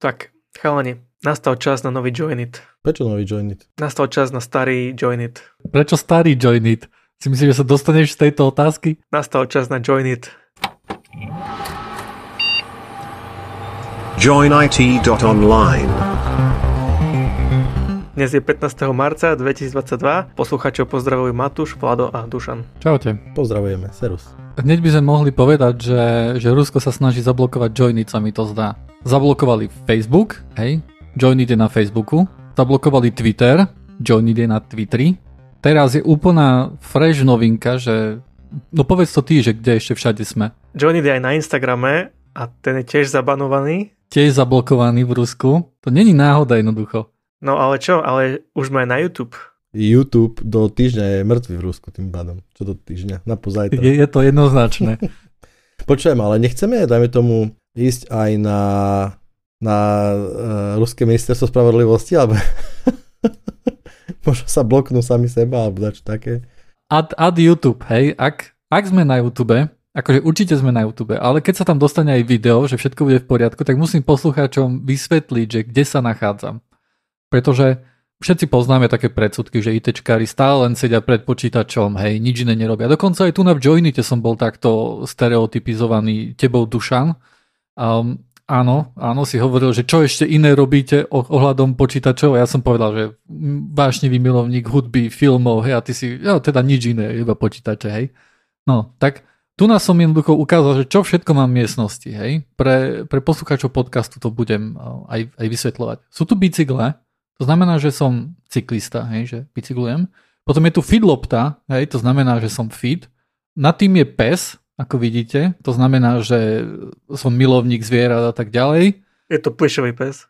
Tak, chalani, nastal čas na nový Joinit. Prečo nový Joinit? Nastal čas na starý Joinit. Prečo starý Joinit? Si myslíš, že sa dostaneš z tejto otázky? Nastal čas na Joinit. joinit.online. Dnes je 15. marca 2022. Posluchačov pozdravujú Matúš, Vlado a Dušan. Čaute. Pozdravujeme, serus. Hneď by sme mohli povedať, že, že Rusko sa snaží zablokovať Joinit, sa mi to zdá. Zablokovali Facebook, hej, Joinit je na Facebooku, zablokovali Twitter, Joinit je na Twitteri. Teraz je úplná fresh novinka, že no povedz to ty, že kde ešte všade sme. Joinit je aj na Instagrame a ten je tiež zabanovaný. Tiež zablokovaný v Rusku. To není náhoda jednoducho. No ale čo, ale už aj na YouTube. YouTube do týždňa je mŕtvy v Rusku tým pádom. Čo do týždňa? Na pozajtra. Je, je to jednoznačné. Počujem, ale nechceme, dajme tomu, ísť aj na, na uh, Ruské ministerstvo spravodlivosti, alebo možno sa bloknú sami seba, alebo dačo také. Ad, ad YouTube, hej, ak, ak sme na YouTube, akože určite sme na YouTube, ale keď sa tam dostane aj video, že všetko bude v poriadku, tak musím poslucháčom vysvetliť, že kde sa nachádzam. Pretože všetci poznáme také predsudky, že ITčkári stále len sedia pred počítačom, hej, nič iné nerobia. Dokonca aj tu na Joinite som bol takto stereotypizovaný tebou Dušan. Um, áno, áno, si hovoril, že čo ešte iné robíte ohľadom počítačov. Ja som povedal, že vášnivý milovník hudby, filmov, hej, a ty si, ja teda nič iné, iba počítače, hej. No, tak tu nás som jednoducho ukázal, že čo všetko mám v miestnosti, hej. Pre, pre poslucháčov podcastu to budem aj, aj vysvetľovať. Sú tu bicykle, to znamená, že som cyklista, hej, že bicyklujem. Potom je tu fidlopta, hej, to znamená, že som fit. Nad tým je pes, ako vidíte, to znamená, že som milovník zvierat a tak ďalej. Je to plišový pes.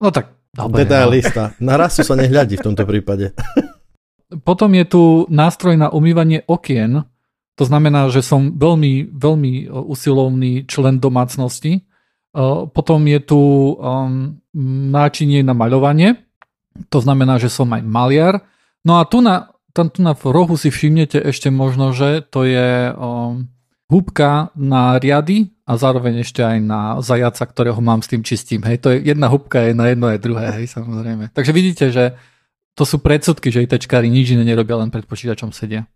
No tak, dobre. Detailista. Na rasu sa nehľadí v tomto prípade. Potom je tu nástroj na umývanie okien, to znamená, že som veľmi, veľmi usilovný člen domácnosti. Potom je tu um, náčinie na maľovanie, to znamená, že som aj maliar. No a tu na, tam, tu na rohu si všimnete ešte možno, že to je um, húbka na riady a zároveň ešte aj na zajaca, ktorého mám s tým čistím. Hej, to je jedna húbka je na jedno aj druhé, hej, samozrejme. Takže vidíte, že to sú predsudky, že ITčkári nič iné nerobia, len pred počítačom sedia.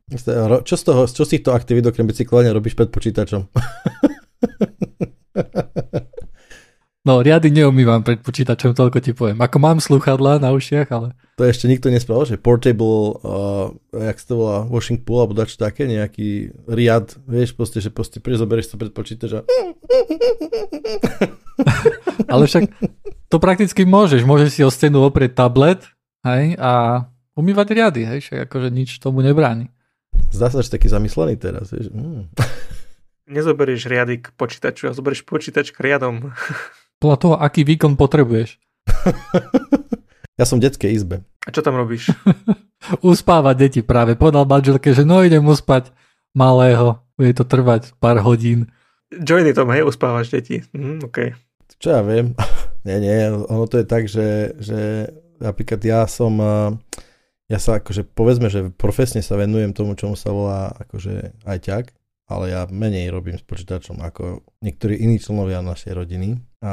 Čo z, toho, čo z týchto aktivít okrem bicyklovania robíš pred počítačom? No, riady neumývam pred počítačom, toľko ti poviem. Ako mám sluchadla na ušiach, ale... To ešte nikto nespravil, že portable, uh, jak to volá, washing pool, alebo dač také, nejaký riad, vieš, proste, že proste prizoberieš to pred počítač a... ale však to prakticky môžeš, môžeš si o stenu oprieť tablet, hej, a umývať riady, hej, však akože nič tomu nebráni. Zdá sa, že taký zamyslený teraz, vieš. Mm. Nezoberieš riady k počítaču a zoberieš počítač k riadom. Podľa toho, aký výkon potrebuješ. ja som v detskej izbe. A čo tam robíš? Uspávať deti práve. Povedal manželke, že no idem uspať malého. Bude to trvať pár hodín. Joiny tom, hej, uspávaš deti. Mm, okay. Čo ja viem. nie, nie, ono to je tak, že, že napríklad ja som, ja sa akože povedzme, že profesne sa venujem tomu, čomu sa volá akože ajťak ale ja menej robím s počítačom ako niektorí iní členovia našej rodiny. A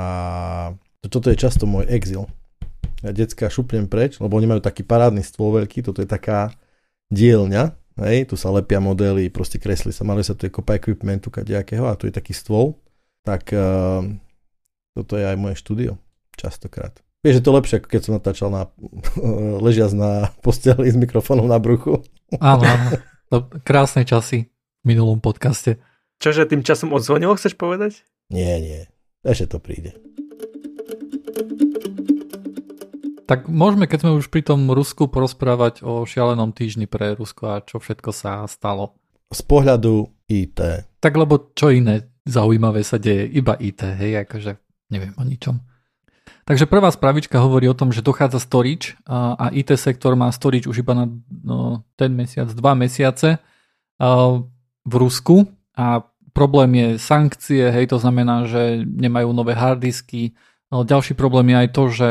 toto je často môj exil. Ja detská šupnem preč, lebo oni majú taký parádny stôl veľký, toto je taká dielňa, hej, tu sa lepia modely, proste kresli sa, mali sa tu je kopa equipmentu kadejakého a tu je taký stôl, tak uh, toto je aj moje štúdio, častokrát. Vieš, že to lepšie, ako keď som natáčal na, ležiac na posteli s mikrofónom na bruchu. Áno, áno. Krásne časy minulom podcaste. Čože tým časom odzvonilo, chceš povedať? Nie, nie. Ešte to príde. Tak môžeme, keď sme už pri tom Rusku, porozprávať o šialenom týždni pre Rusko a čo všetko sa stalo. Z pohľadu IT. Tak lebo čo iné zaujímavé sa deje? Iba IT, hej, akože neviem o ničom. Takže prvá spravička hovorí o tom, že dochádza storage a, a IT sektor má storage už iba na no, ten mesiac, dva mesiace. A v Rusku a problém je sankcie, hej, to znamená, že nemajú nové harddisky. No, ďalší problém je aj to, že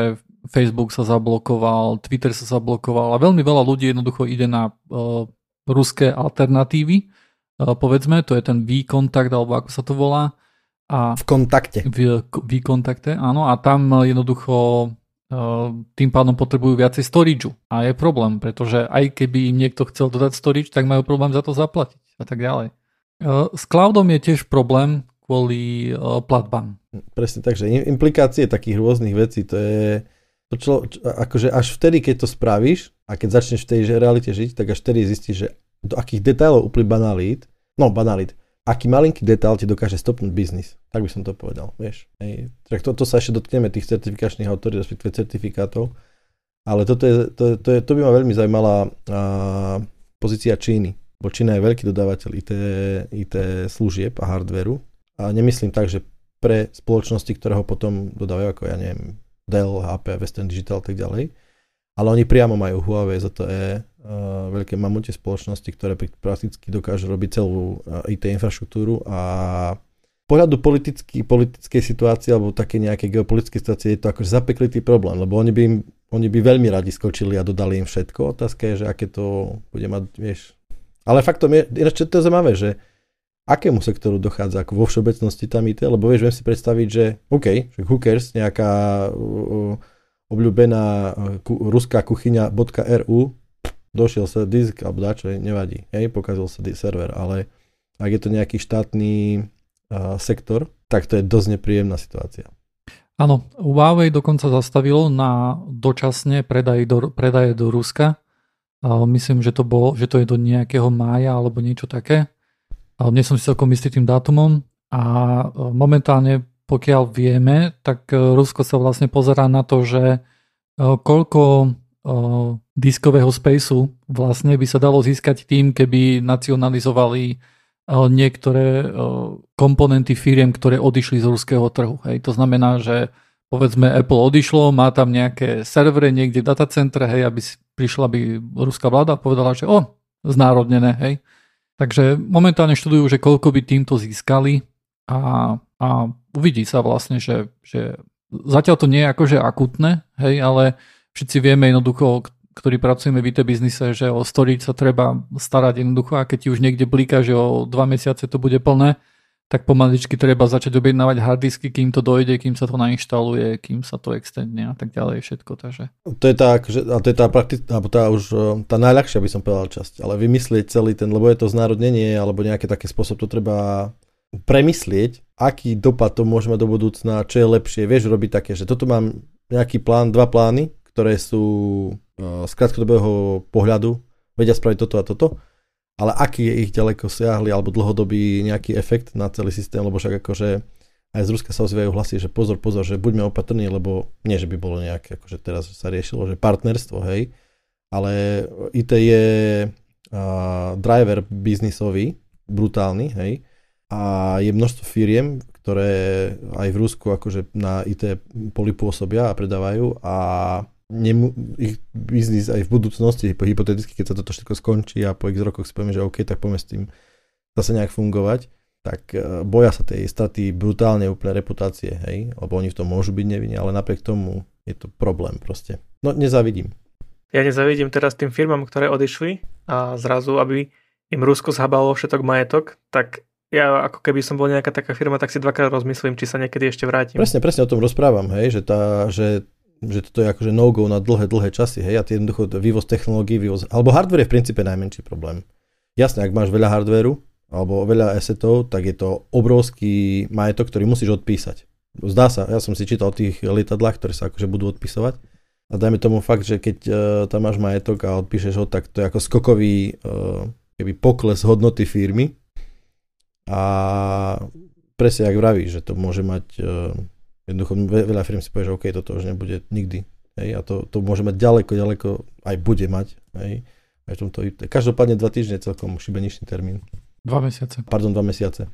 Facebook sa zablokoval, Twitter sa zablokoval a veľmi veľa ľudí jednoducho ide na uh, ruské alternatívy. Uh, povedzme, to je ten V-kontakt, alebo ako sa to volá. A V kontakte. v, v kontakte, áno, a tam jednoducho tým pádom potrebujú viacej storageu. A je problém, pretože aj keby im niekto chcel dodať storage, tak majú problém za to zaplatiť a tak ďalej. Uh, s cloudom je tiež problém kvôli uh, platbám. Presne tak, že im- implikácie takých rôznych vecí, to je to čo, akože až vtedy, keď to spravíš a keď začneš v tej realite žiť, tak až vtedy zistíš, že do akých detailov úplne banalít, no banalít, aký malinký detail ti dokáže stopnúť biznis. Tak by som to povedal, vieš. Hej. Tak to, to sa ešte dotkneme tých certifikačných autorít, respektíve certifikátov, ale toto je, to, to, je, to by ma veľmi zaujímala a, pozícia Číny, bo Čína je veľký dodávateľ IT, IT služieb a hardveru a nemyslím tak, že pre spoločnosti, ktoré ho potom dodávajú, ako ja neviem, Dell, HP, Western Digital a tak ďalej. Ale oni priamo majú Huawei, ZTE, uh, veľké mamutie spoločnosti, ktoré prakticky dokážu robiť celú IT infraštruktúru a pohľadu politický, politickej situácie alebo také nejaké geopolitické situácie je to akože zapeklitý problém, lebo oni by, im, oni by veľmi radi skočili a dodali im všetko. Otázka je, že aké to bude mať, vieš. Ale faktom je, ináč to je zaujímavé, že akému sektoru dochádza ako vo všeobecnosti tam IT, lebo vieš, viem si predstaviť, že OK, že cares, nejaká uh, obľúbená uh, ruská kuchyňa .ru došiel sa disk alebo dačo, nevadí, hej, pokazil sa server, ale ak je to nejaký štátny uh, sektor, tak to je dosť nepríjemná situácia. Áno, Huawei dokonca zastavilo na dočasne predaj do, predaje do Ruska. A Myslím, že to, bolo, že to je do nejakého mája alebo niečo také. Ale nie som si celkom istý tým dátumom. A e, momentálne, pokiaľ vieme, tak e, Rusko sa vlastne pozerá na to, že e, koľko diskového spaceu vlastne by sa dalo získať tým, keby nacionalizovali niektoré komponenty firiem, ktoré odišli z ruského trhu. Hej. To znamená, že povedzme Apple odišlo, má tam nejaké servery niekde v datacentre, hej, aby prišla by ruská vláda a povedala, že o, znárodnené, hej. Takže momentálne študujú, že koľko by týmto získali a, a uvidí sa vlastne, že, že zatiaľ to nie je akože akutné, hej, ale všetci vieme jednoducho, ktorí pracujeme v IT biznise, že o storage sa treba starať jednoducho a keď ti už niekde blíka, že o dva mesiace to bude plné, tak pomaličky treba začať objednávať harddisky, kým to dojde, kým sa to nainštaluje, kým sa to extendne a tak ďalej všetko. Takže To je tá, a to je tá praktická, alebo tá už e, tá najľahšia by som povedal časť, ale vymyslieť celý ten, lebo je to znárodnenie, alebo nejaký taký spôsob, to treba premyslieť, aký dopad to môže mať do budúcna, čo je lepšie, vieš robiť také, že toto mám nejaký plán, dva plány, ktoré sú uh, z krátkodobého pohľadu, vedia spraviť toto a toto, ale aký je ich ďaleko siahly alebo dlhodobý nejaký efekt na celý systém, lebo však akože aj z Ruska sa ozývajú hlasy, že pozor, pozor, že buďme opatrní, lebo nie, že by bolo nejaké, akože teraz sa riešilo, že partnerstvo, hej, ale IT je uh, driver biznisový, brutálny, hej, a je množstvo firiem, ktoré aj v Rusku akože na IT poli a predávajú a nemu, ich biznis aj v budúcnosti, hypoteticky, keď sa toto všetko skončí a po x rokoch si povieme, že OK, tak poďme s tým zase nejak fungovať, tak e, boja sa tej straty brutálne úplne reputácie, hej, lebo oni v tom môžu byť nevinne, ale napriek tomu je to problém proste. No nezavidím. Ja nezavidím teraz tým firmám, ktoré odišli a zrazu, aby im Rusko zhabalo všetok majetok, tak ja ako keby som bol nejaká taká firma, tak si dvakrát rozmyslím, či sa niekedy ešte vrátim. Presne, presne o tom rozprávam, hej, že, tá, že, že toto je akože no-go na dlhé, dlhé časy, hej, a ty jednoducho vývoz technológií, vývoz, alebo hardware je v princípe najmenší problém. Jasne, ak máš veľa hardwareu, alebo veľa assetov, tak je to obrovský majetok, ktorý musíš odpísať. Zdá sa, ja som si čítal o tých lietadlách, ktoré sa akože budú odpisovať. A dajme tomu fakt, že keď uh, tam máš majetok a odpíšeš ho, tak to je ako skokový uh, keby pokles hodnoty firmy. A presne, ak vravíš, že to môže mať uh, jednoducho ve- veľa firm si povie, že OK, toto už nebude nikdy. Hej, a to, to môže mať ďaleko, ďaleko, aj bude mať. Hej, aj v tomto, každopádne dva týždne celkom šibeničný termín. dva mesiace. Pardon, dva mesiace.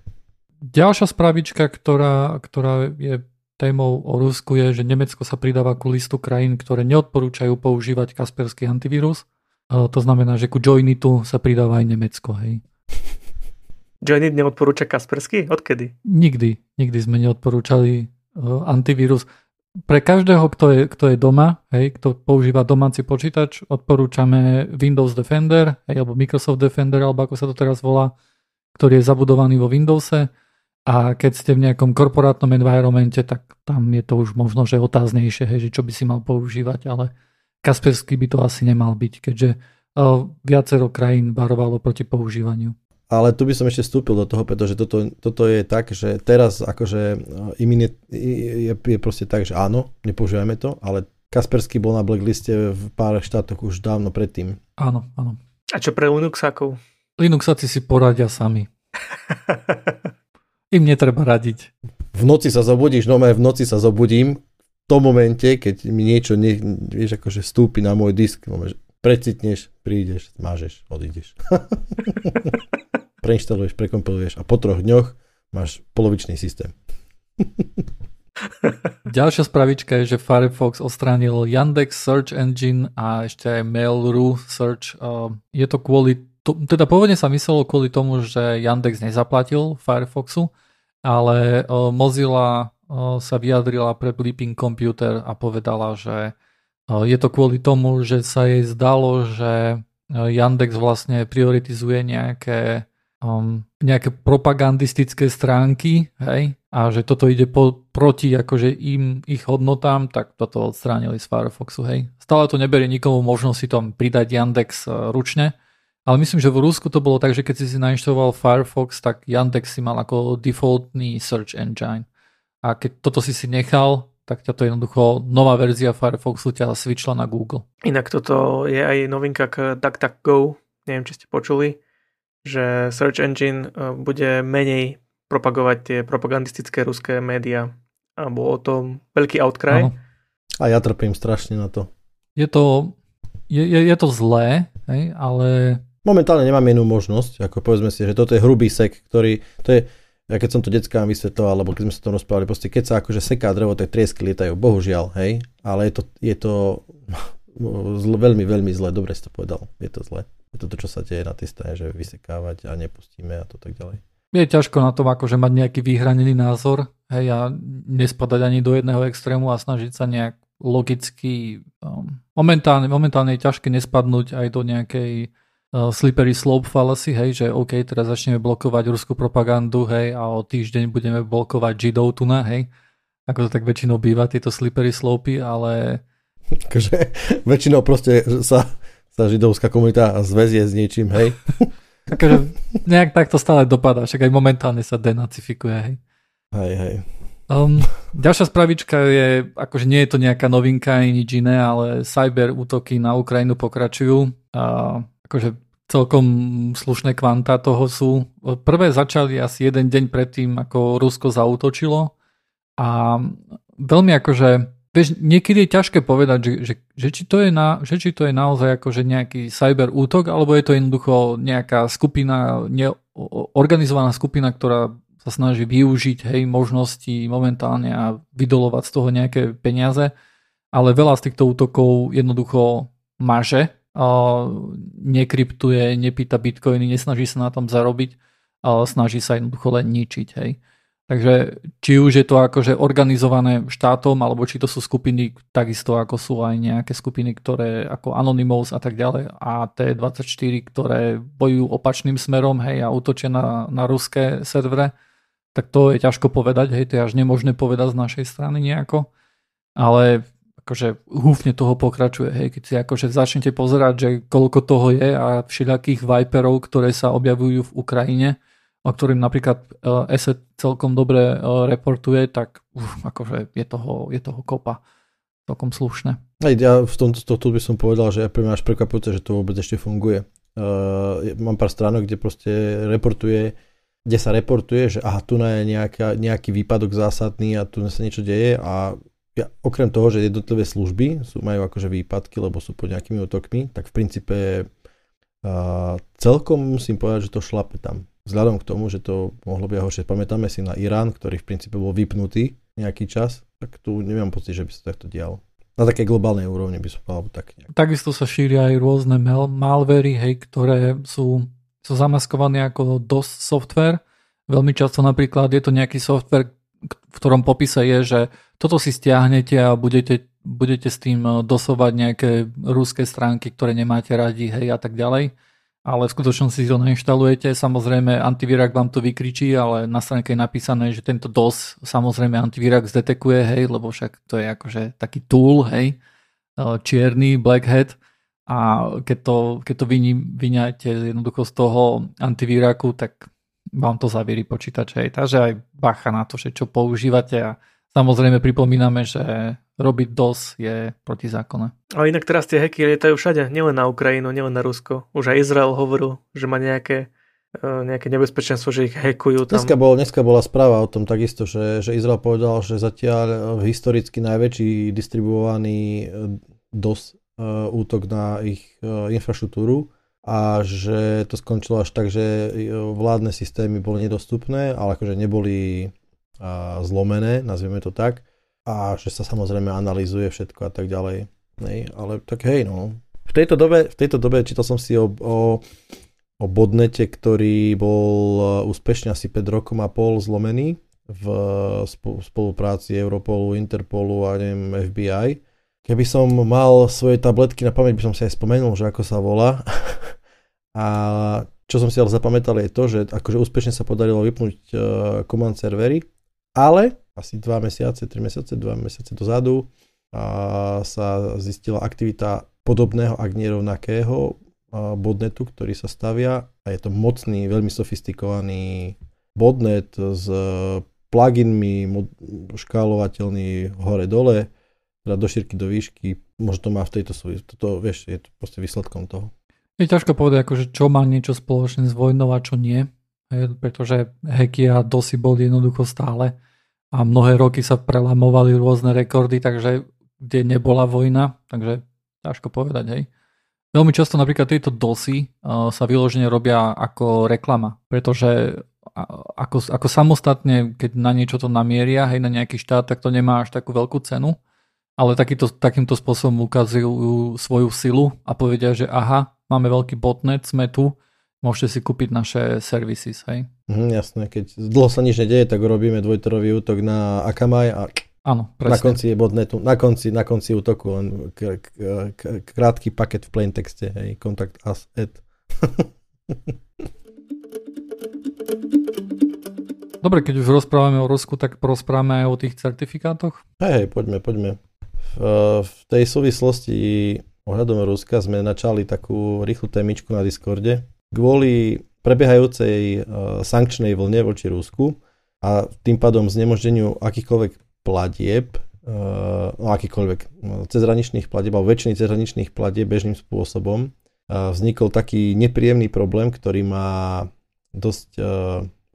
Ďalšia spravička, ktorá, ktorá je témou o Rusku je, že Nemecko sa pridáva ku listu krajín, ktoré neodporúčajú používať kasperský antivírus. E, To znamená, že ku Joinitu sa pridáva aj Nemecko. Hej. Joinit neodporúča Kaspersky? Odkedy? Nikdy, nikdy sme neodporúčali antivírus. Pre každého, kto je, kto je doma, hej, kto používa domáci počítač, odporúčame Windows Defender, hej, alebo Microsoft Defender, alebo ako sa to teraz volá, ktorý je zabudovaný vo Windowse. A keď ste v nejakom korporátnom environmente, tak tam je to už možno, že otáznejšie, hej, že čo by si mal používať, ale Kaspersky by to asi nemal byť, keďže viacero krajín varovalo proti používaniu. Ale tu by som ešte vstúpil do toho, pretože toto, toto je tak, že teraz akože imin je, je, je proste tak, že áno, nepoužívame to, ale Kaspersky bol na blackliste v pár štátoch už dávno predtým. Áno, áno. A čo pre Linuxákov? Linuxáci si poradia sami. Im netreba radiť. V noci sa zobudíš, no v noci sa zobudím, v tom momente, keď mi niečo, nie, vieš, akože vstúpi na môj disk, precitneš, prídeš, zmážeš, odídeš. Preinštaluješ, prekompiluješ a po troch dňoch máš polovičný systém. Ďalšia spravička je, že Firefox odstránil Yandex Search Engine a ešte aj Mail.ru Search. Je to kvôli, teda pôvodne sa myslelo kvôli tomu, že Yandex nezaplatil Firefoxu, ale Mozilla sa vyjadrila pre Bleeping Computer a povedala, že je to kvôli tomu, že sa jej zdalo, že Yandex vlastne prioritizuje nejaké, um, nejaké propagandistické stránky, hej, a že toto ide po, proti akože im, ich hodnotám, tak toto odstránili z Firefoxu, hej. Stále to neberie nikomu možnosť si tam pridať Yandex ručne, ale myslím, že v Rusku to bolo tak, že keď si si nainštaloval Firefox, tak Yandex si mal ako defaultný search engine. A keď toto si si nechal, tak ťa to jednoducho, nová verzia Firefoxu ťa switchla na Google. Inak toto je aj novinka k DuckDuckGo, neviem, či ste počuli, že search engine e, bude menej propagovať tie propagandistické ruské médiá. A bol o tom veľký outcry. Ano. A ja trpím strašne na to. Je to, je, je, je to zlé, hej, ale Momentálne nemám inú možnosť, ako povedzme si, že toto je hrubý sek, ktorý, to je, ja keď som to deckám vysvetloval, alebo keď sme sa to rozprávali, proste keď sa akože seká drevo, tak triesky lietajú, bohužiaľ, hej, ale je to, je to zle, veľmi, veľmi zle, dobre si to povedal, je to zle. Je to to, čo sa deje na tej strane, že vysekávať a nepustíme a to tak ďalej. Je ťažko na tom akože mať nejaký vyhranený názor, hej, a nespadať ani do jedného extrému a snažiť sa nejak logicky, um, momentálne, momentálne je ťažké nespadnúť aj do nejakej uh, slippery slope fallacy, hej, že OK, teraz začneme blokovať ruskú propagandu, hej, a o týždeň budeme blokovať židov tu na, hej. Ako to tak väčšinou býva, tieto slippery slopy, ale... Akože väčšinou proste sa, sa židovská komunita zväzie s niečím, hej. akože nejak tak to stále dopadá, však aj momentálne sa denacifikuje, hej. Hej, hej. Um, ďalšia spravička je, akože nie je to nejaká novinka ani nič iné, ale cyber útoky na Ukrajinu pokračujú. A akože celkom slušné kvanta toho sú. Prvé začali asi jeden deň predtým, ako Rusko zautočilo a veľmi akože Vieš, niekedy je ťažké povedať, že, že, že, či to je na, že či to je naozaj akože nejaký cyber útok, alebo je to jednoducho nejaká skupina, ne, organizovaná skupina, ktorá sa snaží využiť hej, možnosti momentálne a vydolovať z toho nejaké peniaze, ale veľa z týchto útokov jednoducho maže nekryptuje, nepýta bitcoiny, nesnaží sa na tom zarobiť, snaží sa jednoducho len ničiť. Hej. Takže či už je to akože organizované štátom, alebo či to sú skupiny takisto ako sú aj nejaké skupiny, ktoré ako Anonymous a tak ďalej a T24, ktoré bojujú opačným smerom hej, a útočia na, na ruské servere, tak to je ťažko povedať, hej, to je až nemožné povedať z našej strany nejako. Ale akože húfne toho pokračuje, hej, keď si akože začnete pozerať, že koľko toho je a všelijakých Viperov, ktoré sa objavujú v Ukrajine, o ktorým napríklad uh, celkom dobre uh, reportuje, tak uf, akože je toho, je toho kopa celkom slušné. Aj ja v tomto to, to by som povedal, že pre mňa až prekvapujúce, že to vôbec ešte funguje. Uh, mám pár stránok, kde proste reportuje, kde sa reportuje, že aha, tu je nejaká, nejaký výpadok zásadný a tu sa niečo deje a ja, okrem toho, že jednotlivé služby sú, majú akože výpadky, lebo sú pod nejakými útokmi, tak v princípe uh, celkom musím povedať, že to šlape tam. Vzhľadom k tomu, že to mohlo byť horšie. Pamätáme si na Irán, ktorý v princípe bol vypnutý nejaký čas, tak tu nemám pocit, že by sa takto dialo. Na takej globálnej úrovni by som povedal tak nejak. Takisto sa šíria aj rôzne mal- malvery, hej, ktoré sú, sú zamaskované ako DOS software. Veľmi často napríklad je to nejaký software, v ktorom popise je, že toto si stiahnete a budete, budete s tým eh, dosovať nejaké ruské stránky, ktoré nemáte radi, hej a tak ďalej. Ale v skutočnosti si to nainštalujete, samozrejme antivírak vám to vykričí, ale na stránke je napísané, že tento DOS samozrejme antivírak zdetekuje, hej, lebo však to je akože taký tool, hej, e, čierny black hat. A keď to, keď to vyňajte jednoducho z toho antivíraku, tak vám to zavíri počítač, hej, takže aj bacha na to, že čo používate. A samozrejme pripomíname, že robiť DOS je protizákonné. Ale inak teraz tie hacky lietajú všade, nielen na Ukrajinu, nielen na Rusko. Už aj Izrael hovoril, že má nejaké, e, nejaké nebezpečenstvo, že ich hackujú tam. Dneska, bol, dneska bola správa o tom takisto, že, že Izrael povedal, že zatiaľ historicky najväčší distribuovaný e, DOS e, útok na ich infraštruktúru a že to skončilo až tak, že vládne systémy boli nedostupné, ale akože neboli zlomené, nazvieme to tak a že sa samozrejme analýzuje všetko a tak ďalej. Nej, ale tak hej, no. V tejto dobe, v tejto dobe čítal som si o, o, o bodnete, ktorý bol uh, úspešne asi 5 rokov a pol zlomený v spolupráci Europolu, Interpolu a neviem, FBI. Keby som mal svoje tabletky na pamäť, by som si aj spomenul, že ako sa volá. a čo som si ale zapamätal je to, že akože úspešne sa podarilo vypnúť uh, command servery, ale asi 2 mesiace, 3 mesiace, 2 mesiace dozadu a sa zistila aktivita podobného, ak nie rovnakého bodnetu, ktorý sa stavia a je to mocný, veľmi sofistikovaný bodnet s pluginmi, škálovateľný hore-dole, teda do šírky, do výšky. Možno to má v tejto súvislosti, toto, vieš, je to proste výsledkom toho. Je ťažko povedať, akože čo má niečo spoločné s vojnou a čo nie, pretože hacky a dosy boli jednoducho stále a mnohé roky sa prelamovali rôzne rekordy, takže kde nebola vojna, takže ťažko povedať, hej. Veľmi často napríklad tieto dosy uh, sa vyložene robia ako reklama, pretože ako, ako samostatne, keď na niečo to namieria, hej, na nejaký štát, tak to nemá až takú veľkú cenu, ale takýto, takýmto spôsobom ukazujú svoju silu a povedia, že aha, máme veľký botnet, sme tu, môžete si kúpiť naše services, hej. Mhm, jasné, keď dlho sa nič nedeje, tak urobíme dvojtorový útok na Akamai a Áno, presne. Na konci je botnetu, na konci, na konci útoku len k, k, k, krátky paket v plain texte, hej, kontakt as at. Dobre, keď už rozprávame o Rusku, tak porozprávame aj o tých certifikátoch? Hej, hej poďme, poďme. V, v tej súvislosti ohľadom Ruska sme načali takú rýchlu témičku na Discorde, kvôli prebiehajúcej uh, sankčnej vlne voči Rusku a tým pádom znemoždeniu akýchkoľvek platieb, uh, no akýkoľvek no, cezhraničných platieb alebo väčšiny cezhraničných platieb bežným spôsobom, vznikol taký nepríjemný problém, ktorý má dosť,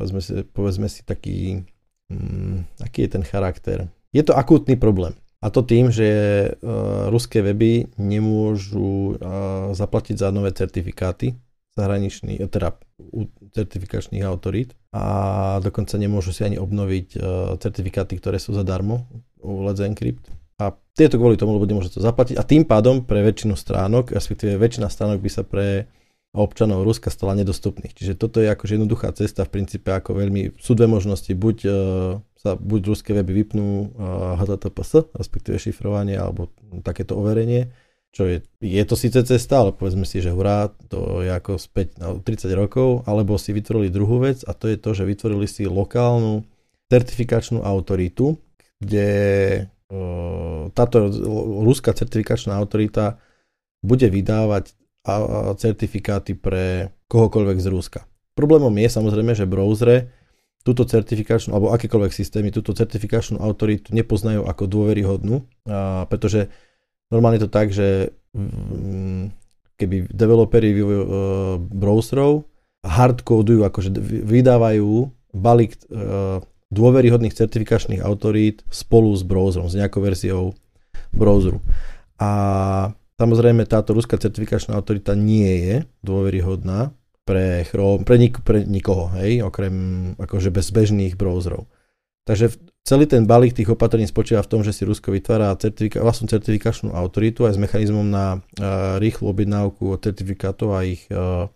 povedzme, si, povedzme si taký, um, aký je ten charakter. Je to akútny problém. A to tým, že ruské weby nemôžu zaplatiť za nové certifikáty, zahraničných, teda u certifikačných autorít a dokonca nemôžu si ani obnoviť uh, certifikáty, ktoré sú zadarmo u Let's Encrypt. A tieto kvôli tomu, lebo nemôže to zaplatiť a tým pádom pre väčšinu stránok, respektíve väčšina stránok by sa pre občanov Ruska stala nedostupných. Čiže toto je akože jednoduchá cesta v princípe ako veľmi, sú dve možnosti, buď uh, sa buď ruské weby vypnú uh, HTTPS, respektíve šifrovanie alebo takéto overenie, čo je, je to síce cesta, ale povedzme si, že hurá, to je ako späť na 30 rokov, alebo si vytvorili druhú vec a to je to, že vytvorili si lokálnu certifikačnú autoritu, kde táto ruská certifikačná autorita bude vydávať certifikáty pre kohokoľvek z Ruska. Problémom je samozrejme, že browsere túto certifikačnú, alebo akékoľvek systémy, túto certifikačnú autoritu nepoznajú ako dôveryhodnú, pretože Normálne je to tak, že mm, keby developeri uh, browserov hardcodujú, akože vydávajú balík uh, dôveryhodných certifikačných autorít spolu s browserom, s nejakou verziou browseru. A samozrejme táto ruská certifikačná autorita nie je dôveryhodná pre Chrome, pre, nik- pre nikoho, hej, okrem akože bez bežných browserov. Takže celý ten balík tých opatrení spočíva v tom, že si Rusko vytvára certifika- vlastnú certifikačnú autoritu aj s mechanizmom na uh, rýchlu objednávku certifikátov a ich uh,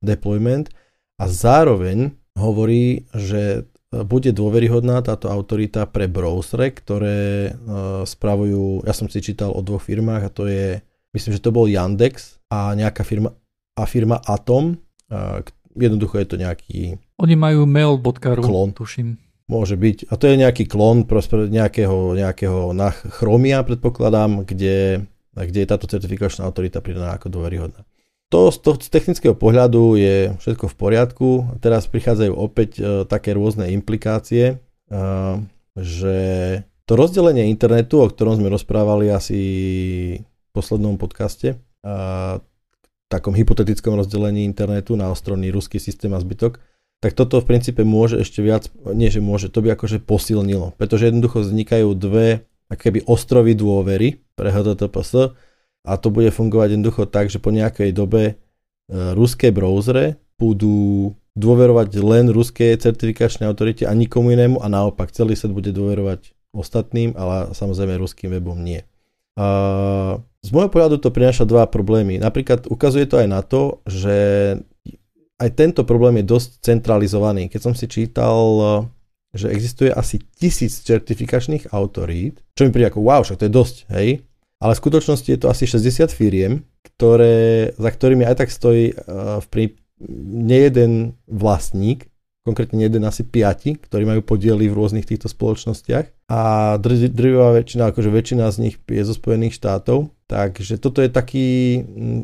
deployment a zároveň hovorí, že bude dôveryhodná táto autorita pre browsere, ktoré uh, spravujú, ja som si čítal o dvoch firmách a to je, myslím, že to bol Yandex a nejaká firma a firma Atom. A, jednoducho je to nejaký Oni majú mail.ru, Klon. tuším. Môže byť. A to je nejaký klon nejakého, nejakého Chromia, predpokladám, kde, kde je táto certifikačná autorita pridaná ako dôveryhodná. To z, to z technického pohľadu je všetko v poriadku. Teraz prichádzajú opäť e, také rôzne implikácie, e, že to rozdelenie internetu, o ktorom sme rozprávali asi v poslednom podcaste, e, takom hypotetickom rozdelení internetu na ostrovný ruský systém a zbytok, tak toto v princípe môže ešte viac, nie že môže, to by akože posilnilo, pretože jednoducho vznikajú dve akéby ostrovy dôvery pre HTTPS a to bude fungovať jednoducho tak, že po nejakej dobe e, ruské browsere budú dôverovať len ruskej certifikačnej autorite a nikomu inému a naopak celý svet bude dôverovať ostatným, ale samozrejme ruským webom nie. A z môjho pohľadu to prináša dva problémy. Napríklad ukazuje to aj na to, že aj tento problém je dosť centralizovaný. Keď som si čítal, že existuje asi tisíc certifikačných autorít, čo mi príde ako wow, však to je dosť, hej? Ale v skutočnosti je to asi 60 firiem, ktoré, za ktorými aj tak stojí uh, v prí, nejeden vlastník, konkrétne jeden asi piati, ktorí majú podiely v rôznych týchto spoločnostiach a drvivá väčšina, akože väčšina z nich je zo Spojených štátov, takže toto je taký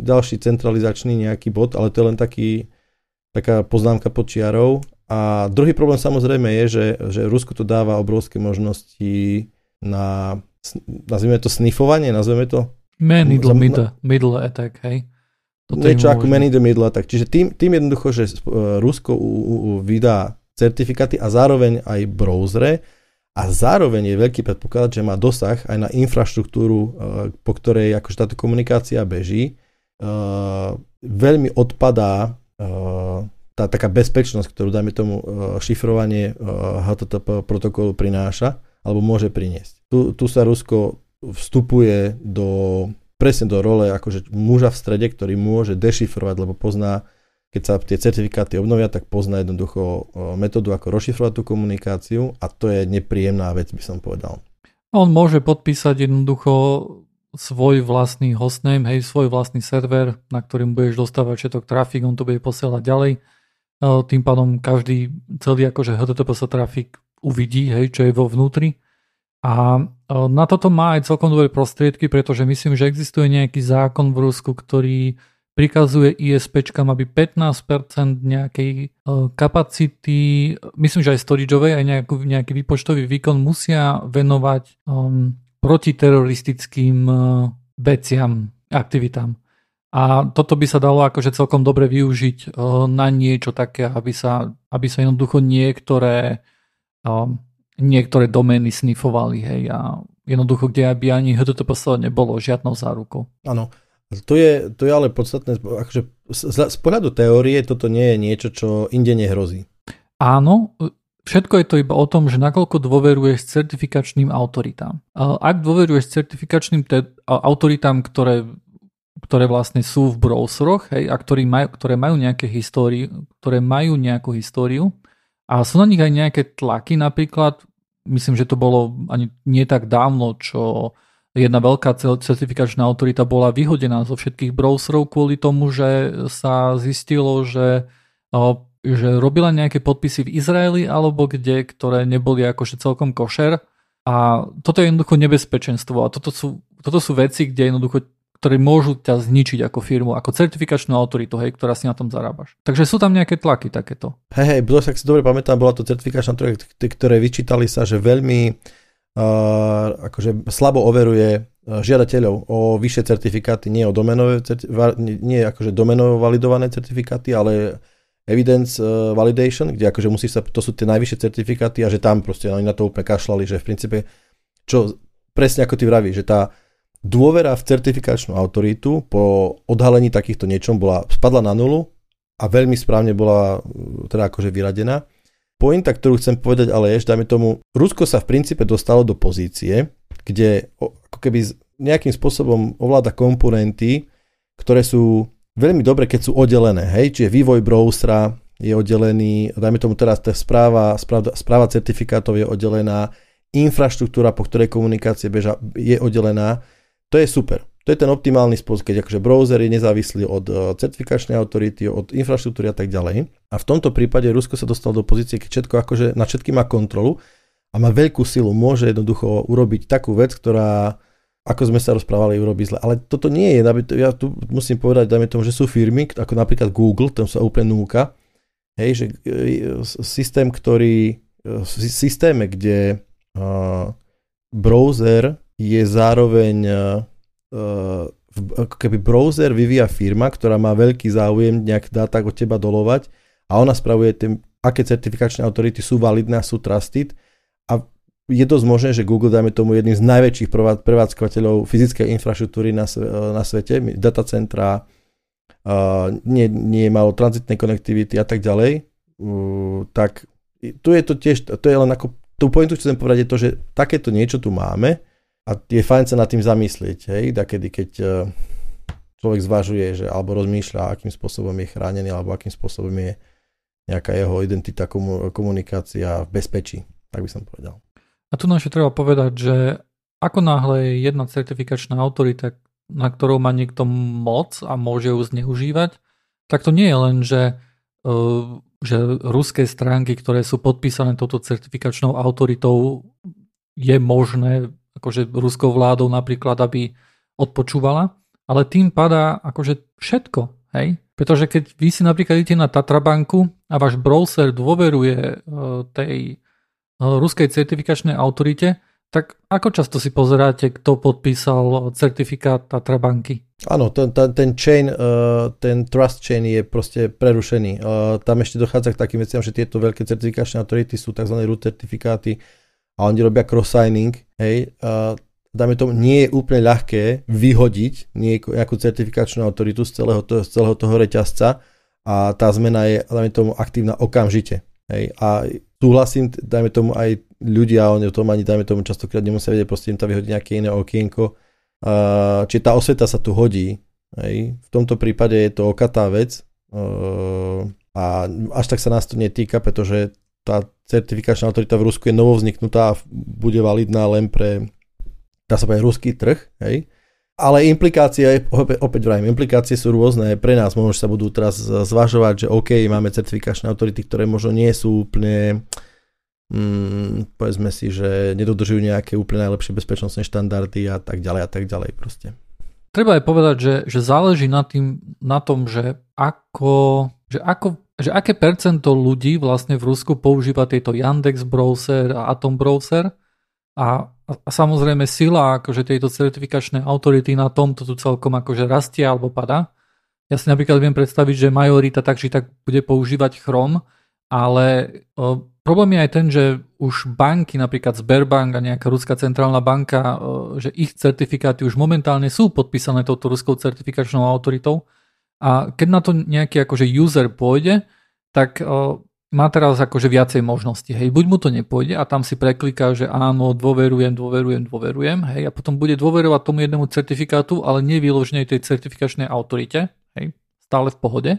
ďalší centralizačný nejaký bod, ale to je len taký taká poznámka pod čiarou. A druhý problém samozrejme je, že, že Rusko to dáva obrovské možnosti na, nazvime to snifovanie, nazveme to? Man in the middle, middle attack, hej. Toto niečo ako man in the middle attack. Čiže tým, tým jednoducho, že Rusko u, u, vydá certifikáty a zároveň aj browsere a zároveň je veľký predpoklad, že má dosah aj na infraštruktúru, e, po ktorej akože táto komunikácia beží. E, veľmi odpadá tá taká bezpečnosť, ktorú dajme tomu šifrovanie HTTP protokolu prináša alebo môže priniesť. Tu, tu sa Rusko vstupuje do, presne do role akože muža v strede, ktorý môže dešifrovať, lebo pozná, keď sa tie certifikáty obnovia, tak pozná jednoducho metódu, ako rozšifrovať tú komunikáciu a to je nepríjemná vec, by som povedal. On môže podpísať jednoducho svoj vlastný hostname, hej, svoj vlastný server, na ktorým budeš dostávať všetok trafik, on to bude posielať ďalej. E, tým pádom každý celý akože HTTPS trafik uvidí, hej, čo je vo vnútri. A e, na toto má aj celkom dobré prostriedky, pretože myslím, že existuje nejaký zákon v Rusku, ktorý prikazuje ISPčkám, aby 15% nejakej e, kapacity, myslím, že aj storageovej, aj nejaký, nejaký výpočtový výkon musia venovať um, protiteroristickým eh, veciam, aktivitám. A toto by sa dalo akože celkom dobre využiť eh, na niečo také, aby sa, aby sa jednoducho niektoré, eh, niektoré domény snifovali, hej, a jednoducho, kde by ani HTTPS nebolo žiadnou zárukou. Áno, to je, to je ale podstatné, akože z, z pohľadu teórie toto nie je niečo, čo inde nehrozí. Áno, Všetko je to iba o tom, že nakoľko dôveruješ certifikačným autoritám. Ak dôveruješ certifikačným te- autoritám, ktoré, ktoré vlastne sú v browseroch hej, a ktorý maj, ktoré majú nejaké histórie, ktoré majú nejakú históriu a sú na nich aj nejaké tlaky napríklad, myslím, že to bolo ani nie tak dávno, čo jedna veľká certifikačná autorita bola vyhodená zo všetkých browserov kvôli tomu, že sa zistilo, že že robila nejaké podpisy v Izraeli alebo kde, ktoré neboli akože celkom košer. A toto je jednoducho nebezpečenstvo a toto sú, toto sú veci, kde jednoducho ktoré môžu ťa zničiť ako firmu, ako certifikačnú autoritu, hej, ktorá si na tom zarábaš. Takže sú tam nejaké tlaky takéto. Hej, hej, bolo, ak si dobre pamätám, bola to certifikačná autorita, ktoré vyčítali sa, že veľmi uh, akože slabo overuje žiadateľov o vyššie certifikáty, nie o domenové, nie akože domenovo validované certifikáty, ale evidence uh, validation, kde akože musí sa, to sú tie najvyššie certifikáty a že tam proste oni na to úplne kašľali, že v princípe, čo presne ako ty vravíš, že tá dôvera v certifikačnú autoritu po odhalení takýchto niečom bola, spadla na nulu a veľmi správne bola uh, teda akože vyradená. Pointa, ktorú chcem povedať ale je, že dajme tomu, Rusko sa v princípe dostalo do pozície, kde ako keby nejakým spôsobom ovláda komponenty, ktoré sú veľmi dobre, keď sú oddelené, hej, čiže vývoj browsera je oddelený, dajme tomu teraz tá správa, správa, správa certifikátov je oddelená, infraštruktúra, po ktorej komunikácie beža, je oddelená, to je super. To je ten optimálny spôsob, keď akože browser je nezávislý od uh, certifikačnej autority, od infraštruktúry a tak ďalej. A v tomto prípade Rusko sa dostalo do pozície, keď všetko akože na všetky má kontrolu a má veľkú silu, môže jednoducho urobiť takú vec, ktorá ako sme sa rozprávali, urobí zle. Ale toto nie je, ja tu musím povedať, dajme tomu, že sú firmy, ako napríklad Google, tam sa úplne núka, hej, že e, systém, ktorý, v e, systéme, kde uh, browser je zároveň uh, ako keby browser vyvíja firma, ktorá má veľký záujem nejak dáta od teba dolovať a ona spravuje tým, aké certifikačné autority sú validné a sú trusted je dosť možné, že Google, dajme tomu, jedným z najväčších prevádzkovateľov fyzickej infraštruktúry na, na svete, datacentra, uh, nie, nie malo tranzitnej konektivity a tak ďalej, uh, tak tu je to tiež, to je len ako, tú pointu chcem povedať je to, že takéto niečo tu máme a je fajn sa nad tým zamyslieť, hej, takedy, keď uh, človek zvažuje, že alebo rozmýšľa, akým spôsobom je chránený, alebo akým spôsobom je nejaká jeho identita, komunikácia v bezpečí, tak by som povedal. A tu nám treba povedať, že ako náhle je jedna certifikačná autorita, na ktorou má niekto moc a môže ju zneužívať, tak to nie je len, že, e, že ruské stránky, ktoré sú podpísané touto certifikačnou autoritou, je možné akože ruskou vládou napríklad, aby odpočúvala, ale tým padá akože všetko, hej? Pretože keď vy si napríklad idete na Tatrabanku a váš browser dôveruje e, tej ruskej certifikačnej autorite, tak ako často si pozeráte, kto podpísal certifikát Tatra banky? Áno, ten, ten, ten chain, uh, ten trust chain je proste prerušený. Uh, tam ešte dochádza k takým veciam, že tieto veľké certifikačné autority sú tzv. root certifikáty a oni robia cross-signing. Hej, dáme tomu, nie je úplne ľahké vyhodiť nejakú certifikačnú autoritu z celého, to, z celého toho reťazca a tá zmena je, dáme tomu, aktívna okamžite. Hej, a súhlasím, dajme tomu aj ľudia, oni o tom ani dajme tomu častokrát nemusia vedieť, proste im tam vyhodí nejaké iné okienko. Uh, či tá osveta sa tu hodí. Hej. V tomto prípade je to okatá vec uh, a až tak sa nás to netýka, pretože tá certifikačná autorita v Rusku je novovzniknutá a bude validná len pre, dá sa povedať, ruský trh. Hej. Ale implikácie, opäť, vrajím, implikácie sú rôzne. Pre nás možno sa budú teraz zvažovať, že OK, máme certifikačné autority, ktoré možno nie sú úplne, mm, povedzme si, že nedodržujú nejaké úplne najlepšie bezpečnostné štandardy a tak ďalej a tak ďalej proste. Treba aj povedať, že, že záleží na, tým, na tom, že ako, že ako že aké percento ľudí vlastne v Rusku používa tieto Yandex browser a Atom browser a a samozrejme sila akože tejto certifikačnej autority na tomto tu celkom akože rastie alebo padá. Ja si napríklad viem predstaviť, že majorita tak či tak bude používať Chrome, ale o, problém je aj ten, že už banky, napríklad Sberbank a nejaká ruská centrálna banka, o, že ich certifikáty už momentálne sú podpísané touto ruskou certifikačnou autoritou a keď na to nejaký akože user pôjde, tak o, má teraz akože viacej možností. Hej, buď mu to nepôjde a tam si prekliká, že áno, dôverujem, dôverujem, dôverujem, hej, a potom bude dôverovať tomu jednému certifikátu, ale nevyložne tej certifikačnej autorite, hej, stále v pohode,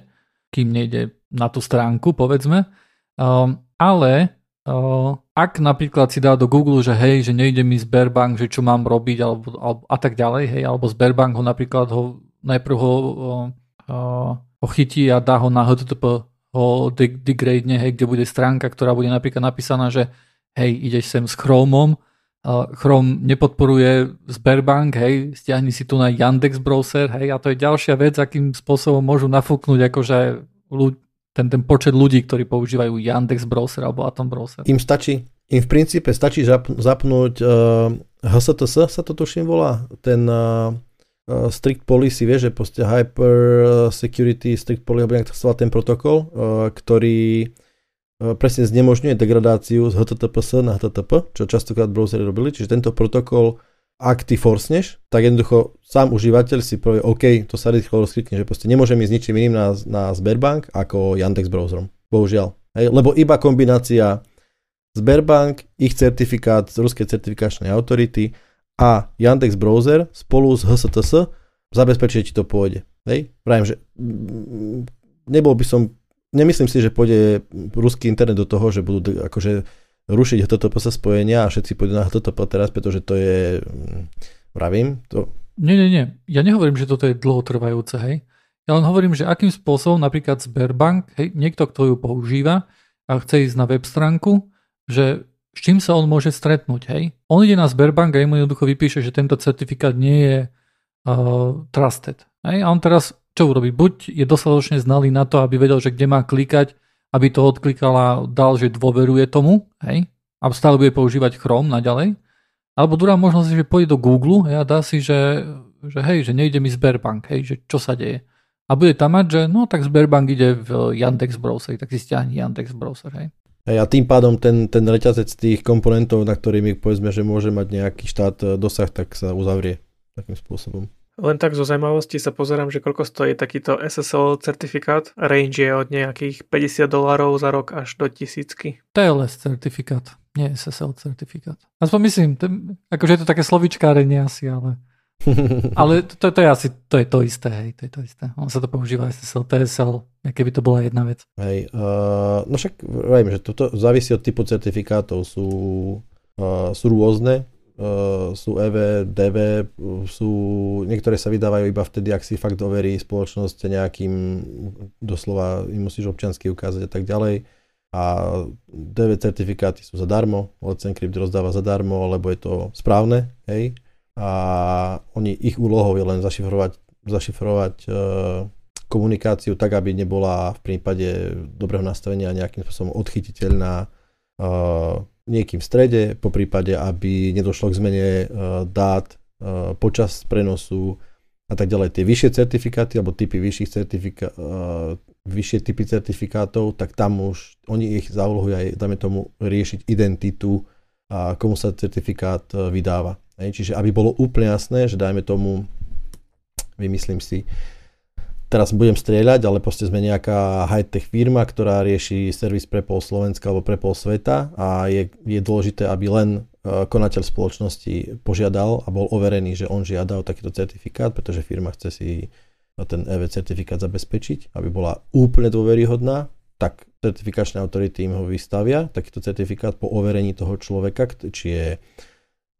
kým nejde na tú stránku, povedzme. Um, ale uh, ak napríklad si dá do Google, že hej, že nejde mi Sberbank, že čo mám robiť, alebo, alebo a tak ďalej, hej, alebo Sberbank ho napríklad ho najprv ho, uh, uh, ho chytí a dá ho na HTTP ho degrade, hej, kde bude stránka, ktorá bude napríklad napísaná, že hej, ideš sem s Chromom, Chrome nepodporuje Sberbank, hej, stiahni si tu na Yandex browser, hej, a to je ďalšia vec, akým spôsobom môžu nafúknúť akože ten, ten počet ľudí, ktorí používajú Yandex browser alebo Atom browser. Im stačí, im v princípe stačí zapnúť uh, HSTS, sa to tuším volá, ten uh, uh, strict policy, vieš, že proste hyper security strict policy, alebo nejak to ten protokol, uh, ktorý uh, presne znemožňuje degradáciu z HTTPS na HTTP, čo častokrát browsery robili, čiže tento protokol ak ty forsneš, tak jednoducho sám užívateľ si povie, OK, to sa rýchlo rozklikne, že proste nemôžem ísť ničím iným na, na Sberbank ako Yandex browserom. Bohužiaľ. Hej, lebo iba kombinácia Sberbank, ich certifikát z ruskej certifikačnej autority a Yandex Browser spolu s HSTS zabezpečí, či to pôjde. Hej? Prajem, že mm, nebol by som, nemyslím si, že pôjde ruský internet do toho, že budú akože rušiť HTTP sa spojenia a všetci pôjdu na HTTP teraz, pretože to je, mm, pravím, to Nie, nie, nie. Ja nehovorím, že toto je dlhotrvajúce, hej. Ja len hovorím, že akým spôsobom napríklad Sberbank, hej, niekto, kto ju používa a chce ísť na web stránku, že s čím sa on môže stretnúť, hej. On ide na Sberbank a mu jednoducho vypíše, že tento certifikát nie je uh, trusted. Hej. A on teraz čo urobí? Buď je dostatočne znalý na to, aby vedel, že kde má klikať, aby to odklikal a dal, že dôveruje tomu, hej, a stále bude používať Chrome naďalej, alebo druhá možnosť je, že pôjde do Google a dá si, že, že hej, že nejde mi Sberbank, hej, že čo sa deje. A bude tam mať, že no tak Sberbank ide v Yandex browser, tak si stiahni Yandex browser, hej. Hej, a tým pádom ten, ten reťazec tých komponentov, na ktorými povedzme, že môže mať nejaký štát e, dosah, tak sa uzavrie takým spôsobom. Len tak zo zaujímavosti sa pozerám, že koľko stojí takýto SSL certifikát. Range je od nejakých 50 dolárov za rok až do tisícky. TLS certifikát, nie SSL certifikát. Aspoň myslím, ten, akože je to také slovičkárenie asi, ale... ale to, to, je asi to, je to isté, hej, to je to isté. On sa to používa SSL, TSL, keby to bola jedna vec. Hej, uh, no však viem, že toto závisí od typu certifikátov, sú, uh, sú rôzne, Uh, sú EV, DV, sú, niektoré sa vydávajú iba vtedy, ak si fakt overí spoločnosť nejakým, doslova im musíš občiansky ukázať a tak ďalej. A DV certifikáty sú zadarmo, Let's Encrypt rozdáva zadarmo, lebo je to správne, hej. A oni, ich úlohou je len zašifrovať, zašifrovať uh, komunikáciu tak, aby nebola v prípade dobrého nastavenia nejakým spôsobom odchytiteľná uh, niekým v strede, po prípade, aby nedošlo k zmene uh, dát počas prenosu a tak ďalej. Tie vyššie certifikáty alebo typy vyšších certifika- vyššie typy certifikátov, tak tam už oni ich zaúlohujú aj, dáme tomu, riešiť identitu a komu sa certifikát vydáva. Hej, čiže aby bolo úplne jasné, že dajme tomu, vymyslím si, teraz budem strieľať, ale proste sme nejaká high-tech firma, ktorá rieši servis pre pol Slovenska alebo pre pol sveta a je, je dôležité, aby len e, konateľ spoločnosti požiadal a bol overený, že on žiada o takýto certifikát, pretože firma chce si ten EV certifikát zabezpečiť, aby bola úplne dôveryhodná, tak certifikačné autority im ho vystavia, takýto certifikát po overení toho človeka, či je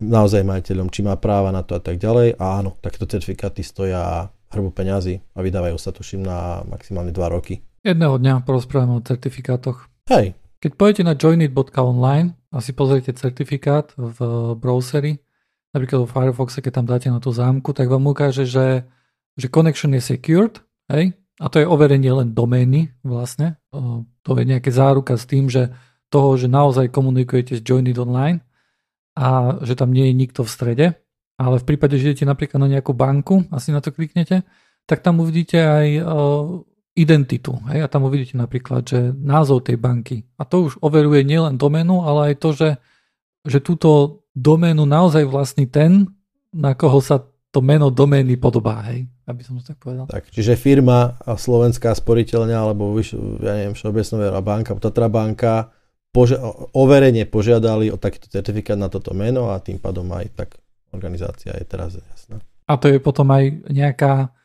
naozaj majiteľom, či má práva na to a tak ďalej. A áno, takéto certifikáty stoja hrbu peňazí a vydávajú sa tuším na maximálne 2 roky. Jedného dňa porozprávame o certifikátoch. Hej. Keď pôjdete na joinit.online a si pozriete certifikát v browseri, napríklad vo Firefoxe, keď tam dáte na tú zámku, tak vám ukáže, že, že connection je secured, hej, a to je overenie len domény vlastne. To je nejaké záruka s tým, že toho, že naozaj komunikujete s Joinit Online a že tam nie je nikto v strede. Ale v prípade, že idete napríklad na nejakú banku a si na to kliknete, tak tam uvidíte aj uh, identitu. Hej? A tam uvidíte napríklad, že názov tej banky. A to už overuje nielen doménu, ale aj to, že, že túto doménu naozaj vlastní ten, na koho sa to meno domény podobá, hej? aby som to tak povedal. Tak, čiže firma Slovenská sporiteľňa alebo ja neviem, Všeobecná banka, Tatra banka požia- overenie požiadali o takýto certifikát na toto meno a tým pádom aj tak organizácia je teraz jasná. A to je potom aj nejaká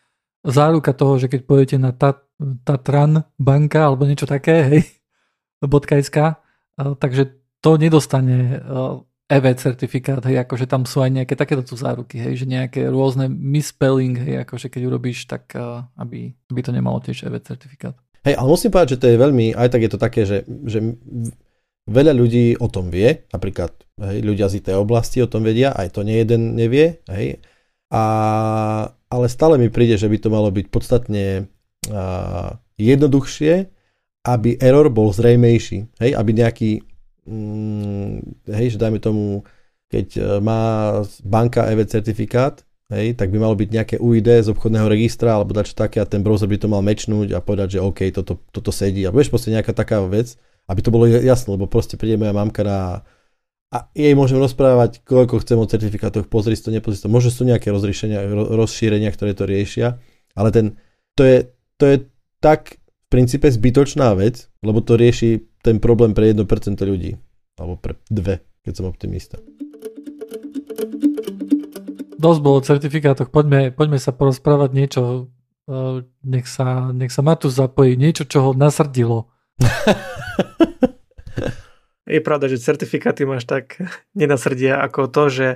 záruka toho, že keď pôjdete na Tat, Tatran banka alebo niečo také, hej, .sk, takže to nedostane EV certifikát, hej, akože tam sú aj nejaké takéto tu záruky, hej, že nejaké rôzne misspelling, hej, akože keď urobíš, tak aby, aby to nemalo tiež EV certifikát. Hej, ale musím povedať, že to je veľmi, aj tak je to také, že, že Veľa ľudí o tom vie, napríklad hej, ľudia z tej oblasti o tom vedia, aj to nie jeden nevie, hej, a, ale stále mi príde, že by to malo byť podstatne a, jednoduchšie, aby error bol zrejmejší, hej, aby nejaký, mm, hej, že dajme tomu, keď e, má banka EV certifikát, hej, tak by malo byť nejaké UID z obchodného registra alebo dačo také a ten browser by to mal mečnúť a povedať, že OK, toto, toto sedí a budeš proste nejaká taká vec, aby to bolo jasné, lebo proste príde moja mamka na a jej môžem rozprávať, koľko chcem o certifikátoch, pozri to, nepozri to. Možno sú nejaké rozriešenia, rozšírenia, ktoré to riešia, ale ten, to, je, to je tak v princípe zbytočná vec, lebo to rieši ten problém pre 1% ľudí. Alebo pre dve, keď som optimista. Dosť bolo o certifikátoch, poďme, poďme sa porozprávať niečo, e, nech sa, nech sa Matus zapojí, niečo, čo ho nasrdilo. Je pravda, že certifikáty máš tak nenasrdia ako to, že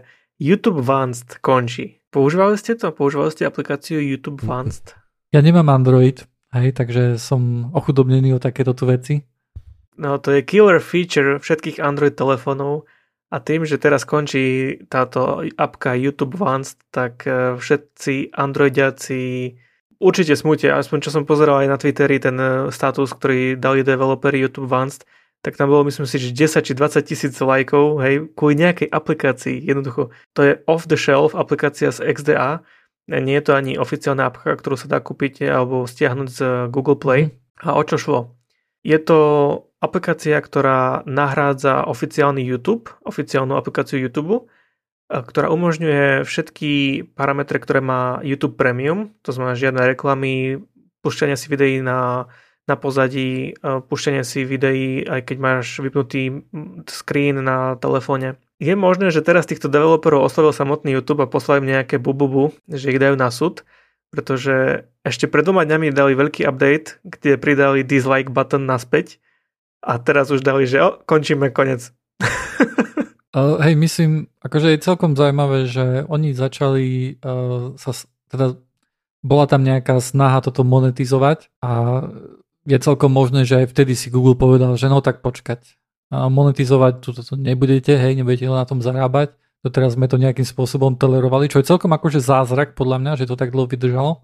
YouTube Vanced končí. Používali ste to? Používali ste aplikáciu YouTube Advanced? Ja nemám Android, hej, takže som ochudobnený o takéto tu veci. No to je killer feature všetkých Android telefónov a tým, že teraz končí táto apka YouTube Advanced, tak e, všetci Androidiaci určite smutia, aspoň čo som pozeral aj na Twitteri, ten e, status, ktorý dali developeri YouTube Advanced, tak tam bolo myslím si, že 10 či 20 tisíc lajkov, hej, kvôli nejakej aplikácii. Jednoducho, to je off-the-shelf aplikácia z XDA, nie je to ani oficiálna apka, ktorú sa dá kúpiť alebo stiahnuť z Google Play. A o čo šlo? Je to aplikácia, ktorá nahrádza oficiálny YouTube, oficiálnu aplikáciu YouTube, ktorá umožňuje všetky parametre, ktoré má YouTube Premium, to znamená žiadne reklamy, pušťanie si videí na na pozadí, púšťanie si videí, aj keď máš vypnutý screen na telefóne. Je možné, že teraz týchto developerov oslovil samotný YouTube a poslali im nejaké bububu, že ich dajú na súd, pretože ešte pred dvoma dňami dali veľký update, kde pridali dislike button naspäť a teraz už dali, že o, končíme, konec. uh, hej, myslím, akože je celkom zaujímavé, že oni začali uh, sa, teda bola tam nejaká snaha toto monetizovať a je celkom možné, že aj vtedy si Google povedal, že no tak počkať. A monetizovať tu to nebudete, hej, nebudete na tom zarábať. To teraz sme to nejakým spôsobom tolerovali, čo je celkom akože zázrak podľa mňa, že to tak dlho vydržalo.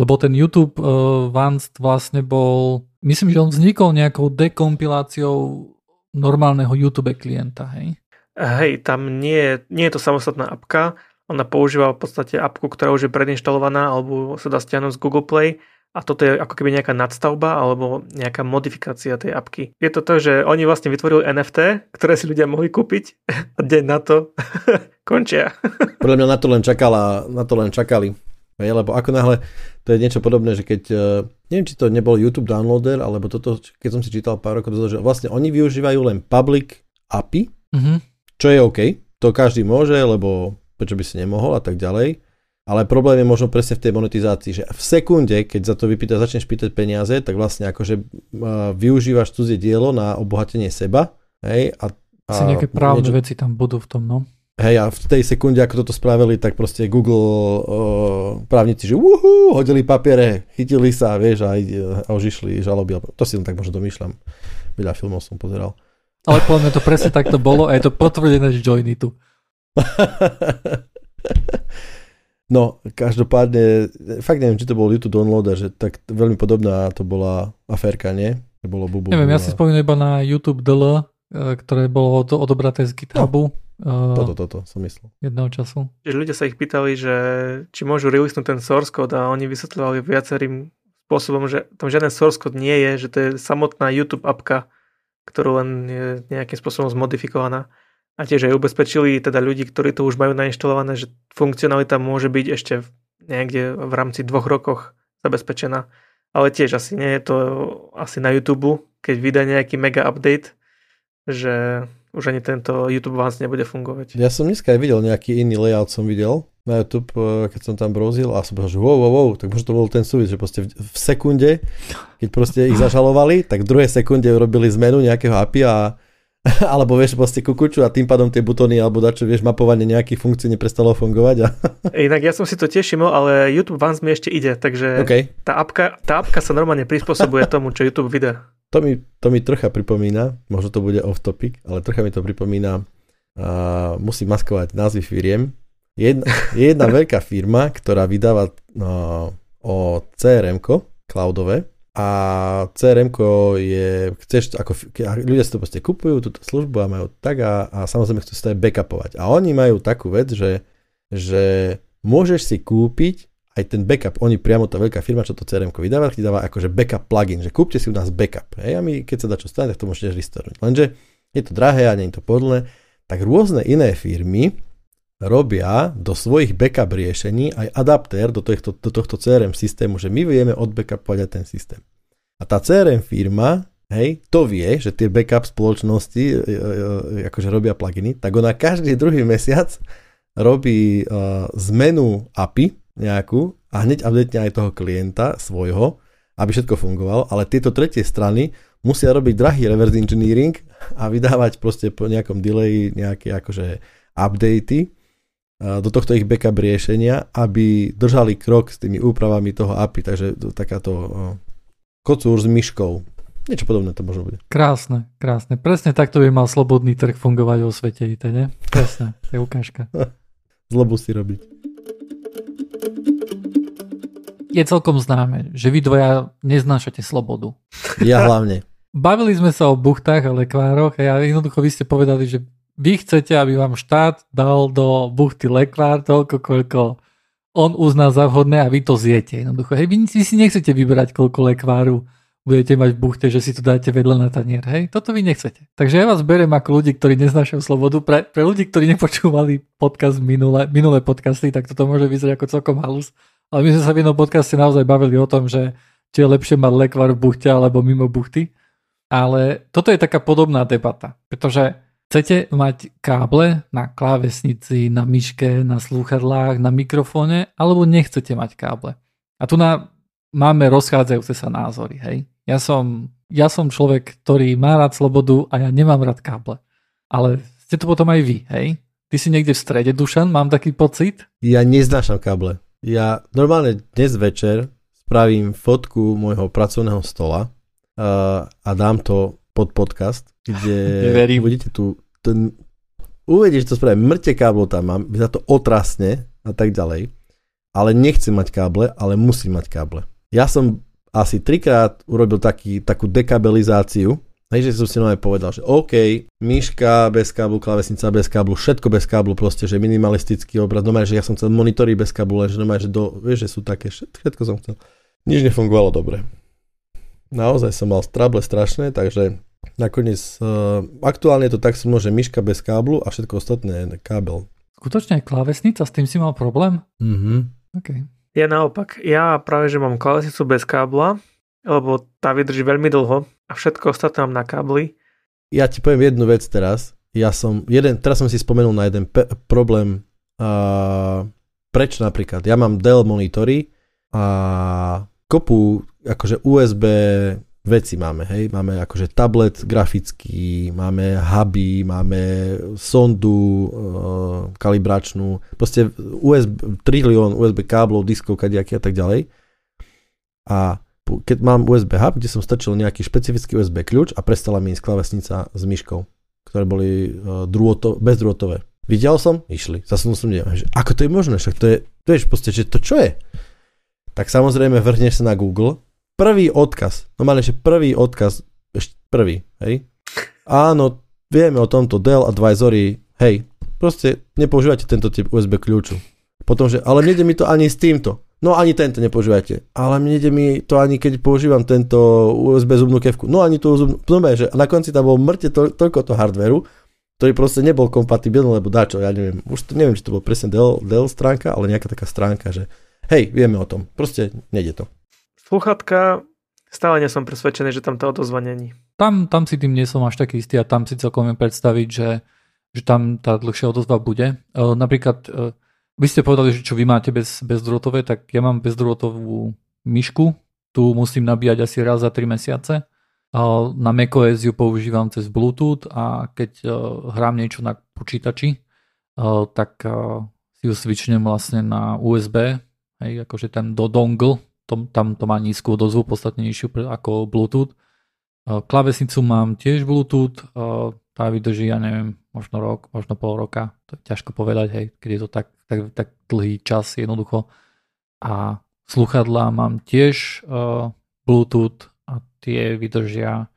Lebo ten YouTube uh, Vanced vlastne bol, myslím, že on vznikol nejakou dekompiláciou normálneho YouTube klienta, hej? Hej, tam nie je, nie je to samostatná apka, ona používa v podstate apku, ktorá už je predinštalovaná alebo sa dá stiahnuť z Google Play a toto je ako keby nejaká nadstavba alebo nejaká modifikácia tej apky. Je to to, že oni vlastne vytvorili NFT, ktoré si ľudia mohli kúpiť a deň na to končia. Podľa mňa na to len, čakala, na to len čakali. Hej, lebo ako náhle, to je niečo podobné, že keď, e, neviem, či to nebol YouTube downloader, alebo toto, keď som si čítal pár rokov dozadu, že vlastne oni využívajú len public API, mm-hmm. Čo je OK, to každý môže, lebo prečo by si nemohol a tak ďalej. Ale problém je možno presne v tej monetizácii, že v sekunde, keď za to vypýta, začneš pýtať peniaze, tak vlastne akože využívaš cudzie dielo na obohatenie seba. Hej, a, a Asi nejaké právne niečo... veci tam budú v tom, no. Hej, a v tej sekunde, ako toto spravili, tak proste Google uh, právnici, že uhu, hodili papiere, chytili sa, vieš, a, a už išli žaloby. To si len tak možno domýšľam. Veľa filmov som pozeral. Ale podľa mňa to presne takto bolo a je to potvrdené z Joinitu. No, každopádne, fakt neviem, či to bol YouTube download, že tak veľmi podobná to bola aférka, nie? To bolo bubu. Neviem, ja si spomínam iba na YouTube DL, e, ktoré bolo to odobraté z GitHubu. No, toto, toto som myslel. Jedného času. Že ľudia sa ich pýtali, že či môžu releasenúť ten source code a oni vysvetľovali viacerým spôsobom, že tam žiaden source code nie je, že to je samotná YouTube apka, ktorú len je nejakým spôsobom zmodifikovaná. A tiež aj ubezpečili teda ľudí, ktorí to už majú nainštalované, že funkcionalita môže byť ešte niekde v rámci dvoch rokoch zabezpečená. Ale tiež asi nie je to asi na YouTube, keď vydá nejaký mega update, že už ani tento YouTube vás nebude fungovať. Ja som dneska aj videl nejaký iný layout som videl na YouTube, eh, keď som tam browzil a som povedal, že wow, wow, wow, tak možno to bol ten súvis, že proste v sekunde, keď proste ich zažalovali, tak v druhej sekunde urobili zmenu nejakého API a alebo vieš proste kukuču a tým pádom tie butóny alebo dačo, vieš, mapovanie nejakých funkcií neprestalo fungovať. A... Inak ja som si to tešil, ale YouTube Vans mi ešte ide, takže okay. tá, apka, tá apka sa normálne prispôsobuje tomu, čo YouTube vydá. To mi, to mi trocha pripomína, možno to bude off topic, ale trocha mi to pripomína, uh, musím maskovať názvy firiem. Jedna, je jedna veľká firma, ktorá vydáva no, o CRM-ko, cloudové, a crm je, chceš, ako, ľudia si to proste kupujú, túto službu a majú tak a, a samozrejme chcú to aj backupovať. A oni majú takú vec, že, že môžeš si kúpiť aj ten backup. Oni priamo, tá veľká firma, čo to crm vydáva, ti dáva akože backup plugin, že kúpte si u nás backup. Hej, a my, keď sa dá čo stane, tak to môžete restarnúť. Lenže je to drahé a nie je to podľné, tak rôzne iné firmy robia do svojich backup riešení aj adaptér do tohto, do tohto CRM systému, že my vieme odbackupovať aj ten systém. A tá CRM firma, hej, to vie, že tie backup spoločnosti e, e, e, akože robia pluginy, tak ona každý druhý mesiac robí uh, zmenu API nejakú a hneď update aj toho klienta svojho, aby všetko fungovalo, ale tieto tretie strany musia robiť drahý reverse engineering a vydávať proste po nejakom delay nejaké akože updaty, do tohto ich backup riešenia, aby držali krok s tými úpravami toho API, takže to, takáto kocúr s myškou. Niečo podobné to možno bude. Krásne, krásne. Presne takto by mal slobodný trh fungovať vo svete IT, nie? Presne, to je ukážka. Zlobu si robiť. Je celkom známe, že vy dvoja neznášate slobodu. Ja hlavne. Bavili sme sa o buchtách a lekvároch a ja jednoducho vy ste povedali, že vy chcete, aby vám štát dal do buchty lekvár toľko, koľko on uzná za vhodné a vy to zjete. Jednoducho, hej, vy, vy si nechcete vyberať, koľko lekváru budete mať v buchte, že si to dáte vedľa na tanier. Hej, toto vy nechcete. Takže ja vás berem ako ľudí, ktorí neznášajú slobodu. Pre, pre ľudí, ktorí nepočúvali podcast minulé, minulé podcasty, tak toto môže vyzerať ako celkom halus. Ale my sme sa v jednom podcaste naozaj bavili o tom, že či je lepšie mať lekvar v buchte alebo mimo buchty. Ale toto je taká podobná debata, pretože chcete mať káble na klávesnici, na myške, na slúchadlách, na mikrofóne, alebo nechcete mať káble. A tu na, máme rozchádzajúce sa názory, hej. Ja som, ja som človek, ktorý má rád slobodu a ja nemám rád káble. Ale ste to potom aj vy, hej? Ty si niekde v strede, Dušan, mám taký pocit? Ja neznášam káble. Ja normálne dnes večer spravím fotku môjho pracovného stola uh, a dám to pod podcast, kde Neverím. budete tu ten, uvidíš, to spravím, mŕte káblo tam mám, za to otrasne a tak ďalej, ale nechcem mať káble, ale musím mať káble. Ja som asi trikrát urobil taký, takú dekabelizáciu, Hej, že som si nové povedal, že OK, myška bez káblu, klavesnica bez káblu, všetko bez káblu, proste, že minimalistický obraz, no že ja som chcel monitory bez káblu, že, že, do, vieš, že sú také, všetko som chcel. Nič nefungovalo dobre naozaj som mal strable strašné, takže nakoniec uh, aktuálne je to tak, som že myška bez káblu a všetko ostatné je kábel. Skutočne klávesnica, s tým si mal problém? Mhm. Okay. Ja naopak, ja práve, že mám klávesnicu bez kábla, lebo tá vydrží veľmi dlho a všetko ostatné mám na kábli. Ja ti poviem jednu vec teraz. Ja som, jeden, teraz som si spomenul na jeden pe- problém, uh, preč napríklad. Ja mám Dell monitory a kopu akože USB veci máme, hej, máme akože tablet grafický, máme huby, máme sondu e, kalibračnú, proste USB, trilión USB káblov, diskov, kadiaky a tak ďalej. A keď mám USB hub, kde som strčil nejaký špecifický USB kľúč a prestala mi ísť klavesnica s myškou, ktoré boli e, drôto, bezdrôtové. Videl som, išli. Zase som nevedel, že ako to je možné, však to je, vieš, proste, že to čo je? Tak samozrejme vrhneš sa na Google prvý odkaz, normálne, že prvý odkaz, ešte prvý, hej. Áno, vieme o tomto Dell Advisory, hej, proste nepoužívajte tento typ USB kľúču. Potom, že, ale nejde mi to ani s týmto. No ani tento nepoužívajte. Ale nejde mi to ani keď používam tento USB zubnú kevku. No ani tú zubnú. No, že na konci tam bol mŕte to, toľko to hardveru, ktorý proste nebol kompatibilný, lebo dačo, ja neviem, už to neviem, či to bol presne Dell, Dell stránka, ale nejaká taká stránka, že hej, vieme o tom, proste nejde to. Sluchatka, stále nie som presvedčený, že tam tá odozva není. Tam, tam si tým nie som až taký istý a tam si celkom viem predstaviť, že, že tam tá dlhšia odozva bude. E, napríklad, e, vy ste povedali, že čo vy máte bez, bezdrôtové, tak ja mám bezdrôtovú myšku, tu musím nabíjať asi raz za 3 mesiace. Na macOS ju používam cez Bluetooth a keď e, hrám niečo na počítači, tak si ju switchnem vlastne na USB, hej, akože ten do dongle, to, tam to má nízku odozvu, podstatne nižšiu ako Bluetooth. Klavesnicu mám tiež Bluetooth, tá vydrží, ja neviem, možno rok, možno pol roka, to je ťažko povedať, hej, keď je to tak, tak, tak dlhý čas jednoducho. A sluchadlá mám tiež uh, Bluetooth a tie vydržia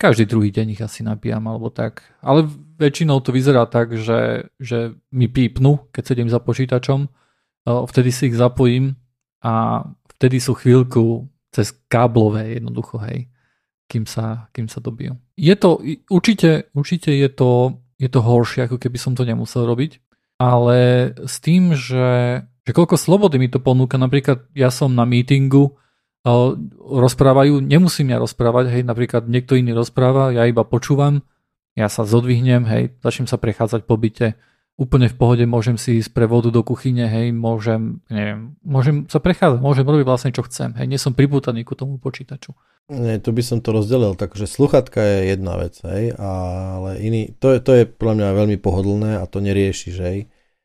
každý druhý deň ich asi nabíjam alebo tak. Ale väčšinou to vyzerá tak, že, že mi pípnu, keď sedím za počítačom, uh, vtedy si ich zapojím a vtedy sú chvíľku cez káblové jednoducho, hej, kým sa, kým sa dobijú. Je to, určite, určite je to, je to horšie, ako keby som to nemusel robiť, ale s tým, že, že koľko slobody mi to ponúka, napríklad ja som na meetingu, rozprávajú, nemusím ja rozprávať, hej, napríklad niekto iný rozpráva, ja iba počúvam, ja sa zodvihnem, hej, začnem sa prechádzať po byte, úplne v pohode môžem si ísť pre vodu do kuchyne, hej, môžem, neviem, môžem sa prechádzať, môžem robiť vlastne čo chcem, hej, nie som priputaný ku tomu počítaču. Nie, tu by som to rozdelil, takže sluchatka je jedna vec, hej, ale iný, to je, to je podľa mňa veľmi pohodlné a to nerieši, hej.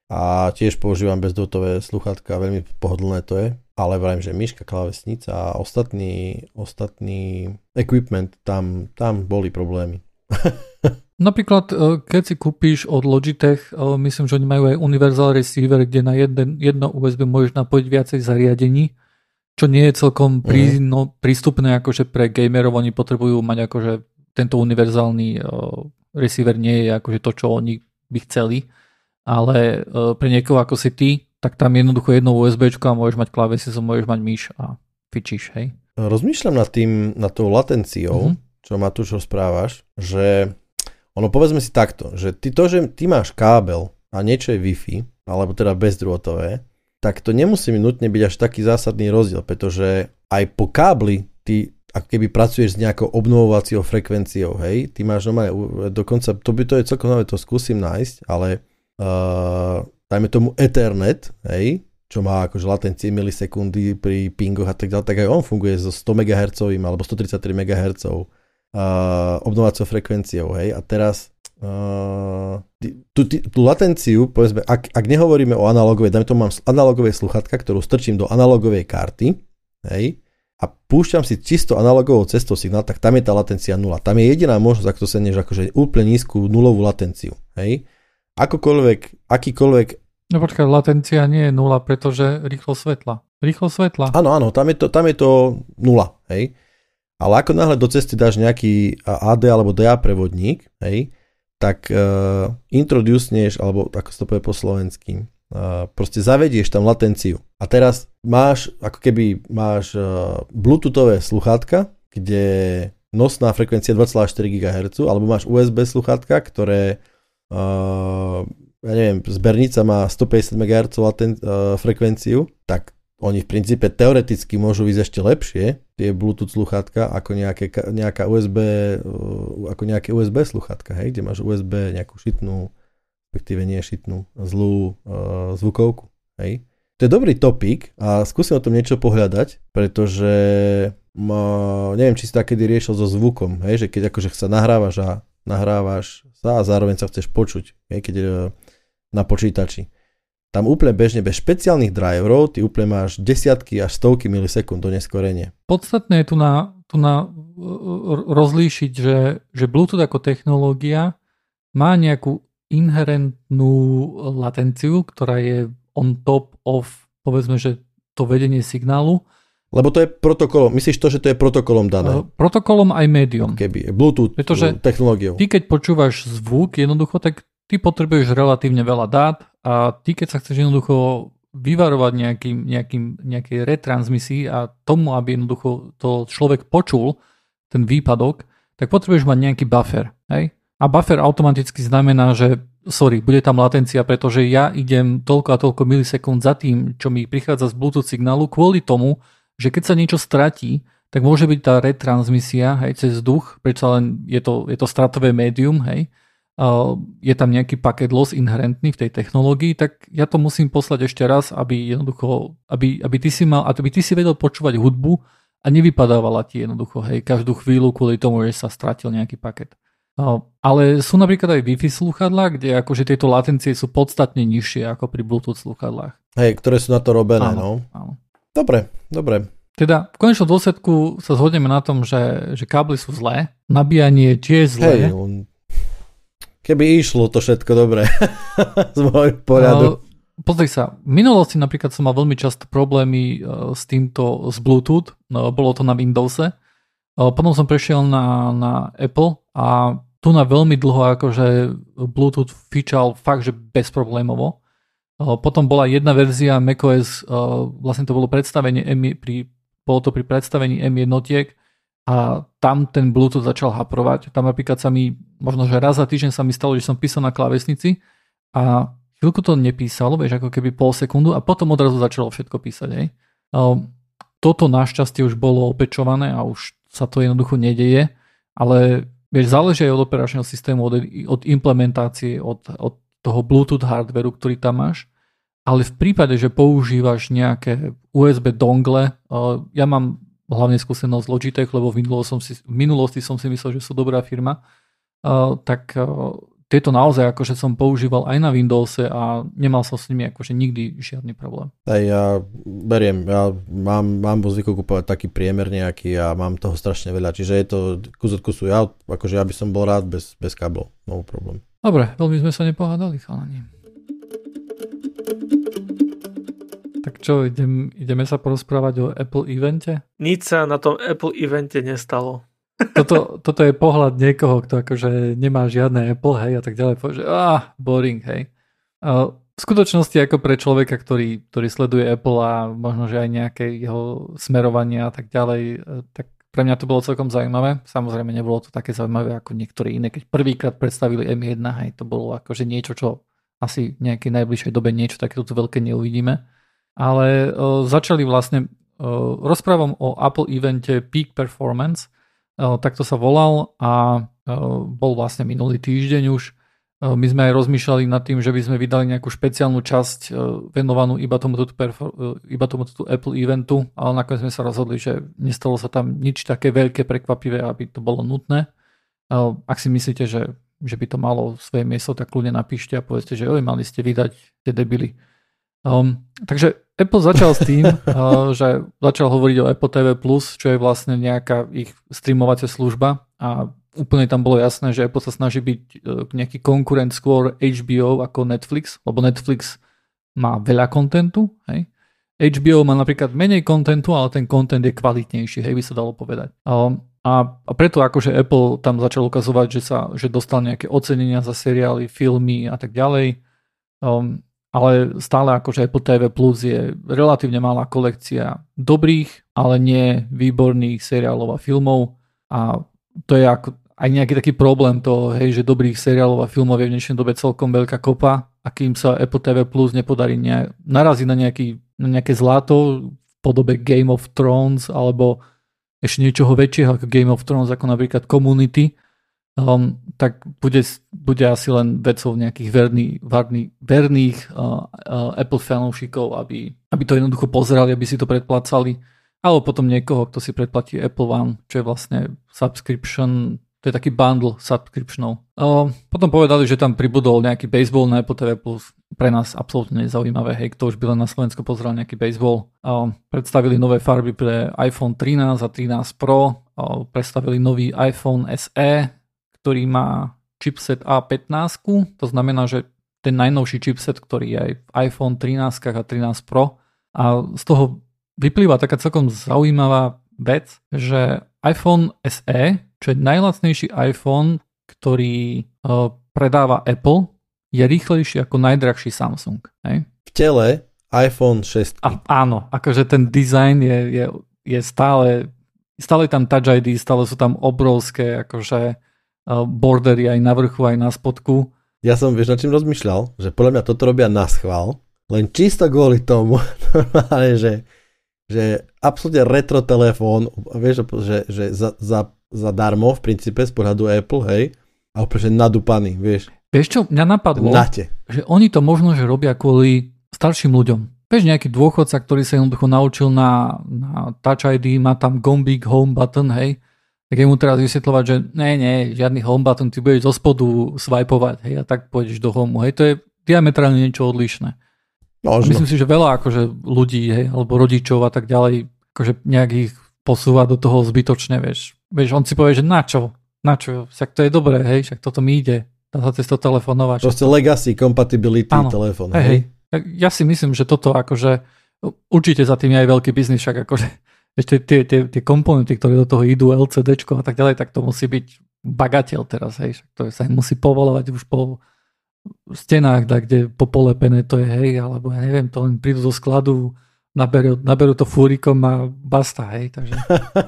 a tiež používam bezdrôtové sluchátka, veľmi pohodlné to je, ale vrajím, že myška, klávesnica a ostatný, ostatný equipment, tam, tam boli problémy. Napríklad, e, keď si kúpiš od Logitech, e, myslím, že oni majú aj universal receiver, kde na jeden, jedno USB môžeš napojiť viacej zariadení, čo nie je celkom prí, mm. no, prístupné akože pre gamerov, oni potrebujú mať akože tento univerzálny uh, receiver nie je akože to, čo oni by chceli, ale uh, pre niekoho ako si ty, tak tam jednoducho jedno USB a môžeš mať klávesicu, môžeš mať myš a fičíš, hej? Rozmýšľam nad tým, nad tou latenciou, mm-hmm. čo ma tu rozprávaš, že ono povedzme si takto, že ty to, že ty máš kábel a niečo je Wi-Fi, alebo teda bezdrôtové, tak to nemusí nutne byť až taký zásadný rozdiel, pretože aj po kábli ty ako keby pracuješ s nejakou obnovovacíou frekvenciou, hej, ty máš normálne, dokonca, to by to je celkom nové, to skúsim nájsť, ale uh, dajme tomu Ethernet, hej, čo má akože latencie milisekundy pri pingoch a tak ďalej, tak aj on funguje so 100 MHz alebo 133 MHz uh, obnovacou frekvenciou, hej, a teraz uh, tú, tú, tú latenciu, povedzme, ak, ak nehovoríme o analogovej, dajme tomu mám analogové sluchatka, ktorú strčím do analogovej karty, hej, a púšťam si čisto analogovou cestou signál, tak tam je tá latencia nula. Tam je jediná možnosť, ak to sa než akože úplne nízku nulovú latenciu, hej. Akokoľvek, akýkoľvek No počkaj, latencia nie je nula, pretože rýchlo svetla. Rýchlo svetla. Áno, áno, tam je to, tam je to nula, hej. Ale ako náhle do cesty dáš nejaký AD alebo DA prevodník, hej, tak uh, introducneš, alebo ako sa to povie po slovensky, uh, proste zavedieš tam latenciu. A teraz máš, ako keby máš uh, bluetoothové sluchátka, kde nosná frekvencia 2,4 GHz, alebo máš USB sluchátka, ktoré uh, ja neviem, zbernica má 150 MHz laten, uh, frekvenciu, tak oni v princípe teoreticky môžu ísť ešte lepšie, tie Bluetooth sluchátka, ako nejaké, nejaká USB, uh, ako nejaké USB sluchátka, hej, kde máš USB nejakú šitnú, respektíve nie šitnú, zlú uh, zvukovku, hej. To je dobrý topik a skúsim o tom niečo pohľadať, pretože ma, neviem, či si tak riešil so zvukom, hej, že keď akože sa nahrávaš a nahrávaš sa a zároveň sa chceš počuť, hej, keď je na počítači tam úplne bežne bez špeciálnych driverov ty úplne máš desiatky až stovky milisekúnd do neskorenie. Podstatné je tu na, tu na rozlíšiť, že, že Bluetooth ako technológia má nejakú inherentnú latenciu, ktorá je on top of, povedzme, že to vedenie signálu. Lebo to je protokolom, myslíš to, že to je protokolom dané? Protokolom aj médium. Keby, Bluetooth Pretože technológiou. Ty keď počúvaš zvuk, jednoducho, tak ty potrebuješ relatívne veľa dát a ty keď sa chceš jednoducho vyvarovať nejakým, nejakým, nejakej retransmisii a tomu, aby jednoducho to človek počul, ten výpadok, tak potrebuješ mať nejaký buffer. Hej? A buffer automaticky znamená, že sorry, bude tam latencia, pretože ja idem toľko a toľko milisekúnd za tým, čo mi prichádza z Bluetooth signálu, kvôli tomu, že keď sa niečo stratí, tak môže byť tá retransmisia hej, cez vzduch, prečo len je to, je to stratové médium, hej, je tam nejaký paket loss inherentný v tej technológii, tak ja to musím poslať ešte raz, aby jednoducho, aby, aby ty si mal, aby ty si vedel počúvať hudbu a nevypadávala ti jednoducho, hej, každú chvíľu kvôli tomu, že sa stratil nejaký paket. Ale sú napríklad aj Wi-Fi slúchadlá, kde akože tieto latencie sú podstatne nižšie ako pri Bluetooth slúchadlách. Hej, ktoré sú na to robené, áno, no. Áno. Dobre, dobre. Teda v konečnom dôsledku sa zhodneme na tom, že, že kábly sú zlé, nabíjanie tiež zlé. Hej, on Keby išlo to všetko dobre z môjho pohľadu. No, pozri sa, v minulosti napríklad som mal veľmi často problémy uh, s týmto, s Bluetooth, no, bolo to na Windowse. Uh, potom som prešiel na, na Apple a tu na veľmi dlho akože Bluetooth fičal fakt, že bezproblémovo. Uh, potom bola jedna verzia macOS, uh, vlastne to bolo predstavenie M, pri, bolo to pri predstavení M jednotiek, a tam ten Bluetooth začal haprovať. Tam napríklad sa mi, možno že raz za týždeň sa mi stalo, že som písal na klávesnici a chvíľku to nepísalo, vieš, ako keby pol sekundu a potom odrazu začalo všetko písať. Hej. Toto našťastie už bolo opečované a už sa to jednoducho nedeje, ale vieš, záleží aj od operačného systému, od, od implementácie, od, od toho Bluetooth hardveru, ktorý tam máš. Ale v prípade, že používaš nejaké USB dongle, ja mám hlavne skúsenosť Logitech, lebo v minulosti som si, v minulosti som si myslel, že sú dobrá firma, uh, tak uh, tie tieto naozaj akože som používal aj na Windowse a nemal som s nimi akože nikdy žiadny problém. Aj ja beriem, ja mám, mám vo zvyku kúpovať taký priemer nejaký a mám toho strašne veľa, čiže je to kus od kusu. Ja, akože ja by som bol rád bez, bez káblov, no problém. Dobre, veľmi sme sa nepohádali, chalani. Čo, idem, ideme sa porozprávať o Apple evente? Nič sa na tom Apple evente nestalo. Toto, toto je pohľad niekoho, kto akože nemá žiadne Apple, hej, a tak ďalej, že ah, boring, hej. A v skutočnosti ako pre človeka, ktorý, ktorý sleduje Apple a možno, že aj nejaké jeho smerovania a tak ďalej, e, tak pre mňa to bolo celkom zaujímavé. Samozrejme nebolo to také zaujímavé ako niektoré iné. Keď prvýkrát predstavili M1, hej, to bolo akože niečo, čo asi v nejakej najbližšej dobe niečo takéto veľké neuvidíme ale začali vlastne, rozprávam o Apple evente Peak Performance, takto sa volal a bol vlastne minulý týždeň už. My sme aj rozmýšľali nad tým, že by sme vydali nejakú špeciálnu časť venovanú iba tomuto, perfor- iba tomuto Apple eventu, ale nakoniec sme sa rozhodli, že nestalo sa tam nič také veľké prekvapivé, aby to bolo nutné. Ak si myslíte, že že by to malo svoje miesto, tak kľudne napíšte a povedzte, že oj, mali ste vydať tie debily. Um, takže Apple začal s tým, uh, že začal hovoriť o Apple TV+, čo je vlastne nejaká ich streamovacia služba a úplne tam bolo jasné, že Apple sa snaží byť uh, nejaký konkurent skôr HBO ako Netflix, lebo Netflix má veľa kontentu, hej. HBO má napríklad menej kontentu, ale ten kontent je kvalitnejší, hej, by sa dalo povedať. Um, a, a preto akože Apple tam začal ukazovať, že, sa, že dostal nejaké ocenenia za seriály, filmy a tak ďalej. Um, ale stále akože Apple TV Plus je relatívne malá kolekcia dobrých, ale nie výborných seriálov a filmov. A to je ako aj nejaký taký problém toho, hej, že dobrých seriálov a filmov je v dnešnej dobe celkom veľká kopa. A kým sa Apple TV Plus nepodarí ne, naraziť na, nejaký, na nejaké zlato v podobe Game of Thrones alebo ešte niečoho väčšieho ako Game of Thrones, ako napríklad Community, um, tak bude, bude asi len vecou nejakých verný, varný, verných uh, uh, Apple fanúšikov, aby, aby to jednoducho pozerali, aby si to predplácali, alebo potom niekoho, kto si predplatí Apple One, čo je vlastne subscription, to je taký bundle subscriptionov. Uh, potom povedali, že tam pribudol nejaký baseball na Apple TV+, pre nás absolútne nezaujímavé, hej, kto už by len na Slovensku pozeral nejaký baseball. Uh, predstavili nové farby pre iPhone 13 a 13 Pro, uh, predstavili nový iPhone SE, ktorý má chipset A15, to znamená, že ten najnovší chipset, ktorý je aj v iPhone 13 a 13 Pro. A z toho vyplýva taká celkom zaujímavá vec, že iPhone SE, čo je najlacnejší iPhone, ktorý uh, predáva Apple, je rýchlejší ako najdrahší Samsung. Hej? V tele iPhone 6. A, áno, akože ten dizajn je, je, je stále, stále tam Touch ID, stále sú tam obrovské akože bordery aj na vrchu, aj na spodku. Ja som, vieš, nad čím rozmýšľal, že podľa mňa toto robia na schvál, len čisto kvôli tomu, normálne, že, že absolútne retro telefón, vieš, že, že za, za, za darmo v princípe z pohľadu Apple, hej, a úplne, že vieš. Vieš čo, mňa napadlo, Nate. že oni to možno, že robia kvôli starším ľuďom. Vieš, nejaký dôchodca, ktorý sa jednoducho naučil na, na Touch ID, má tam gombík, home button, hej, tak je mu teraz vysvetľovať, že nie, nie, žiadny home button, ty budeš zo spodu swipovať, hej, a tak pôjdeš do homu, hej, to je diametrálne niečo odlišné. Možno. Myslím si, že veľa akože ľudí, hej, alebo rodičov a tak ďalej, akože nejak ich posúva do toho zbytočne, vieš. Vieš, on si povie, že na čo, na čo, však to je dobré, hej, však toto mi ide, dá sa cez to telefonovať. Proste legacy, compatibility telefón, hej. hej. Ja si myslím, že toto akože určite za tým je aj veľký biznis, však akože ešte tie, tie, tie komponenty, ktoré do toho idú, LCD a tak ďalej, tak to musí byť bagateľ teraz, hej, to sa musí povolovať už po stenách, da, kde popolepené to je, hej, alebo ja neviem, to len prídu zo skladu, naberú, naberú to fúrikom a basta, hej, takže,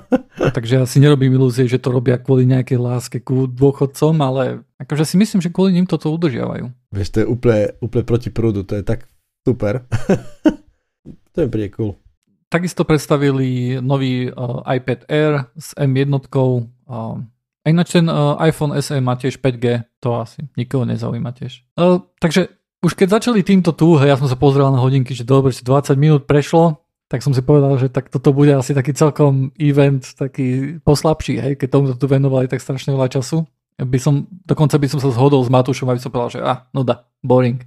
takže ja si nerobím ilúzie, že to robia kvôli nejakej láske ku dôchodcom, ale akože si myslím, že kvôli ním toto udržiavajú. Vieš, to je úplne, úplne proti prúdu, to je tak super. to je príde cool. Takisto predstavili nový uh, iPad Air s M1. Uh, a ináč ten uh, iPhone SE má tiež 5G, to asi nikoho nezaujíma tiež. Uh, takže už keď začali týmto tu, ja som sa pozrel na hodinky, že dobre, že 20 minút prešlo, tak som si povedal, že tak toto bude asi taký celkom event, taký poslabší, hej, keď tomu tu venovali tak strašne veľa času. By som, dokonca by som sa zhodol s Matúšom, aby som povedal, že ah, nuda, boring.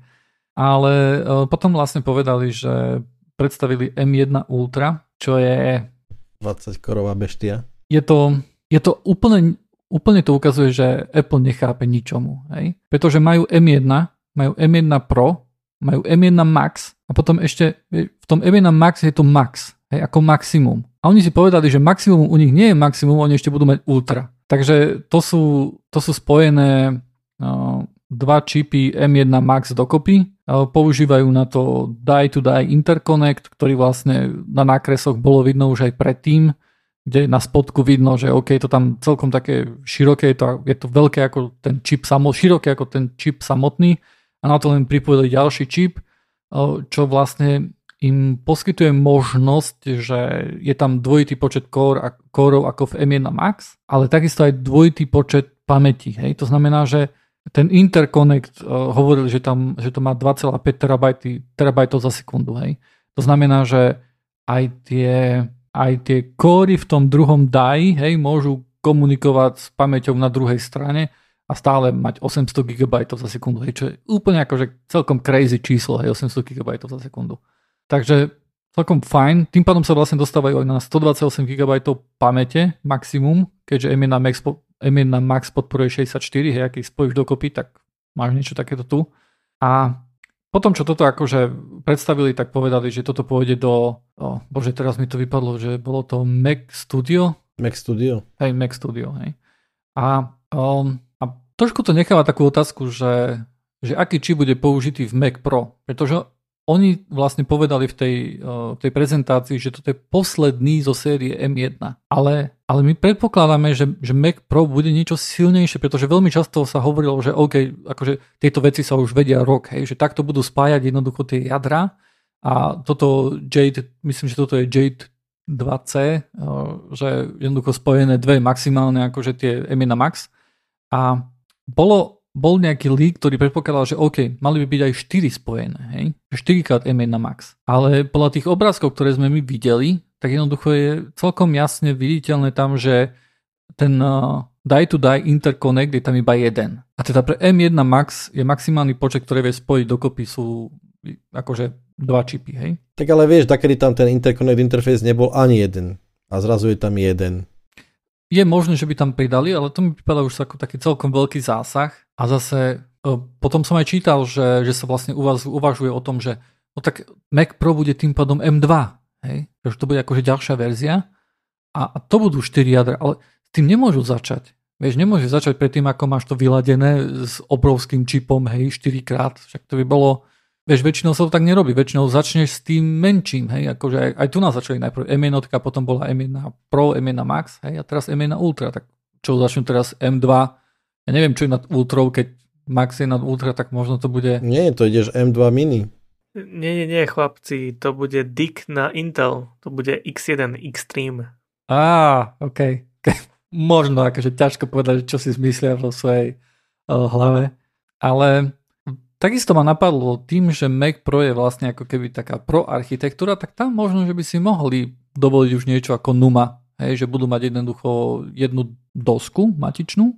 Ale uh, potom vlastne povedali, že predstavili M1 Ultra, čo je... 20 korová beštia. Je to, je to úplne, úplne to ukazuje, že Apple nechápe ničomu. Hej? Pretože majú M1, majú M1 Pro, majú M1 Max a potom ešte v tom M1 Max je to Max, hej, ako maximum. A oni si povedali, že maximum u nich nie je maximum, oni ešte budú mať Ultra. Takže to sú, to sú spojené uh, dva čipy M1 Max dokopy. Uh, používajú na to die-to-die interconnect, ktorý vlastne na nákresoch bolo vidno už aj predtým, kde na spodku vidno, že OK, to tam celkom také široké, je to, je to veľké ako ten čip samo, široké ako ten čip samotný a na to len pripojili ďalší čip, uh, čo vlastne im poskytuje možnosť, že je tam dvojitý počet kórov ako v M1 Max, ale takisto aj dvojitý počet pamäti. Hej? To znamená, že ten interconnect uh, hovoril, že, tam, že to má 2,5 terabajty, terabajtov za sekundu. Hej? To znamená, že aj tie, aj tie kóry v tom druhom DAI hej, môžu komunikovať s pamäťou na druhej strane a stále mať 800 GB za sekundu, hej, čo je úplne akože celkom crazy číslo, hej, 800 GB za sekundu. Takže celkom fajn. Tým pádom sa vlastne dostávajú aj na 128 GB pamäte maximum, keďže M1 Max, M1 Max podporuje 64, hej, ak ich spojíš dokopy, tak máš niečo takéto tu. A potom, čo toto akože predstavili, tak povedali, že toto pôjde do, oh, bože, teraz mi to vypadlo, že bolo to Mac Studio. Mac Studio. Hej, Mac Studio, hej. A, um, a trošku to necháva takú otázku, že, že aký čip bude použitý v Mac Pro, pretože oni vlastne povedali v tej, v tej prezentácii, že toto je posledný zo série M1. Ale, ale my predpokladáme, že, že Mac Pro bude niečo silnejšie, pretože veľmi často sa hovorilo, že OK, akože tieto veci sa už vedia rok, hej, že takto budú spájať jednoducho tie jadra a toto Jade, myslím, že toto je Jade 2C, že jednoducho spojené dve maximálne akože tie M1 Max a bolo bol nejaký leak, ktorý predpokladal, že OK, mali by byť aj 4 spojené, hej? 4 krát M1 Max. Ale podľa tých obrázkov, ktoré sme my videli, tak jednoducho je celkom jasne viditeľné tam, že ten die-to-die interconnect je tam iba jeden. A teda pre M1 Max je maximálny počet, ktorý vie spojiť dokopy sú akože dva čipy, hej? Tak ale vieš, takedy tam ten interconnect interface nebol ani jeden. A zrazu je tam jeden. Je možné, že by tam pridali, ale to mi pripadá už ako taký celkom veľký zásah. A zase e, potom som aj čítal, že, že sa vlastne uvažuje o tom, že no tak Mac Pro bude tým pádom M2, hej? že to bude akože ďalšia verzia a, a to budú 4 jadra, ale s tým nemôžu začať. Vieš, nemôže začať predtým, ako máš to vyladené s obrovským čipom, hej, 4 krát, však to by bolo, vieš, väčšinou sa to tak nerobí, väčšinou začneš s tým menším, hej, akože aj, aj tu nás začali najprv M1, potom bola M1 Pro, M1 Max, hej, a teraz M1 Ultra, tak čo začnú teraz M2, ja neviem, čo je nad Ultrou, keď Max je nad Ultra, tak možno to bude... Nie, to ideš M2 Mini. Nie, nie, nie, chlapci, to bude DIC na Intel, to bude X1 Extreme. Á, OK. možno akože ťažko povedať, čo si zmyslia vo svojej uh, hlave, ale Takisto ma napadlo tým, že Mac Pro je vlastne ako keby taká pro architektúra, tak tam možno, že by si mohli dovoliť už niečo ako Numa, hej, že budú mať jednoducho jednu dosku matičnú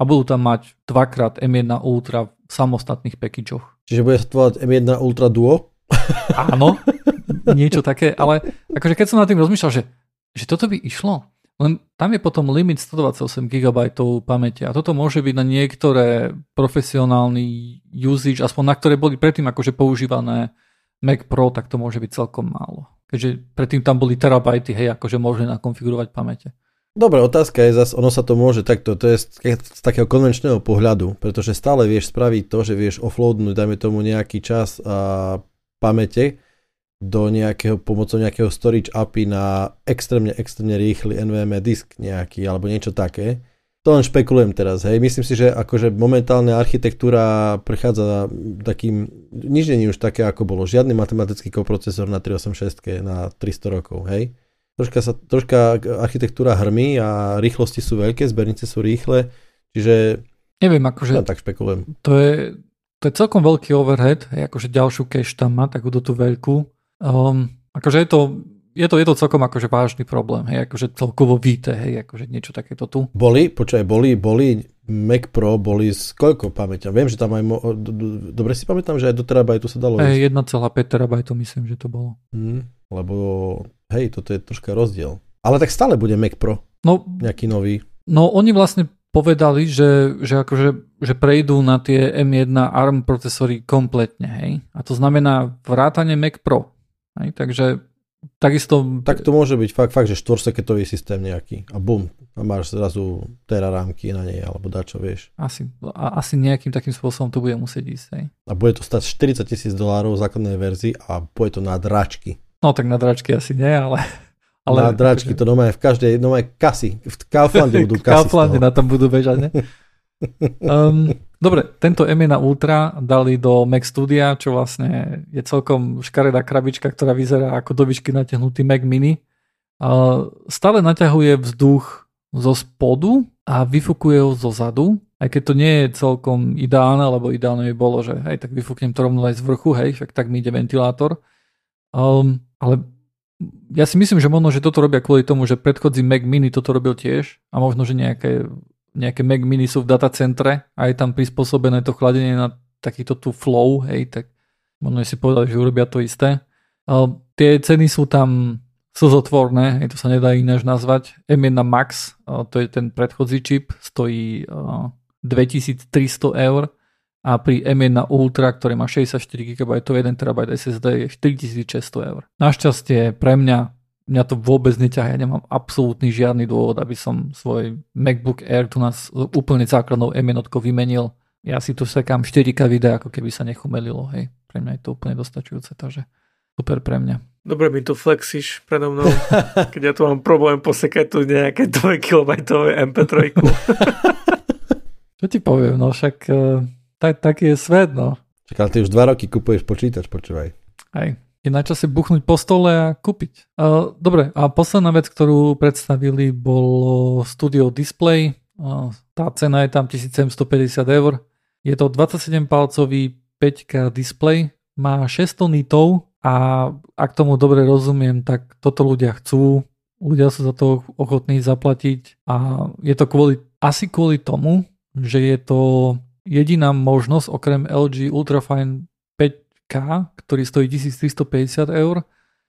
a budú tam mať dvakrát M1 Ultra v samostatných packageoch. Čiže bude sa M1 Ultra Duo? Áno, niečo také, ale akože keď som nad tým rozmýšľal, že, že toto by išlo, len tam je potom limit 128 GB pamäte a toto môže byť na niektoré profesionálny usage, aspoň na ktoré boli predtým akože používané Mac Pro, tak to môže byť celkom málo. Keďže predtým tam boli terabajty, hej, akože možné nakonfigurovať pamäte. Dobre, otázka je zase, ono sa to môže takto, to je z, z takého konvenčného pohľadu, pretože stále vieš spraviť to, že vieš offloadnúť, dajme tomu nejaký čas a pamäte, do nejakého, pomocou nejakého storage API na extrémne, extrémne rýchly NVMe disk nejaký, alebo niečo také. To len špekulujem teraz, hej. Myslím si, že akože momentálna architektúra prechádza takým, nič nie už také, ako bolo. Žiadny matematický koprocesor na 386 na 300 rokov, hej. Troška, sa, troška architektúra hrmí a rýchlosti sú veľké, zbernice sú rýchle, čiže... Neviem, akože... Ja tak špekulujem. To je, to je celkom veľký overhead, akože ďalšiu cache tam má, takúto tú veľkú Um, akože je to, je to, je to celkom akože vážny problém, hej, akože celkovo víte, hej, akože niečo takéto tu. Boli, počkaj, boli, boli Mac Pro boli z koľko pamäťa? Viem, že tam aj... Mo- do, do, dobre si pamätám, že aj do terabajtu sa dalo ísť. 1,5 terabajtu myslím, že to bolo. Hm, lebo, hej, toto je troška rozdiel. Ale tak stále bude Mac Pro, No, nejaký nový. no oni vlastne povedali, že, že, akože, že prejdú na tie M1 ARM procesory kompletne, hej. A to znamená vrátanie Mac Pro. Hej, takže takisto... Tak to môže byť fakt, fakt že štvorseketový systém nejaký. A bum, a máš zrazu terarámky na nej, alebo dačo, vieš. Asi, a, asi nejakým takým spôsobom to bude musieť ísť, hej. A bude to stať 40 tisíc dolárov v základnej verzii a bude to na dračky. No tak na dračky asi nie, ale... ale na dračky, to doma je v každej, doma je kasy. V Kauflande budú kasy Kauflande na tom budú bežať, ne? Um, dobre, tento M1 Ultra dali do Mac Studia, čo vlastne je celkom škaredá krabička, ktorá vyzerá ako do výšky natiahnutý Mac Mini. Stále naťahuje vzduch zo spodu a vyfukuje ho zo zadu, aj keď to nie je celkom ideálne, lebo ideálne by bolo, že hej, tak vyfúknem to rovno aj z vrchu, hej, však tak mi ide ventilátor. Um, ale ja si myslím, že možno, že toto robia kvôli tomu, že predchodzí Mac Mini toto robil tiež a možno, že nejaké, nejaké Mac Mini sú v datacentre a je tam prispôsobené to chladenie na takýto tu flow, hej, tak možno si povedali, že urobia to isté. Uh, tie ceny sú tam slzotvorné, hej, to sa nedá ináč nazvať. M1 Max, to je ten predchodzí čip, stojí uh, 2300 eur a pri M1 Ultra, ktorý má 64 GB, 1 TB SSD je 4600 eur. Našťastie pre mňa mňa to vôbec neťahá, ja nemám absolútny žiadny dôvod, aby som svoj MacBook Air tu nás úplne základnou M1 vymenil. Ja si tu sekám 4K videa, ako keby sa nechumelilo, hej. Pre mňa je to úplne dostačujúce, takže super pre mňa. Dobre mi tu flexíš predo mnou, keď ja tu mám problém posekať tu nejaké 2 KB MP3. Čo ti poviem, no však uh, tak, taký je svet, no. Čak, ale ty už dva roky kupuješ počítač, počúvaj. Hej, je na čase buchnúť po stole a kúpiť. Uh, dobre, a posledná vec, ktorú predstavili, bolo Studio Display. Uh, tá cena je tam 1750 eur. Je to 27-palcový 5K display, má 600 nitov a ak tomu dobre rozumiem, tak toto ľudia chcú. Ľudia sú za to ochotní zaplatiť a je to kvôli, asi kvôli tomu, že je to jediná možnosť okrem LG Ultrafine 5K, ktorý stojí 1350 eur,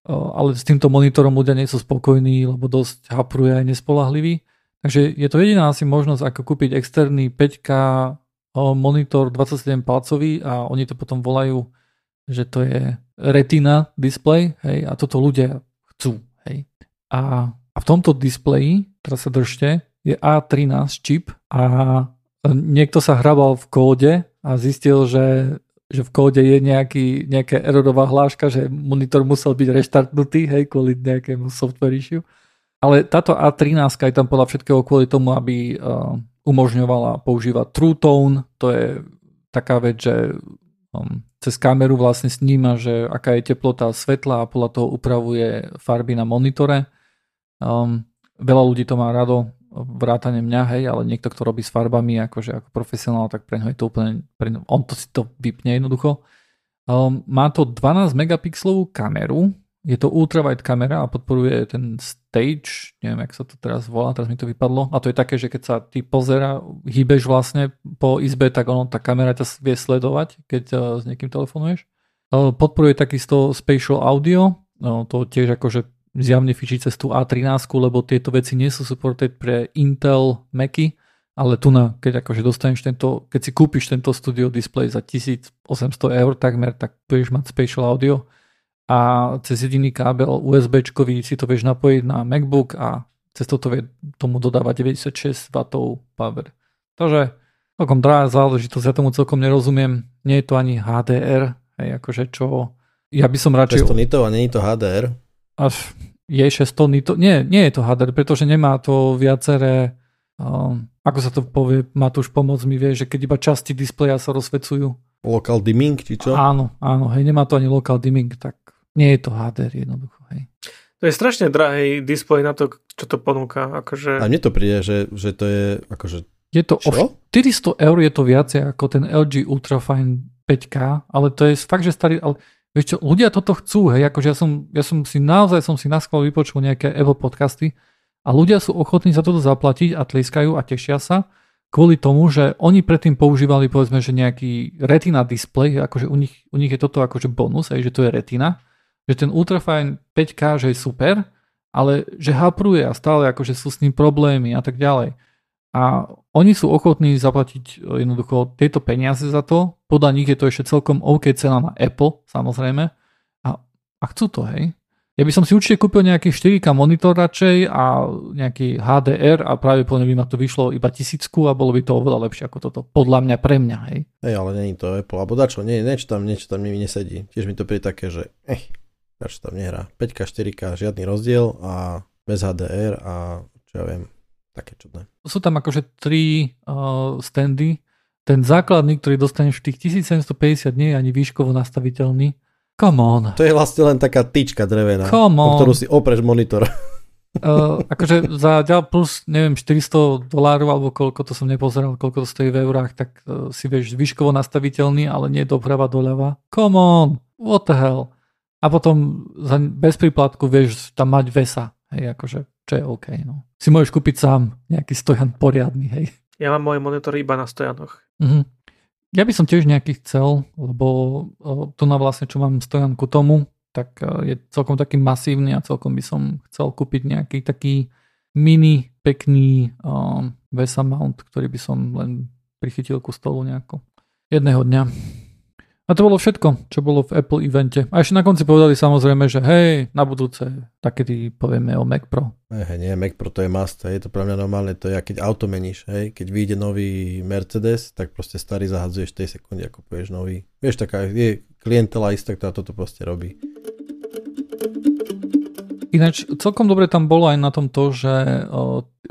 ale s týmto monitorom ľudia nie sú spokojní, lebo dosť hapruje aj nespolahlivý. Takže je to jediná asi možnosť, ako kúpiť externý 5K monitor 27 palcový a oni to potom volajú, že to je retina display, hej, a toto ľudia chcú, hej. A, a v tomto displeji, teraz sa držte, je A13 čip a niekto sa hrabal v kóde a zistil, že, že v kóde je nejaký, nejaká erorová hláška, že monitor musel byť reštartnutý, hej, kvôli nejakému software issue. Ale táto A13 je tam podľa všetkého kvôli tomu, aby uh, umožňovala používať True Tone, to je taká vec, že um, cez kameru vlastne sníma, že aká je teplota svetla a podľa toho upravuje farby na monitore. Um, veľa ľudí to má rado, vrátane mňa, hej, ale niekto, kto robí s farbami akože ako profesionál, tak pre ňo je to úplne, pre on to si to vypne jednoducho. Um, má to 12 megapixelovú kameru, je to ultrawide kamera a podporuje ten stage, neviem, jak sa to teraz volá, teraz mi to vypadlo. A to je také, že keď sa ty pozera, hýbeš vlastne po izbe, tak ono, tá kamera ťa vie sledovať, keď uh, s niekým telefonuješ. Uh, podporuje takisto spatial audio, uh, to tiež akože zjavne fičí cez tú A13, lebo tieto veci nie sú supported pre Intel Macy, ale tu na, keď akože dostaneš tento, keď si kúpiš tento studio display za 1800 eur takmer, tak budeš mať spatial audio a cez jediný kábel USB si to vieš napojiť na MacBook a cez toto vie tomu dodáva 96 W power. Takže celkom drahá záležitosť, ja tomu celkom nerozumiem. Nie je to ani HDR, hej, akože čo... Ja by som radšej... 600 nitov a nie je to HDR? Až je 600 nitov... Nie, nie je to HDR, pretože nemá to viaceré... Um, ako sa to povie, má tu už pomoc mi vie, že keď iba časti displeja sa rozsvecujú. Local dimming, či čo? Áno, áno, hej, nemá to ani local dimming, tak nie je to HDR jednoducho, hej. To je strašne drahý displej na to, čo to ponúka. Akože... A mne to príde, že, že to je akože... Je to Čo? o 400 eur je to viacej ako ten LG Ultrafine 5K, ale to je fakt, že starý, ale vieš čo, ľudia toto chcú, hej, akože ja som, ja som si naozaj som si na schvál vypočul nejaké Apple podcasty a ľudia sú ochotní za toto zaplatiť a tliskajú a tešia sa, kvôli tomu, že oni predtým používali povedzme, že nejaký retina display, akože u nich, u nich je toto akože bonus, aj, že to je retina, že ten ultrafine 5K, že je super, ale že hapruje a stále akože sú s ním problémy a tak ďalej. A oni sú ochotní zaplatiť e, jednoducho tieto peniaze za to, podľa nich je to ešte celkom OK cena na Apple, samozrejme, a, a chcú to, hej. Ja by som si určite kúpil nejaký 4K monitor radšej a nejaký HDR a práve po by ma to vyšlo iba tisícku a bolo by to oveľa lepšie ako toto. Podľa mňa, pre mňa, hej. Hej, ale není to Apple, alebo dačo, nie, niečo tam, niečo tam mi nesedí. Tiež mi to príde také, že eh, dačo tam nehrá. 5K, 4K, žiadny rozdiel a bez HDR a čo ja viem, také čudné. Sú tam akože tri uh, standy. Ten základný, ktorý dostaneš v tých 1750 nie je ani výškovo nastaviteľný Come on. To je vlastne len taká tyčka drevená, Come on. ktorú si opreš monitor. Uh, akože za ďal plus, neviem, 400 dolárov alebo koľko, to som nepozeral, koľko to stojí v eurách, tak uh, si vieš výškovo nastaviteľný, ale nie doprava doľava. Come on, what the hell. A potom za, bez príplatku vieš tam mať vesa, hej, akože, čo je OK, no. Si môžeš kúpiť sám nejaký stojan poriadny, hej. Ja mám môj monitor iba na stojanoch. Mhm. Ja by som tiež nejaký chcel, lebo tu na vlastne, čo mám stojanku tomu, tak je celkom taký masívny a celkom by som chcel kúpiť nejaký taký mini, pekný uh, VESA mount, ktorý by som len prichytil ku stolu nejako. Jedného dňa. A to bolo všetko, čo bolo v Apple evente. A ešte na konci povedali samozrejme, že hej, na budúce takedy povieme o Mac Pro. Hej, nie, Mac Pro to je must, hej, to pre mňa normálne, to je, keď auto meníš, hej, keď vyjde nový Mercedes, tak proste starý zahadzuješ tej sekunde, ako povieš nový. Vieš, taká je klientela istá, ktorá toto proste robí. Ináč celkom dobre tam bolo aj na tom to, že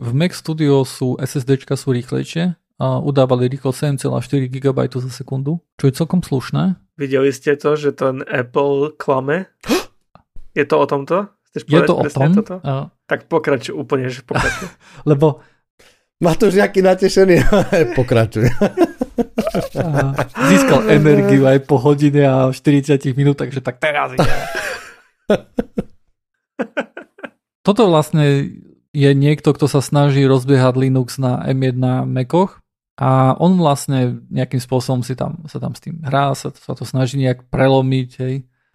v Mac Studio sú SSDčka sú rýchlejšie, a udávali rýchlo 7,4 GB za sekundu, čo je celkom slušné. Videli ste to, že ten Apple klame? je to o tomto? Chceš je to o tom? Toto? A... Tak pokračuj úplne, že pokračuj. Lebo Matúš, aký natešený. Pokračuj. Získal energiu aj po hodine a 40 minút, takže tak teraz ide. Toto vlastne je niekto, kto sa snaží rozbiehať Linux na M1 Macoch a on vlastne nejakým spôsobom si tam, sa tam s tým hrá, sa, sa to snaží nejak prelomiť. Hej.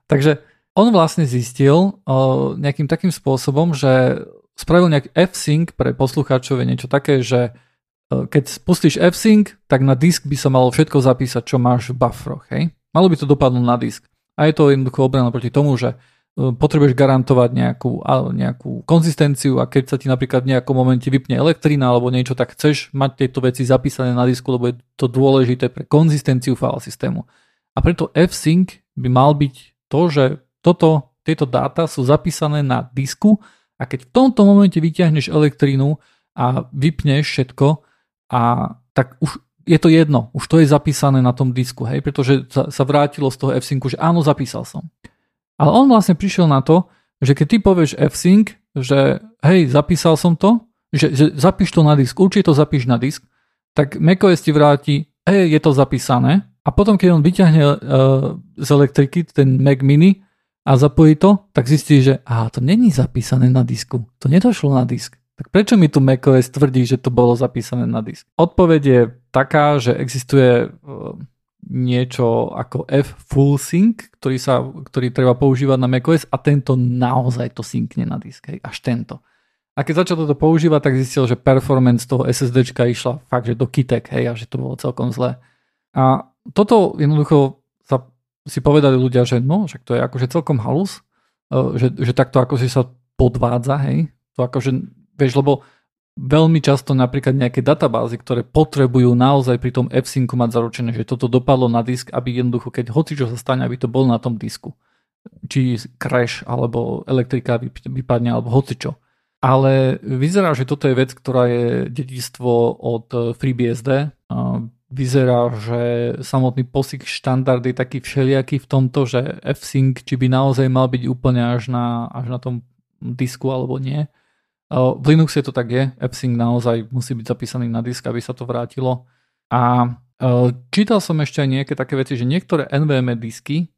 Takže on vlastne zistil uh, nejakým takým spôsobom, že spravil nejak F-Sync pre poslucháčov niečo také, že keď spustíš F-Sync, tak na disk by sa malo všetko zapísať, čo máš v bufferoch. Malo by to dopadnúť na disk. A je to jednoducho obrana proti tomu, že potrebuješ garantovať nejakú, nejakú konzistenciu a keď sa ti napríklad v nejakom momente vypne elektrina alebo niečo, tak chceš mať tieto veci zapísané na disku, lebo je to dôležité pre konzistenciu file systému. A preto F-Sync by mal byť to, že toto, tieto dáta sú zapísané na disku a keď v tomto momente vyťahneš elektrínu a vypneš všetko, a tak už je to jedno, už to je zapísané na tom disku, hej, pretože sa vrátilo z toho F-Syncu, že áno, zapísal som. Ale on vlastne prišiel na to, že keď ty povieš F-Sync, že hej, zapísal som to, že, že zapíš to na disk, určite to zapíš na disk, tak macOS ti vráti, hej, je to zapísané a potom keď on vyťahne uh, z elektriky ten Mac Mini a zapojí to, tak zistí, že aha, to není zapísané na disku, to nedošlo na disk. Tak prečo mi tu macOS tvrdí, že to bolo zapísané na disk? Odpoveď je taká, že existuje uh, niečo ako F full sync, ktorý, sa, ktorý treba používať na macOS a tento naozaj to synkne na disk, hej, až tento. A keď začal toto používať, tak zistil, že performance toho SSDčka išla fakt, že do kitek, hej, a že to bolo celkom zlé. A toto jednoducho sa si povedali ľudia, že no, však to je akože celkom halus, e, že, že takto ako si sa podvádza, hej, to akože, vieš, lebo veľmi často napríklad nejaké databázy, ktoré potrebujú naozaj pri tom f mať zaručené, že toto dopadlo na disk, aby jednoducho, keď hoci čo sa stane, aby to bolo na tom disku. Či crash, alebo elektrika vypadne, alebo hoci čo. Ale vyzerá, že toto je vec, ktorá je dedistvo od FreeBSD. Vyzerá, že samotný POSIX štandard je taký všelijaký v tomto, že F-Sync, či by naozaj mal byť úplne až na, až na tom disku alebo nie. V Linuxe to tak je, AppSync naozaj musí byť zapísaný na disk, aby sa to vrátilo. A čítal som ešte aj nejaké také veci, že niektoré NVMe disky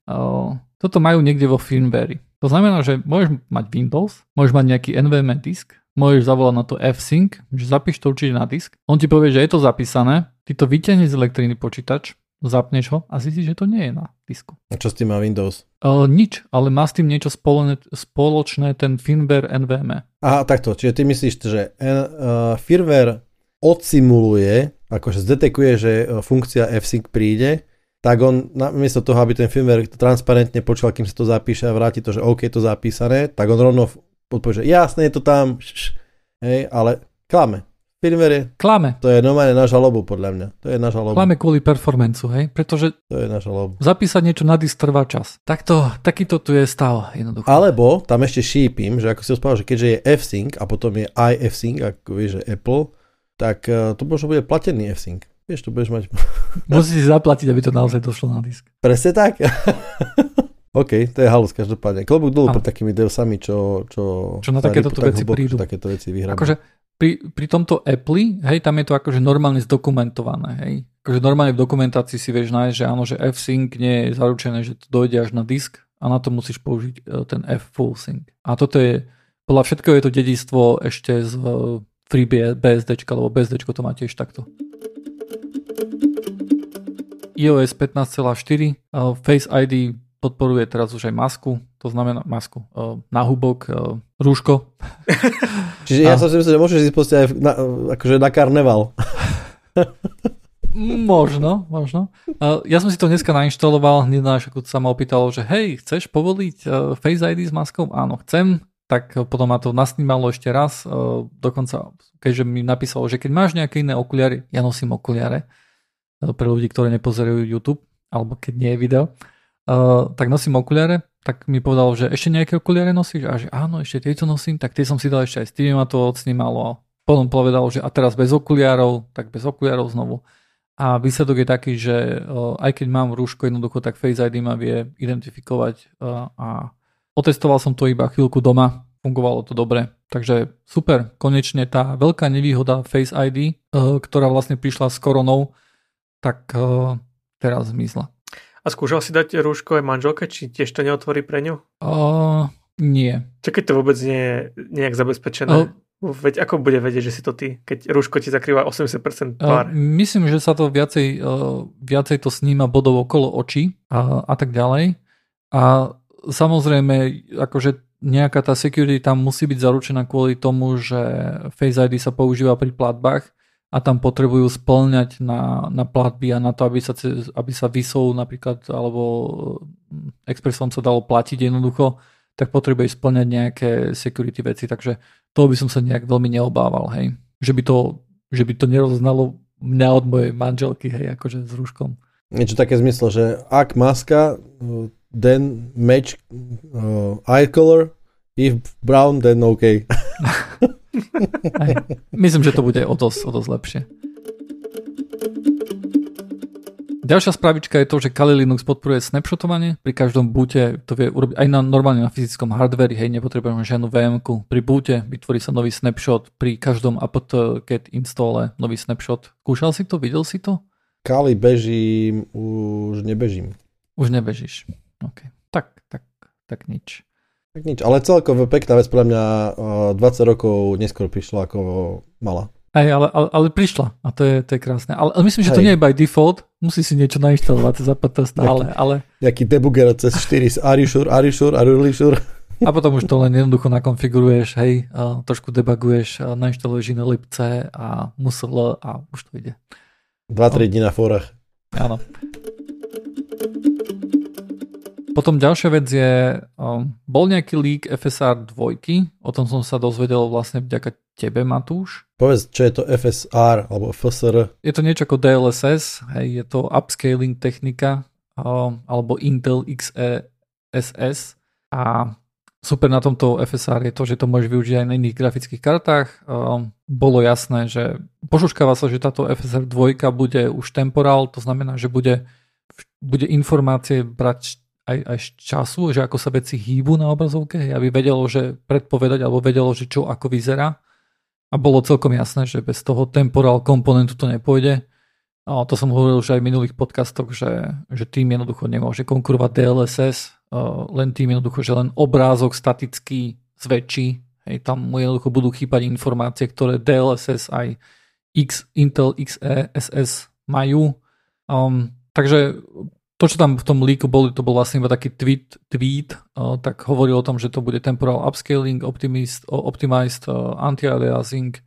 toto majú niekde vo firmware. To znamená, že môžeš mať Windows, môžeš mať nejaký NVMe disk, môžeš zavolať na to F-Sync, že zapíš to určite na disk. On ti povie, že je to zapísané, ty to vyťahneš z elektriny počítač, zapneš ho a zistíš, že to nie je na disku. A čo s tým má Windows? Uh, nič, ale má s tým niečo spoločné, spoločné ten firmware NVMe. Aha, takto. Čiže ty myslíš, že uh, firmware odsimuluje, akože zdetekuje, že funkcia F-Sync príde, tak on namiesto toho, aby ten firmware transparentne počul, kým sa to zapíše a vráti to, že OK, je to zapísané, tak on rovno odpovie, že jasne je to tam, hej, ale klame. Firmware je, Klame. to je normálne na žalobu, podľa mňa. To je na žalobu. Klame kvôli performanceu, hej? Pretože To je na žalobu. zapísať niečo na disk trvá čas. Takto, takýto tu je stav, jednoducho. Alebo tam ešte šípim, že ako si spával, že keďže je F-Sync a potom je iF-Sync, ako vieš, že Apple, tak uh, to možno bude platený F-Sync. Vieš, to budeš mať... Musíš si zaplatiť, aby to naozaj došlo na disk. Presne tak. OK, to je halus každopádne. Klobúk dolu pred takými deosami, čo, čo, Čo na takéto tak veci hlboko, prídu. Takéto veci. Akože pri, pri tomto Apple, hej, tam je to akože normálne zdokumentované, hej. Akože normálne v dokumentácii si vieš nájsť, že áno, že F-Sync nie je zaručené, že to dojde až na disk a na to musíš použiť e, ten F-Full Sync. A toto je, podľa všetkého je to dedistvo ešte z e, Free BSD, lebo BSD to má tiež takto. iOS 15.4, uh, Face ID podporuje teraz už aj masku, to znamená masku, uh, náhubok, uh, rúško. Čiže ja a- som si myslel, že môžeš ísť proste aj na, akože na karneval. Možno, možno. Uh, ja som si to dneska nainštaloval, hneď na ako sa ma opýtalo, že hej, chceš povoliť uh, Face ID s maskou? Áno, chcem. Tak potom ma to nasnímalo ešte raz. Uh, dokonca, keďže mi napísalo, že keď máš nejaké iné okuliare, ja nosím okuliare, pre ľudí, ktorí nepozerajú YouTube, alebo keď nie je video, uh, tak nosím okuliare, tak mi povedal, že ešte nejaké okuliare nosíš? A že áno, ešte tieto nosím, tak tie som si dal ešte aj s tými ma to odsnímalo. Potom povedal, že a teraz bez okuliarov, tak bez okuliarov znovu. A výsledok je taký, že uh, aj keď mám rúško jednoducho, tak Face ID ma vie identifikovať uh, a otestoval som to iba chvíľku doma, fungovalo to dobre. Takže super, konečne tá veľká nevýhoda Face ID, uh, ktorá vlastne prišla s koronou, tak teraz zmizla. A skúšal si dať rúško aj manželke, či tiež to neotvorí pre ňu? Uh, nie. Čo keď to vôbec nie je nejak zabezpečené? Veď ako bude vedieť, že si to ty, keď rúško ti zakrýva 80% Uh, tvár? myslím, že sa to viacej, viacej to sníma bodov okolo očí a, a tak ďalej. A samozrejme, akože nejaká tá security tam musí byť zaručená kvôli tomu, že Face ID sa používa pri platbách a tam potrebujú splňať na, na platby a na to, aby sa, aby sa vysou napríklad alebo mm, Expressom sa dalo platiť jednoducho, tak potrebuje splňať nejaké security veci, takže toho by som sa nejak veľmi neobával, hej. Že by to, že by to neroznalo mňa od mojej manželky, hej, akože s rúškom. Niečo také zmyslo, že ak maska, uh, then match uh, eye color, if brown, then OK. Myslím, že to bude o dosť, o dosť lepšie. Ďalšia spravička je to, že Kali Linux podporuje snapshotovanie. Pri každom boote to vie urobiť aj na, normálne na fyzickom hardveri, hej, nepotrebujeme žiadnu vm Pri boote vytvorí sa nový snapshot, pri každom apt-get installe nový snapshot. Skúšal si to? Videl si to? Kali bežím, už nebežím. Už nebežíš. OK. Tak, tak, tak nič. Tak nič, ale celkovo pekná vec, podľa mňa uh, 20 rokov neskôr prišla ako mala. Hej, ale, ale, ale prišla a to je, to je krásne. Ale, ale myslím, že to Hej. nie je by default, musí si niečo nainštalovať, APT stále, ale Nejaký debugger cez 4 are you sure, are you sure, are you really sure? a potom už to len jednoducho nakonfiguruješ, hej, trošku debuguješ, a nainštaluješ iné lipce a musel a už to ide. 2-3 dní na forách. Áno. Potom ďalšia vec je, um, bol nejaký leak FSR 2, o tom som sa dozvedel vlastne vďaka tebe, Matúš. Povedz, čo je to FSR alebo FSR. Je to niečo ako DLSS, hej, je to upscaling technika um, alebo Intel XeSS a super na tomto FSR je to, že to môžeš využiť aj na iných grafických kartách. Um, bolo jasné, že pošuškáva sa, že táto FSR 2 bude už temporal, to znamená, že bude, bude informácie brať aj, aj z času, že ako sa veci hýbu na obrazovke, aby vedelo, že predpovedať alebo vedelo, že čo ako vyzerá. A bolo celkom jasné, že bez toho temporal komponentu to nepôjde. A to som hovoril už aj v minulých podcastoch, že, že tým jednoducho nemôže konkurovať DLSS, len tým jednoducho, že len obrázok statický zväčší, Hej, tam mu jednoducho budú chýbať informácie, ktoré DLSS aj X, Intel XeSS majú. Um, takže to, čo tam v tom líku boli, to bol vlastne iba taký tweet, tweet uh, tak hovoril o tom, že to bude temporal upscaling, optimist, uh, optimized uh, anti-aliasing,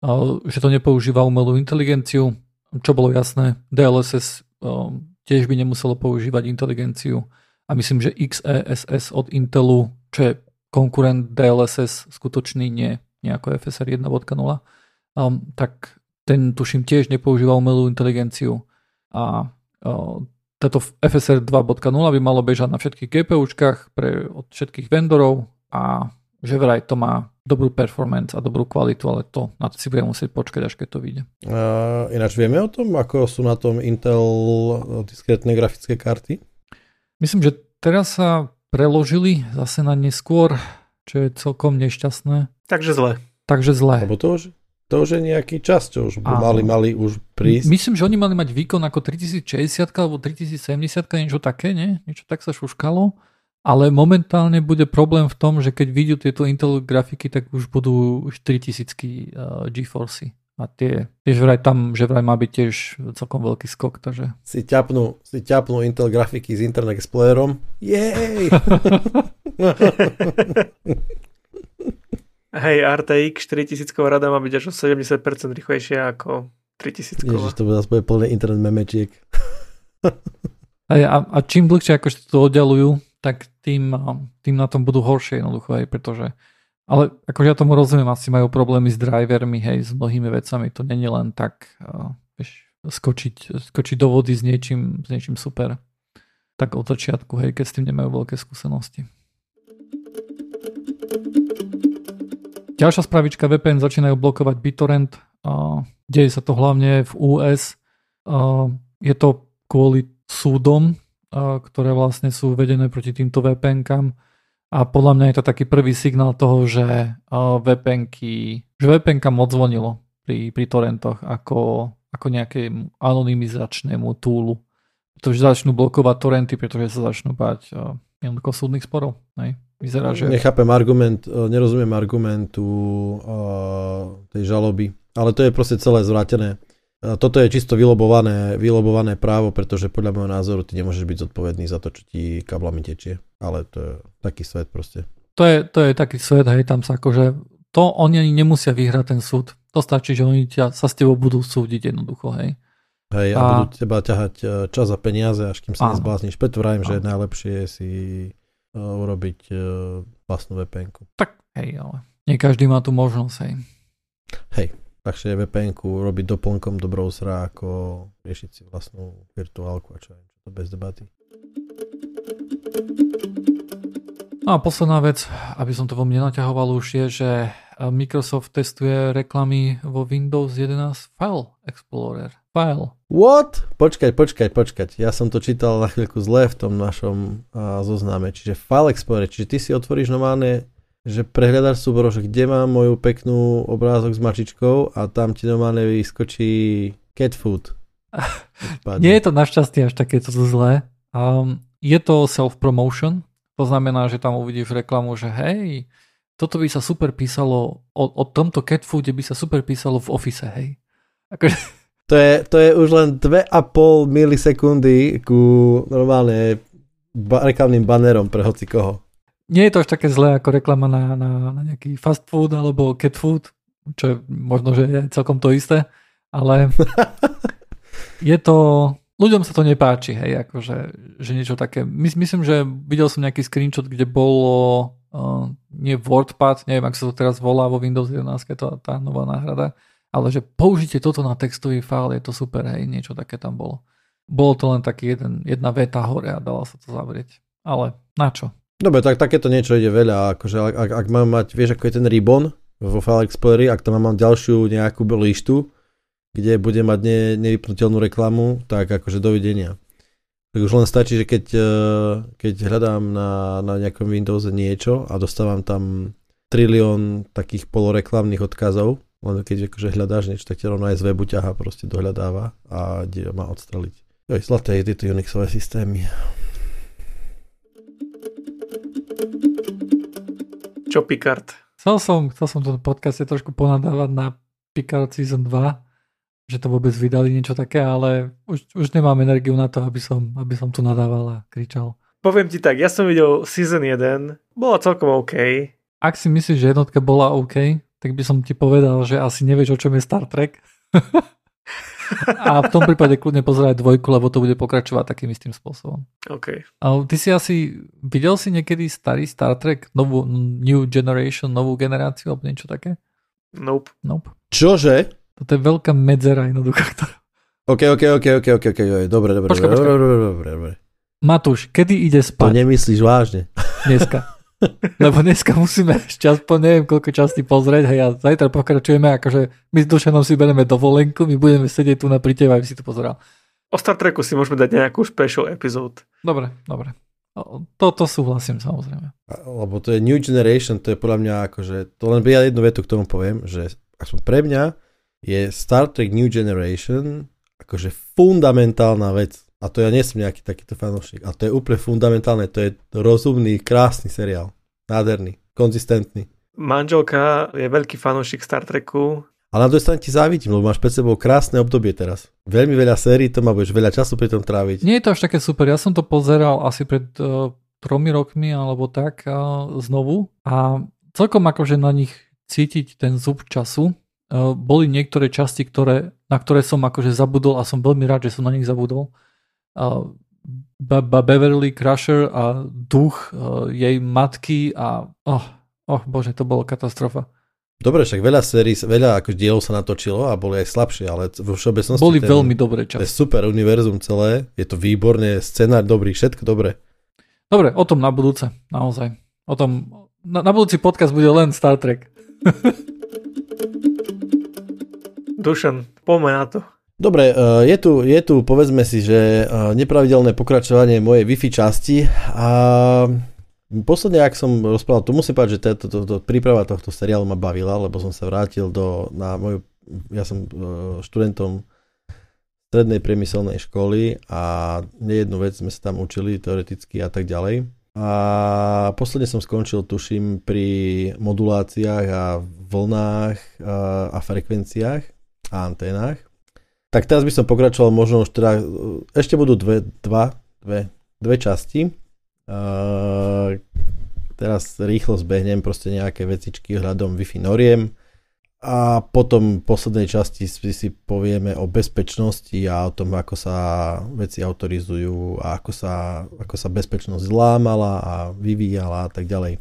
uh, že to nepoužíva umelú inteligenciu, čo bolo jasné. DLSS uh, tiež by nemuselo používať inteligenciu a myslím, že XeSS od Intelu, čo je konkurent DLSS skutočný, nie, nie ako FSR 1.0, um, tak ten tuším tiež nepoužíva umelú inteligenciu a táto FSR 2.0 by malo bežať na všetkých GPUčkách pre, od všetkých vendorov a že vraj to má dobrú performance a dobrú kvalitu, ale to na to si budeme musieť počkať, až keď to vyjde. Uh, ináč vieme o tom, ako sú na tom Intel diskrétne grafické karty? Myslím, že teraz sa preložili zase na neskôr, čo je celkom nešťastné. Takže zle. Takže zle. Lebo to už, to už je nejaký čas, čo už Áno. mali, mali už prísť. Myslím, že oni mali mať výkon ako 3060 alebo 3070, niečo také, nie? Niečo tak sa šuškalo. Ale momentálne bude problém v tom, že keď vidú tieto Intel grafiky, tak už budú 4000 uh, GeForce. A tie, tiež vraj tam, že vraj má byť tiež celkom veľký skok, takže... Si ťapnú, si ťapnú Intel grafiky s Internet Explorerom. Jej! Hej, RTX 4000 rada má byť až o 70% rýchlejšia ako 3000 Ježiš, to bude zase plné internet memečiek. a, a, a čím dlhšie akože to oddalujú, tak tým, tým na tom budú horšie jednoducho, hej, pretože ale akože ja tomu rozumiem, asi majú problémy s drivermi, hej, s mnohými vecami, to není len tak, uh, vieš, skočiť, skočiť do vody s niečím, s niečím super. Tak od začiatku, hej, keď s tým nemajú veľké skúsenosti. Ďalšia spravička VPN začínajú blokovať BitTorrent. Deje sa to hlavne v US. Je to kvôli súdom, ktoré vlastne sú vedené proti týmto VPN-kam. A podľa mňa je to taký prvý signál toho, že VPN-ky, že VPN-kam odzvonilo pri, pri torrentoch ako, ako nejakému anonymizačnému túlu. Pretože začnú blokovať torrenty, pretože sa začnú uh, jednoducho súdnych sporov. Hej. Vyzerá, že... Nechápem argument, e, nerozumiem argumentu uh, tej žaloby, ale to je proste celé zvrátené. Uh, toto je čisto vylobované, vylobované právo, pretože podľa môjho názoru ty nemôžeš byť zodpovedný za to, čo ti kablami tečie. Ale to je taký svet proste. To je, to je taký svet, hej, tam sa akože, to oni ani nemusia vyhrať ten súd. To stačí, že oni ťa, sa s tebou budú súdiť jednoducho, hej. Hej, a, a budú teba ťahať čas a peniaze, až kým sa nezblázniš. Preto vrajím, že najlepšie si urobiť uh, vlastnú vpn Tak, hej, ale nie každý má tú možnosť, hej. Hej, takže vpn robiť doplnkom do browsera, ako riešiť si vlastnú virtuálku a čo to bez debaty. No a posledná vec, aby som to veľmi nenaťahoval už, je, že Microsoft testuje reklamy vo Windows 11 File Explorer. File What? Počkať, počkať, počkať. Ja som to čítal na chvíľku zle v tom našom uh, zozname. Čiže File Explorer, čiže ty si otvoríš normálne, že prehľadaš súbor, že kde mám moju peknú obrázok s mačičkou a tam ti normálne vyskočí cat food. Nie je to našťastie až takéto zlé. Um, je to self-promotion, to znamená, že tam uvidíš reklamu, že hej, toto by sa super písalo, o, o tomto cat foode by sa super písalo v Office, hej. Akože, to je, to je už len 2,5 milisekundy ku normálne ba- reklamným banerom pre hoci koho. Nie je to až také zlé ako reklama na, na, na nejaký fast food alebo cat food, čo je možno, že je celkom to isté, ale je to, ľuďom sa to nepáči, hej, akože, že niečo také, My, myslím, že videl som nejaký screenshot, kde bolo uh, nie WordPad, neviem, ako sa to teraz volá vo Windows 11, to tá nová náhrada, ale že použite toto na textový file, je to super, hej, niečo také tam bolo. Bolo to len taký jeden, jedna veta hore a dala sa to zavrieť. Ale na čo? Dobre, tak takéto niečo ide veľa, akože ak, ak, ak mám mať, vieš, ako je ten ribbon vo File Explorer, ak tam mám ďalšiu nejakú lištu, kde bude mať ne, nevypnutelnú reklamu, tak akože dovidenia. Tak už len stačí, že keď, eh, keď hľadám na, na nejakom Windowse niečo a dostávam tam trilión takých poloreklamných odkazov, len keď akože hľadáš niečo, tak ťa rovno aj z webu ťaha, proste dohľadáva a ide má odstreliť. Aj zlaté je tieto Unixové systémy. Čo Picard? Chcel som, chcel som v podcaste trošku ponadávať na Picard Season 2, že to vôbec vydali niečo také, ale už, už nemám energiu na to, aby som, aby som tu nadával a kričal. Poviem ti tak, ja som videl Season 1, bola celkom OK. Ak si myslíš, že jednotka bola OK, tak by som ti povedal, že asi nevieš, o čom je Star Trek. A v tom prípade kľudne pozeraj dvojku, lebo to bude pokračovať takým istým spôsobom. OK. A ty si asi, videl si niekedy starý Star Trek, novú New Generation, novú generáciu alebo niečo také? Nope. Nope. Čože? Toto je veľká medzera jednoducho. ktorá- OK, OK, OK, OK, OK, OK, dobre, dobre, Počkaj, dobre, počkaj. dobre, dobre, dobre, dobre. Matúš, kedy ide To spať nemyslíš vážne. dneska? Lebo dneska musíme ešte aspoň neviem koľko časti pozrieť, hej, a zajtra pokračujeme, akože my s Dušanom si bereme dovolenku, my budeme sedieť tu na pri tebe, aby si to pozeral. O Star Treku si môžeme dať nejakú special epizód. Dobre, dobre. Toto súhlasím samozrejme. Lebo to je New Generation, to je podľa mňa akože, to len ja jednu vetu k tomu poviem, že aspoň pre mňa je Star Trek New Generation akože fundamentálna vec. A to ja nie som nejaký takýto fanúšik. A to je úplne fundamentálne. To je rozumný, krásny seriál. Nádherný, konzistentný. Manželka je veľký fanúšik Star Treku. Ale na druhej strane ti závidím, lebo máš pred sebou krásne obdobie teraz. Veľmi veľa sérií, to má budeš veľa času pri tom tráviť. Nie je to až také super, ja som to pozeral asi pred uh, tromi rokmi alebo tak uh, znovu a celkom akože na nich cítiť ten zub času. Uh, boli niektoré časti, ktoré, na ktoré som akože zabudol a som veľmi rád, že som na nich zabudol. Be- Beverly Crusher a duch uh, jej matky a oh, oh bože, to bolo katastrofa. Dobre, však veľa sérií, veľa ako dielov sa natočilo a boli aj slabšie, ale vo všeobecnosti Boli ten, veľmi dobré to je super univerzum celé, je to výborné, scenár dobrý, všetko dobré. Dobre, o tom na budúce, naozaj. O tom, na, na budúci podcast bude len Star Trek. Dušan, poďme na to. Dobre, eh, je tu, je tu povedzme si, že eh, nepravidelné pokračovanie mojej Wi-Fi časti a posledne, ak som rozprával, to musím povedať, že táto, to, to, príprava tohto seriálu ma bavila, lebo som sa vrátil do, na moju, ja som eh, študentom strednej priemyselnej školy a nejednu vec sme sa tam učili teoreticky a tak ďalej. A posledne som skončil, tuším, pri moduláciách a vlnách a frekvenciách a anténach. Tak teraz by som pokračoval možno už teda, ešte budú dve, dva, dve, dve časti. Uh, teraz rýchlo zbehnem proste nejaké vecičky hľadom Wi-Fi noriem a potom v poslednej časti si, si povieme o bezpečnosti a o tom, ako sa veci autorizujú a ako sa, ako sa bezpečnosť zlámala a vyvíjala a tak ďalej.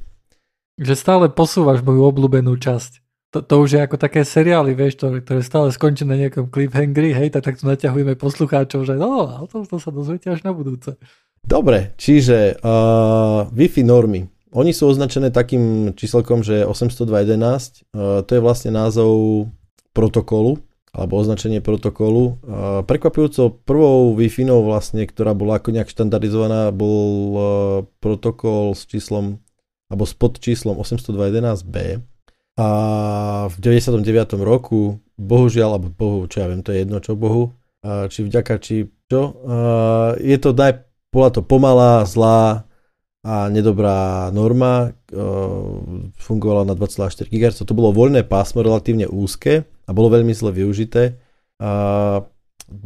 Že stále posúvaš moju obľúbenú časť. To, to už je ako také seriály, vieš, ktoré, ktoré stále skončia na nejakom cliffhangeri, hej, tak, tu naťahujeme poslucháčov, že no, ale to, to sa dozviete až na budúce. Dobre, čiže uh, Wi-Fi normy. Oni sú označené takým číselkom, že 802.11, uh, to je vlastne názov protokolu, alebo označenie protokolu. Uh, prekvapujúco prvou Wi-Fi vlastne, ktorá bola ako nejak štandardizovaná, bol uh, protokol s číslom, alebo s podčíslom 802.11b. A v 99. roku, bohužiaľ, alebo bohu, čo ja viem, to je jedno čo bohu, či vďaka, či čo, je to naj, bola to pomalá, zlá a nedobrá norma, fungovala na 2,4 GHz, to bolo voľné pásmo, relatívne úzke a bolo veľmi zle využité.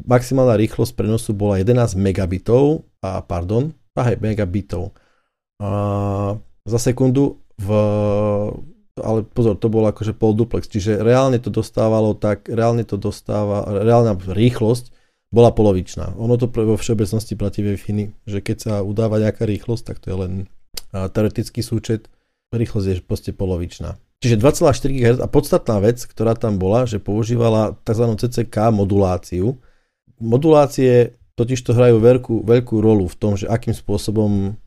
Maximálna rýchlosť prenosu bola 11 megabitov, a pardon, a hej, megabitov uh, za sekundu v ale pozor, to bolo akože pol duplex, čiže reálne to dostávalo tak, reálne to dostáva, reálna rýchlosť bola polovičná. Ono to vo všeobecnosti platí ve Finy, že keď sa udáva nejaká rýchlosť, tak to je len teoretický súčet, rýchlosť je proste polovičná. Čiže 2,4 GHz a podstatná vec, ktorá tam bola, že používala tzv. CCK moduláciu. Modulácie totiž to hrajú veľkú, veľkú rolu v tom, že akým spôsobom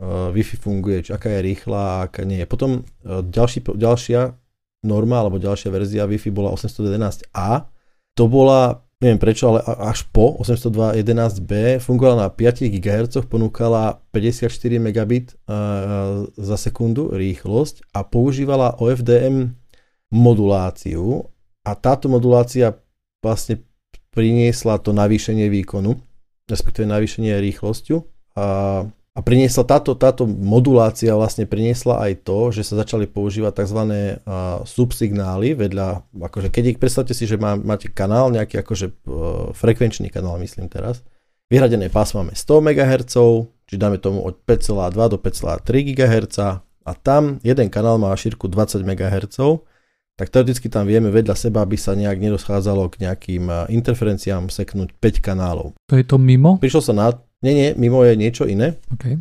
Wi-Fi funguje, či aká je rýchla a aká nie je. Potom uh, ďalší, ďalšia norma alebo ďalšia verzia Wi-Fi bola 811a. To bola, neviem prečo, ale až po 802.11b fungovala na 5 GHz, ponúkala 54 megabit uh, za sekundu rýchlosť a používala OFDM moduláciu a táto modulácia vlastne priniesla to navýšenie výkonu, respektíve navýšenie rýchlosťu a A priniesla táto, táto modulácia vlastne priniesla aj to, že sa začali používať tzv. Subsignály vedľa, akože keď ich predstavte si, že má, máte kanál, nejaký akože uh, frekvenčný kanál, myslím teraz, vyhradené pásmo máme 100 MHz, či dáme tomu od 5,2 do 5,3 GHz a tam jeden kanál má šírku 20 MHz, tak teoreticky tam vieme vedľa seba, aby sa nejak nedoschádzalo k nejakým interferenciám seknúť 5 kanálov. To je to mimo? Prišlo sa na, nie, nie, mimo je niečo iné. Okay.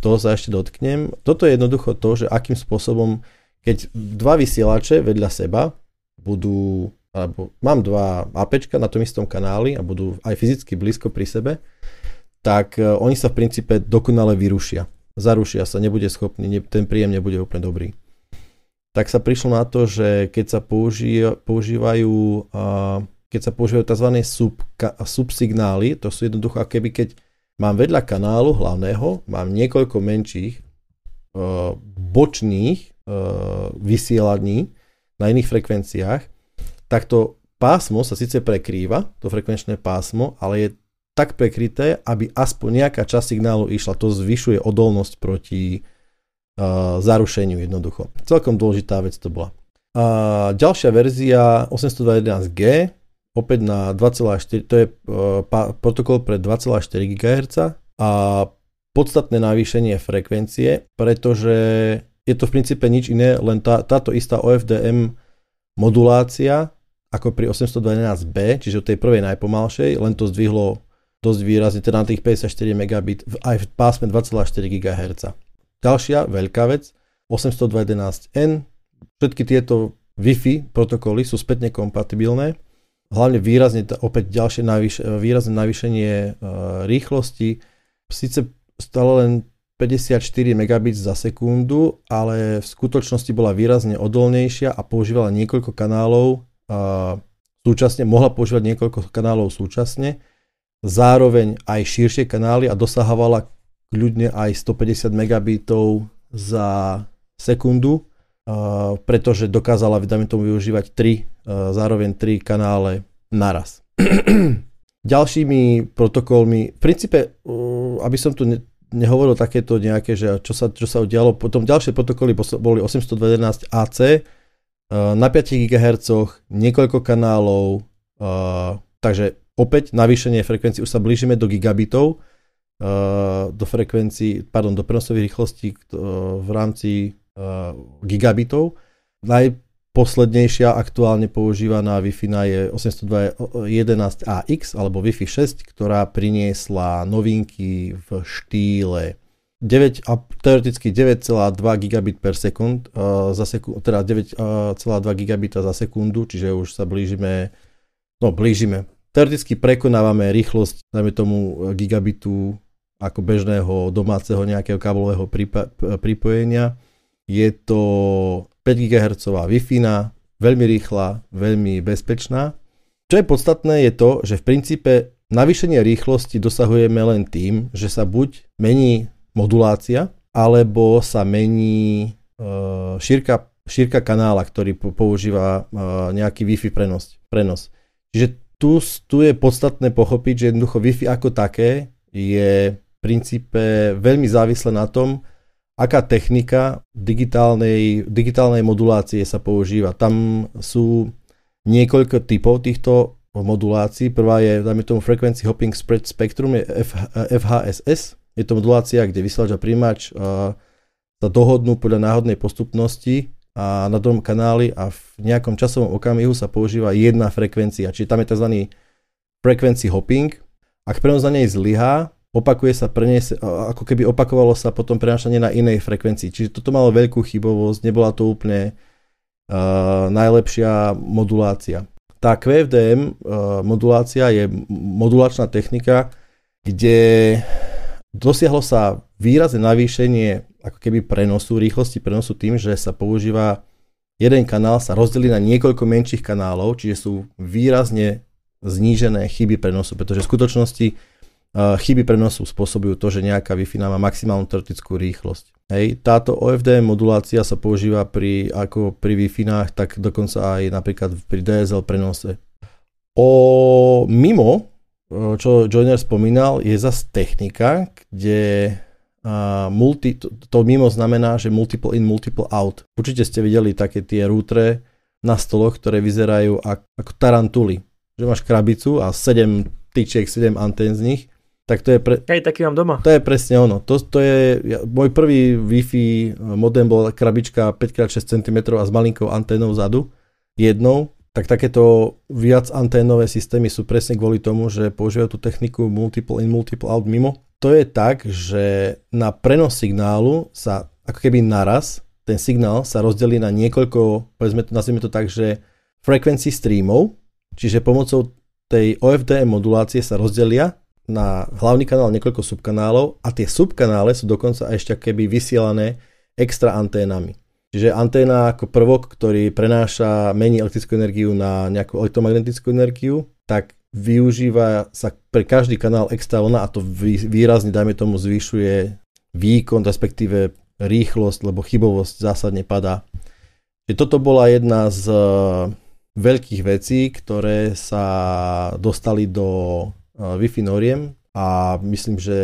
To sa ešte dotknem. Toto je jednoducho to, že akým spôsobom, keď dva vysielače vedľa seba budú, alebo mám dva APčka na tom istom kanáli a budú aj fyzicky blízko pri sebe, tak uh, oni sa v princípe dokonale vyrušia. Zarušia sa, nebude schopný, ten príjem nebude úplne dobrý. Tak sa prišlo na to, že keď sa použí, používajú uh, keď sa používajú tzv. Sub, subsignály, to sú jednoducho keby keď mám vedľa kanálu hlavného, mám niekoľko menších uh, bočných uh, vysielaní na iných frekvenciách, tak to pásmo sa síce prekrýva, to frekvenčné pásmo, ale je tak prekryté, aby aspoň nejaká časť signálu išla. To zvyšuje odolnosť proti zarušeniu jednoducho. Celkom dôležitá vec to bola. Uh, ďalšia verzia 802.11g opäť na 2,4, to je uh, protokol pre 2,4 GHz a podstatné navýšenie frekvencie, pretože je to v princípe nič iné, len tá, táto istá OFDM modulácia ako pri 812B, čiže tej prvej najpomalšej, len to zdvihlo dosť výrazne, teda na tých 54 megabit aj v pásme 2,4 GHz. Ďalšia veľká vec, 802.11n, všetky tieto Wi-Fi protokoly sú spätne kompatibilné. Hlavne výrazne, opäť ďalšie navýš, výrazné navýšenie uh, rýchlosti, síce stále len 54 megabit za sekundu, ale v skutočnosti bola výrazne odolnejšia a používala niekoľko kanálov uh, súčasne, mohla používať niekoľko kanálov súčasne, zároveň aj širšie kanály a dosahovala kľudne aj 150 megabitov za sekundu, uh, pretože dokázala, dajme tomu, využívať 3 E, zároveň tri kanále naraz. Ďalšími protokolmi, v princípe, e, aby som tu nehovoril takéto nejaké, že čo sa, čo sa udialo, potom ďalšie protokoly boli 811 AC, na 5 GHz, niekoľko kanálov, takže opäť navýšenie frekvencií, už sa blížime do gigabitov, do frekvencií, pardon, do prenosových rýchlostí v rámci gigabitov. Naj, poslednejšia aktuálne používaná Wi-Fi je 802.11ax alebo Wi-Fi 6, ktorá priniesla novinky v štýle 9, a teoreticky 9,2 gigabit per sekund, za sekundu, teda 9,2 gigabita za sekundu, čiže už sa blížime, no blížime. Teoreticky prekonávame rýchlosť, dajme tomu gigabitu ako bežného domáceho nejakého káblového pripojenia. Je to 5 GHz Wi-Fi, veľmi rýchla, veľmi bezpečná. Čo je podstatné je to, že v princípe navýšenie rýchlosti dosahujeme len tým, že sa buď mení modulácia, alebo sa mení uh, šírka, šírka kanála, ktorý používa uh, nejaký Wi-Fi prenos. prenos. Čiže tu, tu je podstatné pochopiť, že jednoducho Wi-Fi ako také je princípe veľmi závislé na tom, aká technika digitálnej, digitálnej modulácie sa používa. Tam sú niekoľko typov týchto modulácií. Prvá je, dajme tomu, Frequency Hopping Spread Spectrum, je FHSS. Je to modulácia, kde vysielač a príjimač sa dohodnú podľa náhodnej postupnosti a na tom kanáli a v nejakom časovom okamihu sa používa jedna frekvencia. Čiže tam je tzv. frequency hopping. Ak prenos na nej zlyhá, opakuje sa, prenies, ako keby opakovalo sa potom prenášanie na inej frekvencii. Čiže toto malo veľkú chybovosť, nebola to úplne uh, najlepšia modulácia. Tá QFDM uh, modulácia je modulačná technika, kde dosiahlo sa výrazné navýšenie ako keby prenosu, rýchlosti prenosu tým, že sa používa jeden kanál, sa rozdelí na niekoľko menších kanálov, čiže sú výrazne znížené chyby prenosu, pretože v skutočnosti Chyby prenosu spôsobujú to, že nejaká Wi-Fi má maximálnu teoretickú rýchlosť. Hej, táto OFDM modulácia sa používa pri, ako pri Wi-Fi, tak dokonca aj napríklad pri DSL prenose. O mimo, čo Joiner spomínal, je zase technika, kde multi, to, to mimo znamená, že multiple in, multiple out. Určite ste videli také tie rútre na stoloch, ktoré vyzerajú ako, ako tarantuly. Že máš krabicu a 7 tyčiek, 7 antén z nich. Tak to je pre... Aj taký mám doma. To je presne ono. To, to je, ja, môj prvý Wi-Fi modem bol krabička 5x6 cm a s malinkou anténou vzadu. Jednou. Tak takéto viac anténové systémy sú presne kvôli tomu, že používajú tú techniku multiple in, multiple out mimo to je tak, že na prenos signálu sa ako keby naraz ten signál sa rozdelí na niekoľko, povedzme to, nazvime to tak, že frequency streamov, čiže pomocou tej OFDM modulácie sa rozdelia na hlavný kanál niekoľko subkanálov a tie subkanále sú dokonca ešte keby vysielané extra anténami. Čiže anténa ako prvok, ktorý prenáša, mení elektrickú energiu na nejakú elektromagnetickú energiu, tak využíva sa pre každý kanál extra vlna a to výrazne, dajme tomu, zvyšuje výkon, respektíve rýchlosť, lebo chybovosť zásadne padá. Že toto bola jedna z e, veľkých vecí, ktoré sa dostali do Wi-Fi noriem a myslím, že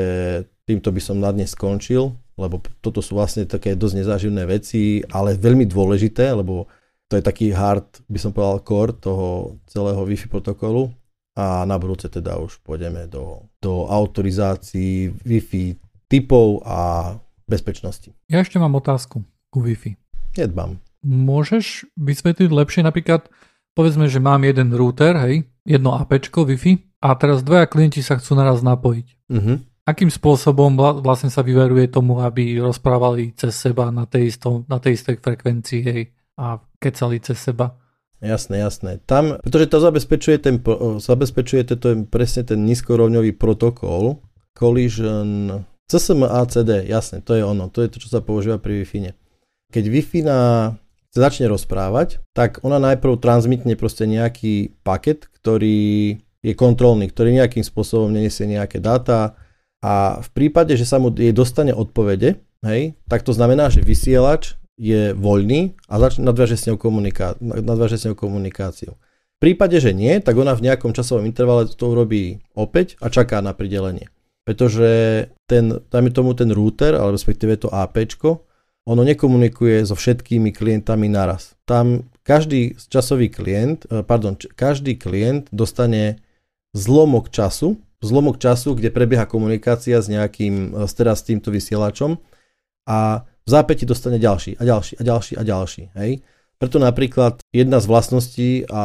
týmto by som na dnes skončil, lebo toto sú vlastne také dosť nezáživné veci, ale veľmi dôležité, lebo to je taký hard, by som povedal, core toho celého Wi-Fi protokolu a na budúce teda už pôjdeme do, do autorizácií Wi-Fi typov a bezpečnosti. Ja ešte mám otázku ku Wi-Fi. Nedbám. Môžeš vysvetliť lepšie napríklad, povedzme, že mám jeden router, hej, jedno AP Wi-Fi a teraz dvaja klienti sa chcú naraz napojiť. Uh-huh. Akým spôsobom vlastne sa vyveruje tomu, aby rozprávali cez seba na tej, isto, na tej istej frekvencii hej, a kecali cez seba? Jasné, jasné. Tam, pretože to zabezpečuje ten, zabezpečuje to je presne ten nízkorovňový protokol, collision, CSM ACD, jasné, to je ono, to je to, čo sa používa pri Wi-Fi. Keď Wi-Fi na začne rozprávať, tak ona najprv transmitne proste nejaký paket, ktorý je kontrolný, ktorý nejakým spôsobom nenesie nejaké dáta a v prípade, že sa mu jej dostane odpovede, hej, tak to znamená, že vysielač je voľný a zač- nadviaže s, ňou komuniká- nadviaže s ňou komunikáciu. V prípade, že nie, tak ona v nejakom časovom intervale to urobí opäť a čaká na pridelenie. Pretože ten, dajme tomu ten router, ale respektíve to AP, ono nekomunikuje so všetkými klientami naraz. Tam každý časový klient, eh, pardon, každý klient dostane zlomok času, zlomok času, kde prebieha komunikácia s nejakým, eh, teraz s týmto vysielačom a v zápäti dostane ďalší a ďalší a ďalší a ďalší. Hej? Preto napríklad jedna z vlastností a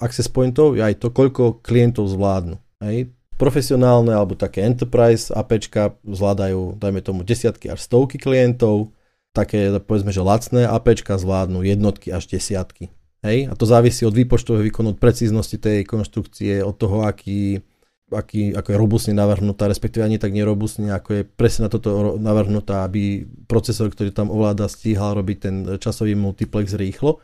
access pointov je aj to, koľko klientov zvládnu. Hej? Profesionálne alebo také enterprise APčka zvládajú, dajme tomu, desiatky až stovky klientov, také povedzme, že lacné APčka zvládnu jednotky až desiatky. Hej? A to závisí od výpočtového výkonu, od precíznosti tej konštrukcie, od toho, aký aký, ako je robustne navrhnutá, respektíve ani tak nerobustne, ako je presne na toto navrhnutá, aby procesor, ktorý tam ovláda, stíhal robiť ten časový multiplex rýchlo.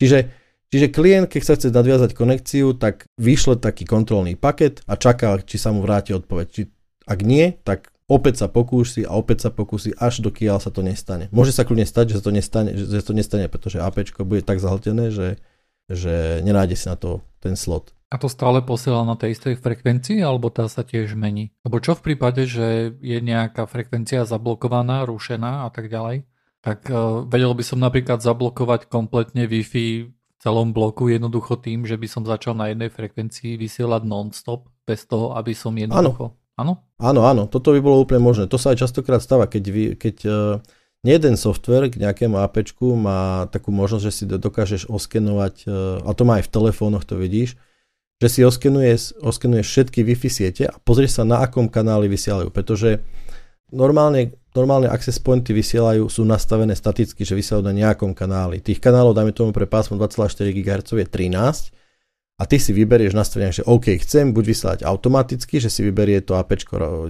Čiže, čiže klient, keď sa chce nadviazať konekciu, tak vyšle taký kontrolný paket a čaká, či sa mu vráti odpoveď. Či, ak nie, tak opäť sa pokúsi a opäť sa pokúsi, až dokiaľ sa to nestane. Môže sa kľudne stať, že sa to nestane, že sa to nestane pretože AP bude tak zahltené, že, že nenájde si na to ten slot. A to stále posiela na tej istej frekvencii, alebo tá sa tiež mení? Lebo čo v prípade, že je nejaká frekvencia zablokovaná, rušená a tak ďalej? Tak uh, vedel by som napríklad zablokovať kompletne Wi-Fi v celom bloku jednoducho tým, že by som začal na jednej frekvencii vysielať non-stop, bez toho, aby som jednoducho... Áno. Áno, áno, toto by bolo úplne možné. To sa aj častokrát stáva, keď, vy, keď uh, jeden software k nejakému AP má takú možnosť, že si dokážeš oskenovať, uh, a to má aj v telefónoch, to vidíš, že si oskenuje, oskenuje všetky Wi-Fi siete a pozrie sa na akom kanáli vysielajú, pretože normálne, normálne access pointy vysielajú, sú nastavené staticky, že vysielajú na nejakom kanáli. Tých kanálov, dajme tomu pre pásmo 2,4 GHz je 13 a ty si vyberieš nastavenie, že OK, chcem buď vysielať automaticky, že si vyberie to AP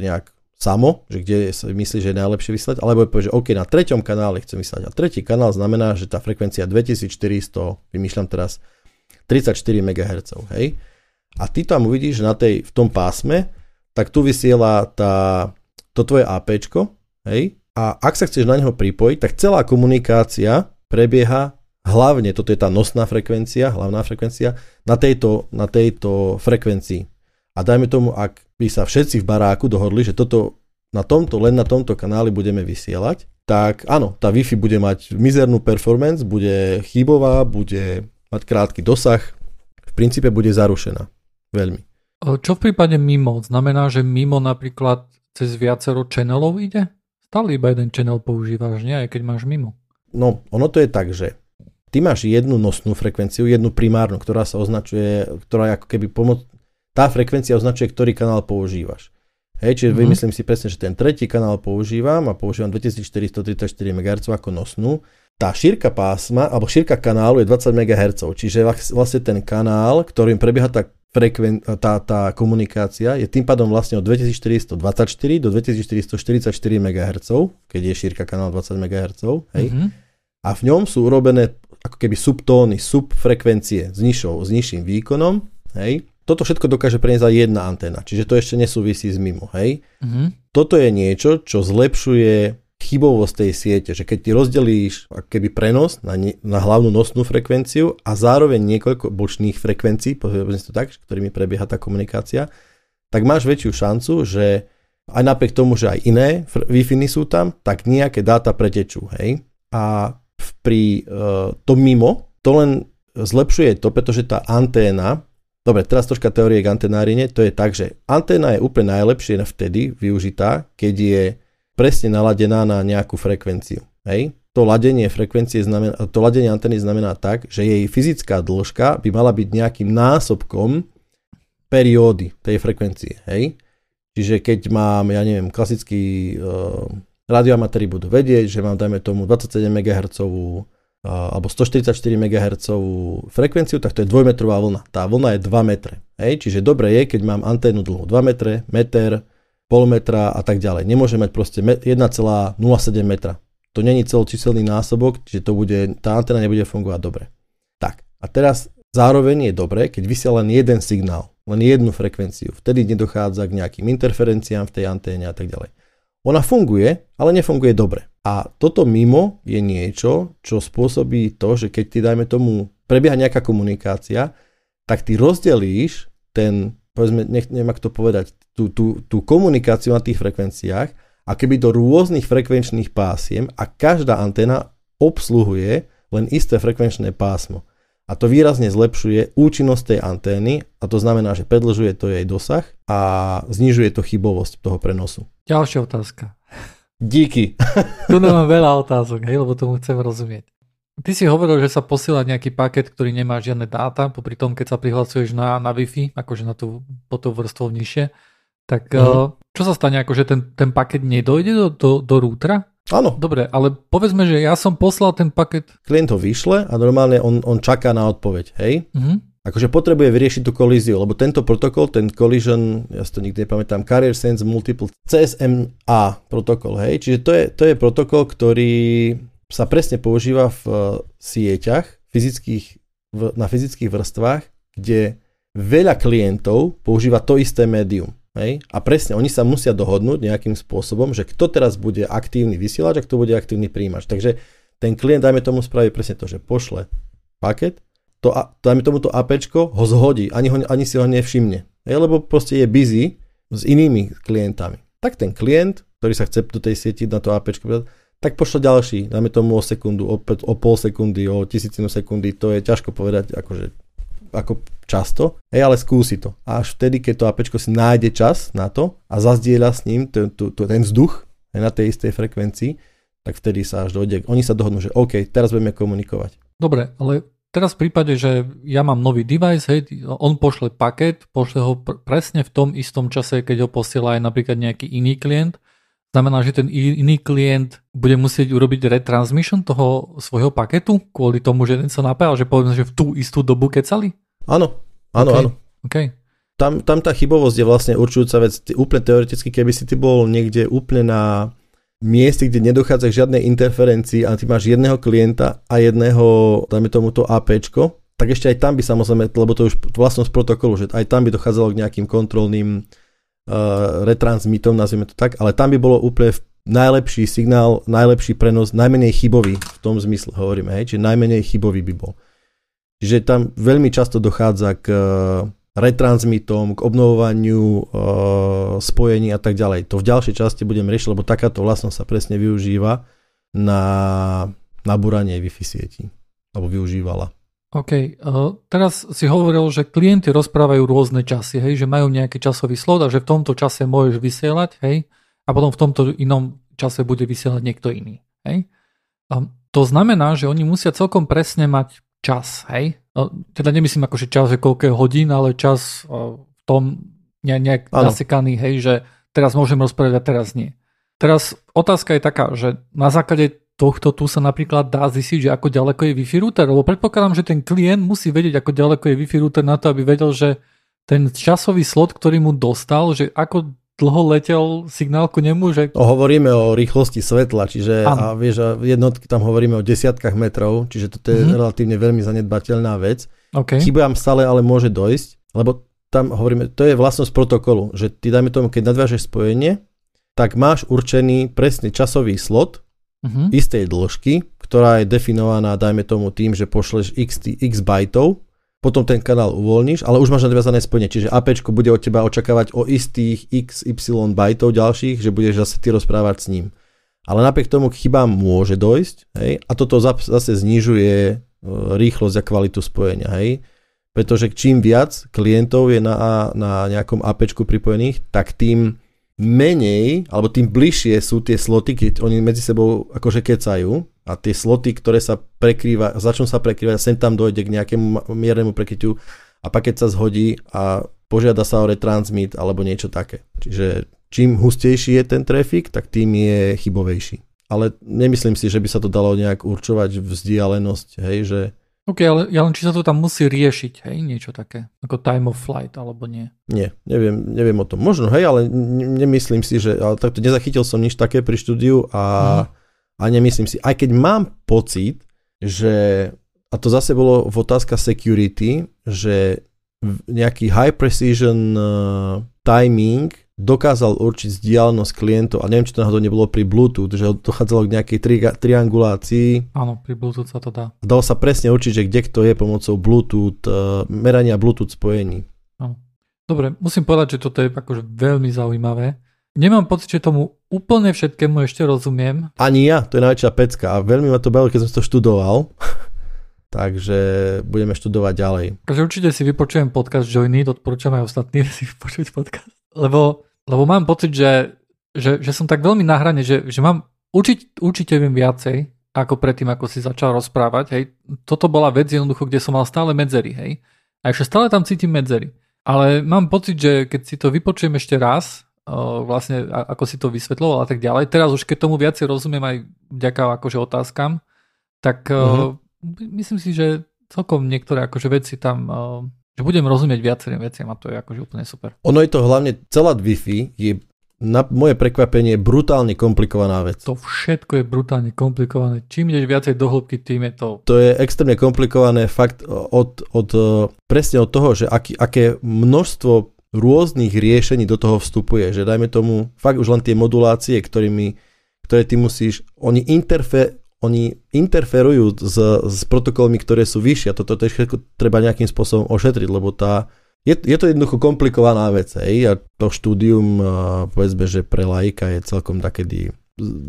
nejak samo, že kde si myslí, že je najlepšie vysielať, alebo povie, že OK, na treťom kanáli chcem vysielať. A tretí kanál znamená, že tá frekvencia 2400, vymýšľam teraz, 34 MHz, hej? a ty tam uvidíš na tej, v tom pásme, tak tu vysiela tá, to tvoje AP, hej, a ak sa chceš na neho pripojiť, tak celá komunikácia prebieha hlavne, toto je tá nosná frekvencia, hlavná frekvencia, na tejto, na tejto frekvencii. A dajme tomu, ak by sa všetci v baráku dohodli, že toto na tomto, len na tomto kanáli budeme vysielať, tak áno, tá Wi-Fi bude mať mizernú performance, bude chybová, bude mať krátky dosah, v princípe bude zarušená. Veľmi. Čo v prípade mimo? Znamená, že mimo napríklad cez viacero channelov ide? Stále iba jeden channel používaš, nie? Aj keď máš mimo. No, ono to je tak, že ty máš jednu nosnú frekvenciu, jednu primárnu, ktorá sa označuje, ktorá je ako keby pomoc... Tá frekvencia označuje, ktorý kanál používaš. Hej, čiže mm-hmm. vymyslím si presne, že ten tretí kanál používam a používam 2434 MHz ako nosnú. Tá šírka pásma, alebo šírka kanálu je 20 MHz, čiže vlastne ten kanál, ktorým prebieha tá, frekven, tá, tá komunikácia, je tým pádom vlastne od 2424 do 2444 MHz, keď je šírka kanálu 20 MHz. Hej. Mm-hmm. A v ňom sú urobené ako keby subtóny, subfrekvencie s, nižšou, s nižším výkonom. Hej toto všetko dokáže preniesť aj jedna anténa, čiže to ešte nesúvisí s mimo, hej. Mm-hmm. Toto je niečo, čo zlepšuje chybovosť tej siete, že keď ty rozdelíš keby prenos na, ne, na hlavnú nosnú frekvenciu a zároveň niekoľko bočných frekvencií, povedzme to tak, ktorými prebieha tá komunikácia, tak máš väčšiu šancu, že aj napriek tomu, že aj iné wi sú tam, tak nejaké dáta pretečú, hej. A pri uh, to mimo, to len zlepšuje to, pretože tá anténa Dobre, teraz troška teórie k antenárine. To je tak, že anténa je úplne najlepšie vtedy využitá, keď je presne naladená na nejakú frekvenciu. Hej? To ladenie frekvencie znamená, to ladenie antény znamená tak, že jej fyzická dĺžka by mala byť nejakým násobkom periódy tej frekvencie. Hej? Čiže keď mám, ja neviem, klasický uh, radioamatéri budú vedieť, že mám, dajme tomu, 27 MHz alebo 144 MHz frekvenciu, tak to je dvojmetrová vlna. Tá vlna je 2 metre. Hej? Čiže dobre je, keď mám anténu dlhú 2 metre, meter, pol metra a tak ďalej. Nemôže mať proste 1,07 metra. To není celočíselný násobok, čiže to bude, tá anténa nebude fungovať dobre. Tak, a teraz zároveň je dobré, keď vysiela len jeden signál, len jednu frekvenciu. Vtedy nedochádza k nejakým interferenciám v tej anténe a tak ďalej. Ona funguje, ale nefunguje dobre. A toto mimo je niečo, čo spôsobí to, že keď ty dajme tomu prebieha nejaká komunikácia, tak ty rozdelíš ten, povedzme, nech, neviem ako to povedať, tú, tú, tú komunikáciu na tých frekvenciách a keby do rôznych frekvenčných pásiem a každá anténa obsluhuje len isté frekvenčné pásmo. A to výrazne zlepšuje účinnosť tej antény a to znamená, že predlžuje to jej dosah a znižuje to chybovosť toho prenosu. Ďalšia otázka. Díky. tu mám veľa otázok, hej, lebo tomu chcem rozumieť. Ty si hovoril, že sa posiela nejaký paket, ktorý nemá žiadne dáta, popri tom, keď sa prihlasuješ na, na Wi-Fi, akože na tú, po tú vrstvou nižšie, tak uh-huh. čo sa stane, akože ten, ten paket nedojde do, do, do rútra? Áno. Dobre, ale povedzme, že ja som poslal ten paket. Klient ho vyšle a normálne on, on čaká na odpoveď, hej? Uh-huh. Akože potrebuje vyriešiť tú kolíziu, lebo tento protokol, ten collision, ja si to nikdy nepamätám, Carrier Sense Multiple CSMA protokol, hej? Čiže to je, to je protokol, ktorý sa presne používa v uh, sieťach fyzických, na fyzických vrstvách, kde veľa klientov používa to isté médium. Hej? A presne, oni sa musia dohodnúť nejakým spôsobom, že kto teraz bude aktívny vysielač a kto bude aktívny príjimač. Takže ten klient, dajme tomu, spraví presne to, že pošle paket, to, dajme tomu to APčko ho zhodí, ani, ho, ani si ho nevšimne. Hej? Lebo proste je busy s inými klientami. Tak ten klient, ktorý sa chce do tej sieti na to APčko tak pošle ďalší, dajme tomu o sekundu, o, o pol sekundy, o tisícinu sekundy, to je ťažko povedať, akože ako často, hej, ale skúsi to. A až vtedy, keď to APčko si nájde čas na to a zazdieľa s ním ten, ten, ten vzduch hej, na tej istej frekvencii, tak vtedy sa až dojde. Oni sa dohodnú, že OK, teraz budeme komunikovať. Dobre, ale teraz v prípade, že ja mám nový device, hej, on pošle paket, pošle ho pr- presne v tom istom čase, keď ho posiela aj napríklad nejaký iný klient, Znamená, že ten iný klient bude musieť urobiť retransmission toho svojho paketu kvôli tomu, že ten sa napájal, že povedzme, že v tú istú dobu kecali? Áno, áno, okay. áno. Okay. Tam, tam tá chybovosť je vlastne určujúca vec. Ty, úplne teoreticky, keby si ty bol niekde úplne na mieste, kde nedochádza k žiadnej interferencii a ty máš jedného klienta a jedného, dajme tomu to APčko, tak ešte aj tam by samozrejme, lebo to už vlastnosť protokolu, že aj tam by dochádzalo k nejakým kontrolným retransmitom, nazvime to tak, ale tam by bolo úplne najlepší signál, najlepší prenos, najmenej chybový v tom zmysle hovoríme, hej, čiže najmenej chybový by bol. Čiže tam veľmi často dochádza k uh, retransmitom, k obnovovaniu e, spojení a tak ďalej. To v ďalšej časti budem riešiť, lebo takáto vlastnosť sa presne využíva na nabúranie Wi-Fi sietí. Alebo využívala. OK, uh, teraz si hovoril, že klienty rozprávajú rôzne časy, hej, že majú nejaký časový slot a že v tomto čase môžeš vysielať, hej, a potom v tomto inom čase bude vysielať niekto iný, hej. A to znamená, že oni musia celkom presne mať čas, hej. No, teda nemyslím ako, že čas, že koľko hodín, ale čas uh, v tom ne, nejak ano. nasekaný, hej, že teraz môžem rozprávať a teraz nie. Teraz otázka je taká, že na základe tohto tu sa napríklad dá zistiť, že ako ďaleko je Wi-Fi router, lebo predpokladám, že ten klient musí vedieť, ako ďaleko je Wi-Fi router na to, aby vedel, že ten časový slot, ktorý mu dostal, že ako dlho letel signál ku nemu, že... Hovoríme o rýchlosti svetla, čiže a vieš, jednotky tam hovoríme o desiatkách metrov, čiže toto je mm-hmm. relatívne veľmi zanedbateľná vec. Okay. Chybám stále, ale môže dojsť, lebo tam hovoríme, to je vlastnosť protokolu, že ty dajme tomu, keď nadvážeš spojenie, tak máš určený presný časový slot, uh-huh. istej dĺžky, ktorá je definovaná, dajme tomu tým, že pošleš x, x bajtov, potom ten kanál uvoľníš, ale už máš nadviazané spojenie, čiže AP bude od teba očakávať o istých XY bajtov ďalších, že budeš zase ty rozprávať s ním. Ale napriek tomu k chybám môže dojsť hej, a toto zase znižuje e, rýchlosť a kvalitu spojenia. Hej. Pretože čím viac klientov je na, na nejakom AP pripojených, tak tým menej, alebo tým bližšie sú tie sloty, keď oni medzi sebou akože kecajú a tie sloty, ktoré sa prekrýva, začnú sa prekrývať, sem tam dojde k nejakému miernemu prekrytiu a paket sa zhodí a požiada sa o retransmit alebo niečo také. Čiže čím hustejší je ten trafik, tak tým je chybovejší. Ale nemyslím si, že by sa to dalo nejak určovať vzdialenosť, hej, že OK, ale ja len či sa to tam musí riešiť, hej, niečo také, ako time of flight, alebo nie? Nie, neviem, neviem o tom. Možno, hej, ale nemyslím si, že, ale takto nezachytil som nič také pri štúdiu a, mm. a nemyslím si, aj keď mám pocit, že, a to zase bolo v otázka security, že nejaký high precision uh, timing dokázal určiť vzdialenosť klientov a neviem, či to náhodou nebolo pri Bluetooth, že dochádzalo k nejakej tri- triangulácii. Áno, pri Bluetooth sa to dá. Dalo sa presne určiť, že kde kto je pomocou Bluetooth, uh, merania Bluetooth spojení. Áno. Dobre, musím povedať, že toto je akože veľmi zaujímavé. Nemám pocit, že tomu úplne všetkému ešte rozumiem. Ani ja, to je najväčšia pecka a veľmi ma to bavilo, keď som to študoval. Takže budeme študovať ďalej. Takže určite si vypočujem podcast Joiny, odporúčam aj ostatní si vypočuť podcast. Lebo lebo mám pocit, že, že, že som tak veľmi na hrane, že, že mám učiť, určite viem viacej, ako predtým, ako si začal rozprávať. Hej. Toto bola vec jednoducho, kde som mal stále medzery. Hej. A ešte stále tam cítim medzery. Ale mám pocit, že keď si to vypočujem ešte raz, vlastne ako si to vysvetloval a tak ďalej, teraz už keď tomu viacej rozumiem aj vďaka akože otázkam, tak uh-huh. myslím si, že celkom niektoré akože veci tam že budem rozumieť viacerým veciam a to je akože úplne super. Ono je to hlavne, celá Wi-Fi je na moje prekvapenie brutálne komplikovaná vec. To všetko je brutálne komplikované. Čím ideš viacej do hĺbky, tým je to... To je extrémne komplikované fakt od, od, presne od toho, že aký, aké množstvo rôznych riešení do toho vstupuje, že dajme tomu fakt už len tie modulácie, ktorými, ktoré ty musíš, oni interfe, oni interferujú s, s protokolmi, ktoré sú vyššie a toto to všetko treba nejakým spôsobom ošetriť, lebo tá, je, je to jednoducho komplikovaná vec hej? a to štúdium povedzme, že pre laika je celkom takedy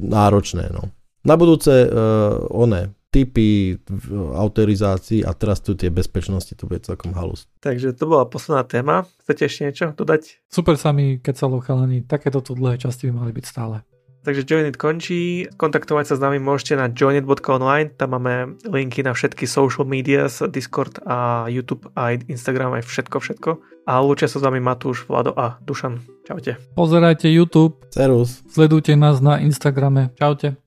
náročné. No. Na budúce uh, one typy autorizácií a teraz tu tie bezpečnosti, to bude celkom halus. Takže to bola posledná téma. Chcete ešte niečo dodať? Super sa mi kecalo chalani, takéto tu dlhé časti by mali byť stále. Takže Joinit končí, kontaktovať sa s nami môžete na joinit.online, tam máme linky na všetky social medias, Discord a YouTube a Instagram aj všetko, všetko. A lúčia sa s vami Matúš, Vlado a Dušan. Čaute. Pozerajte YouTube. Serus. Sledujte nás na Instagrame. Čaute.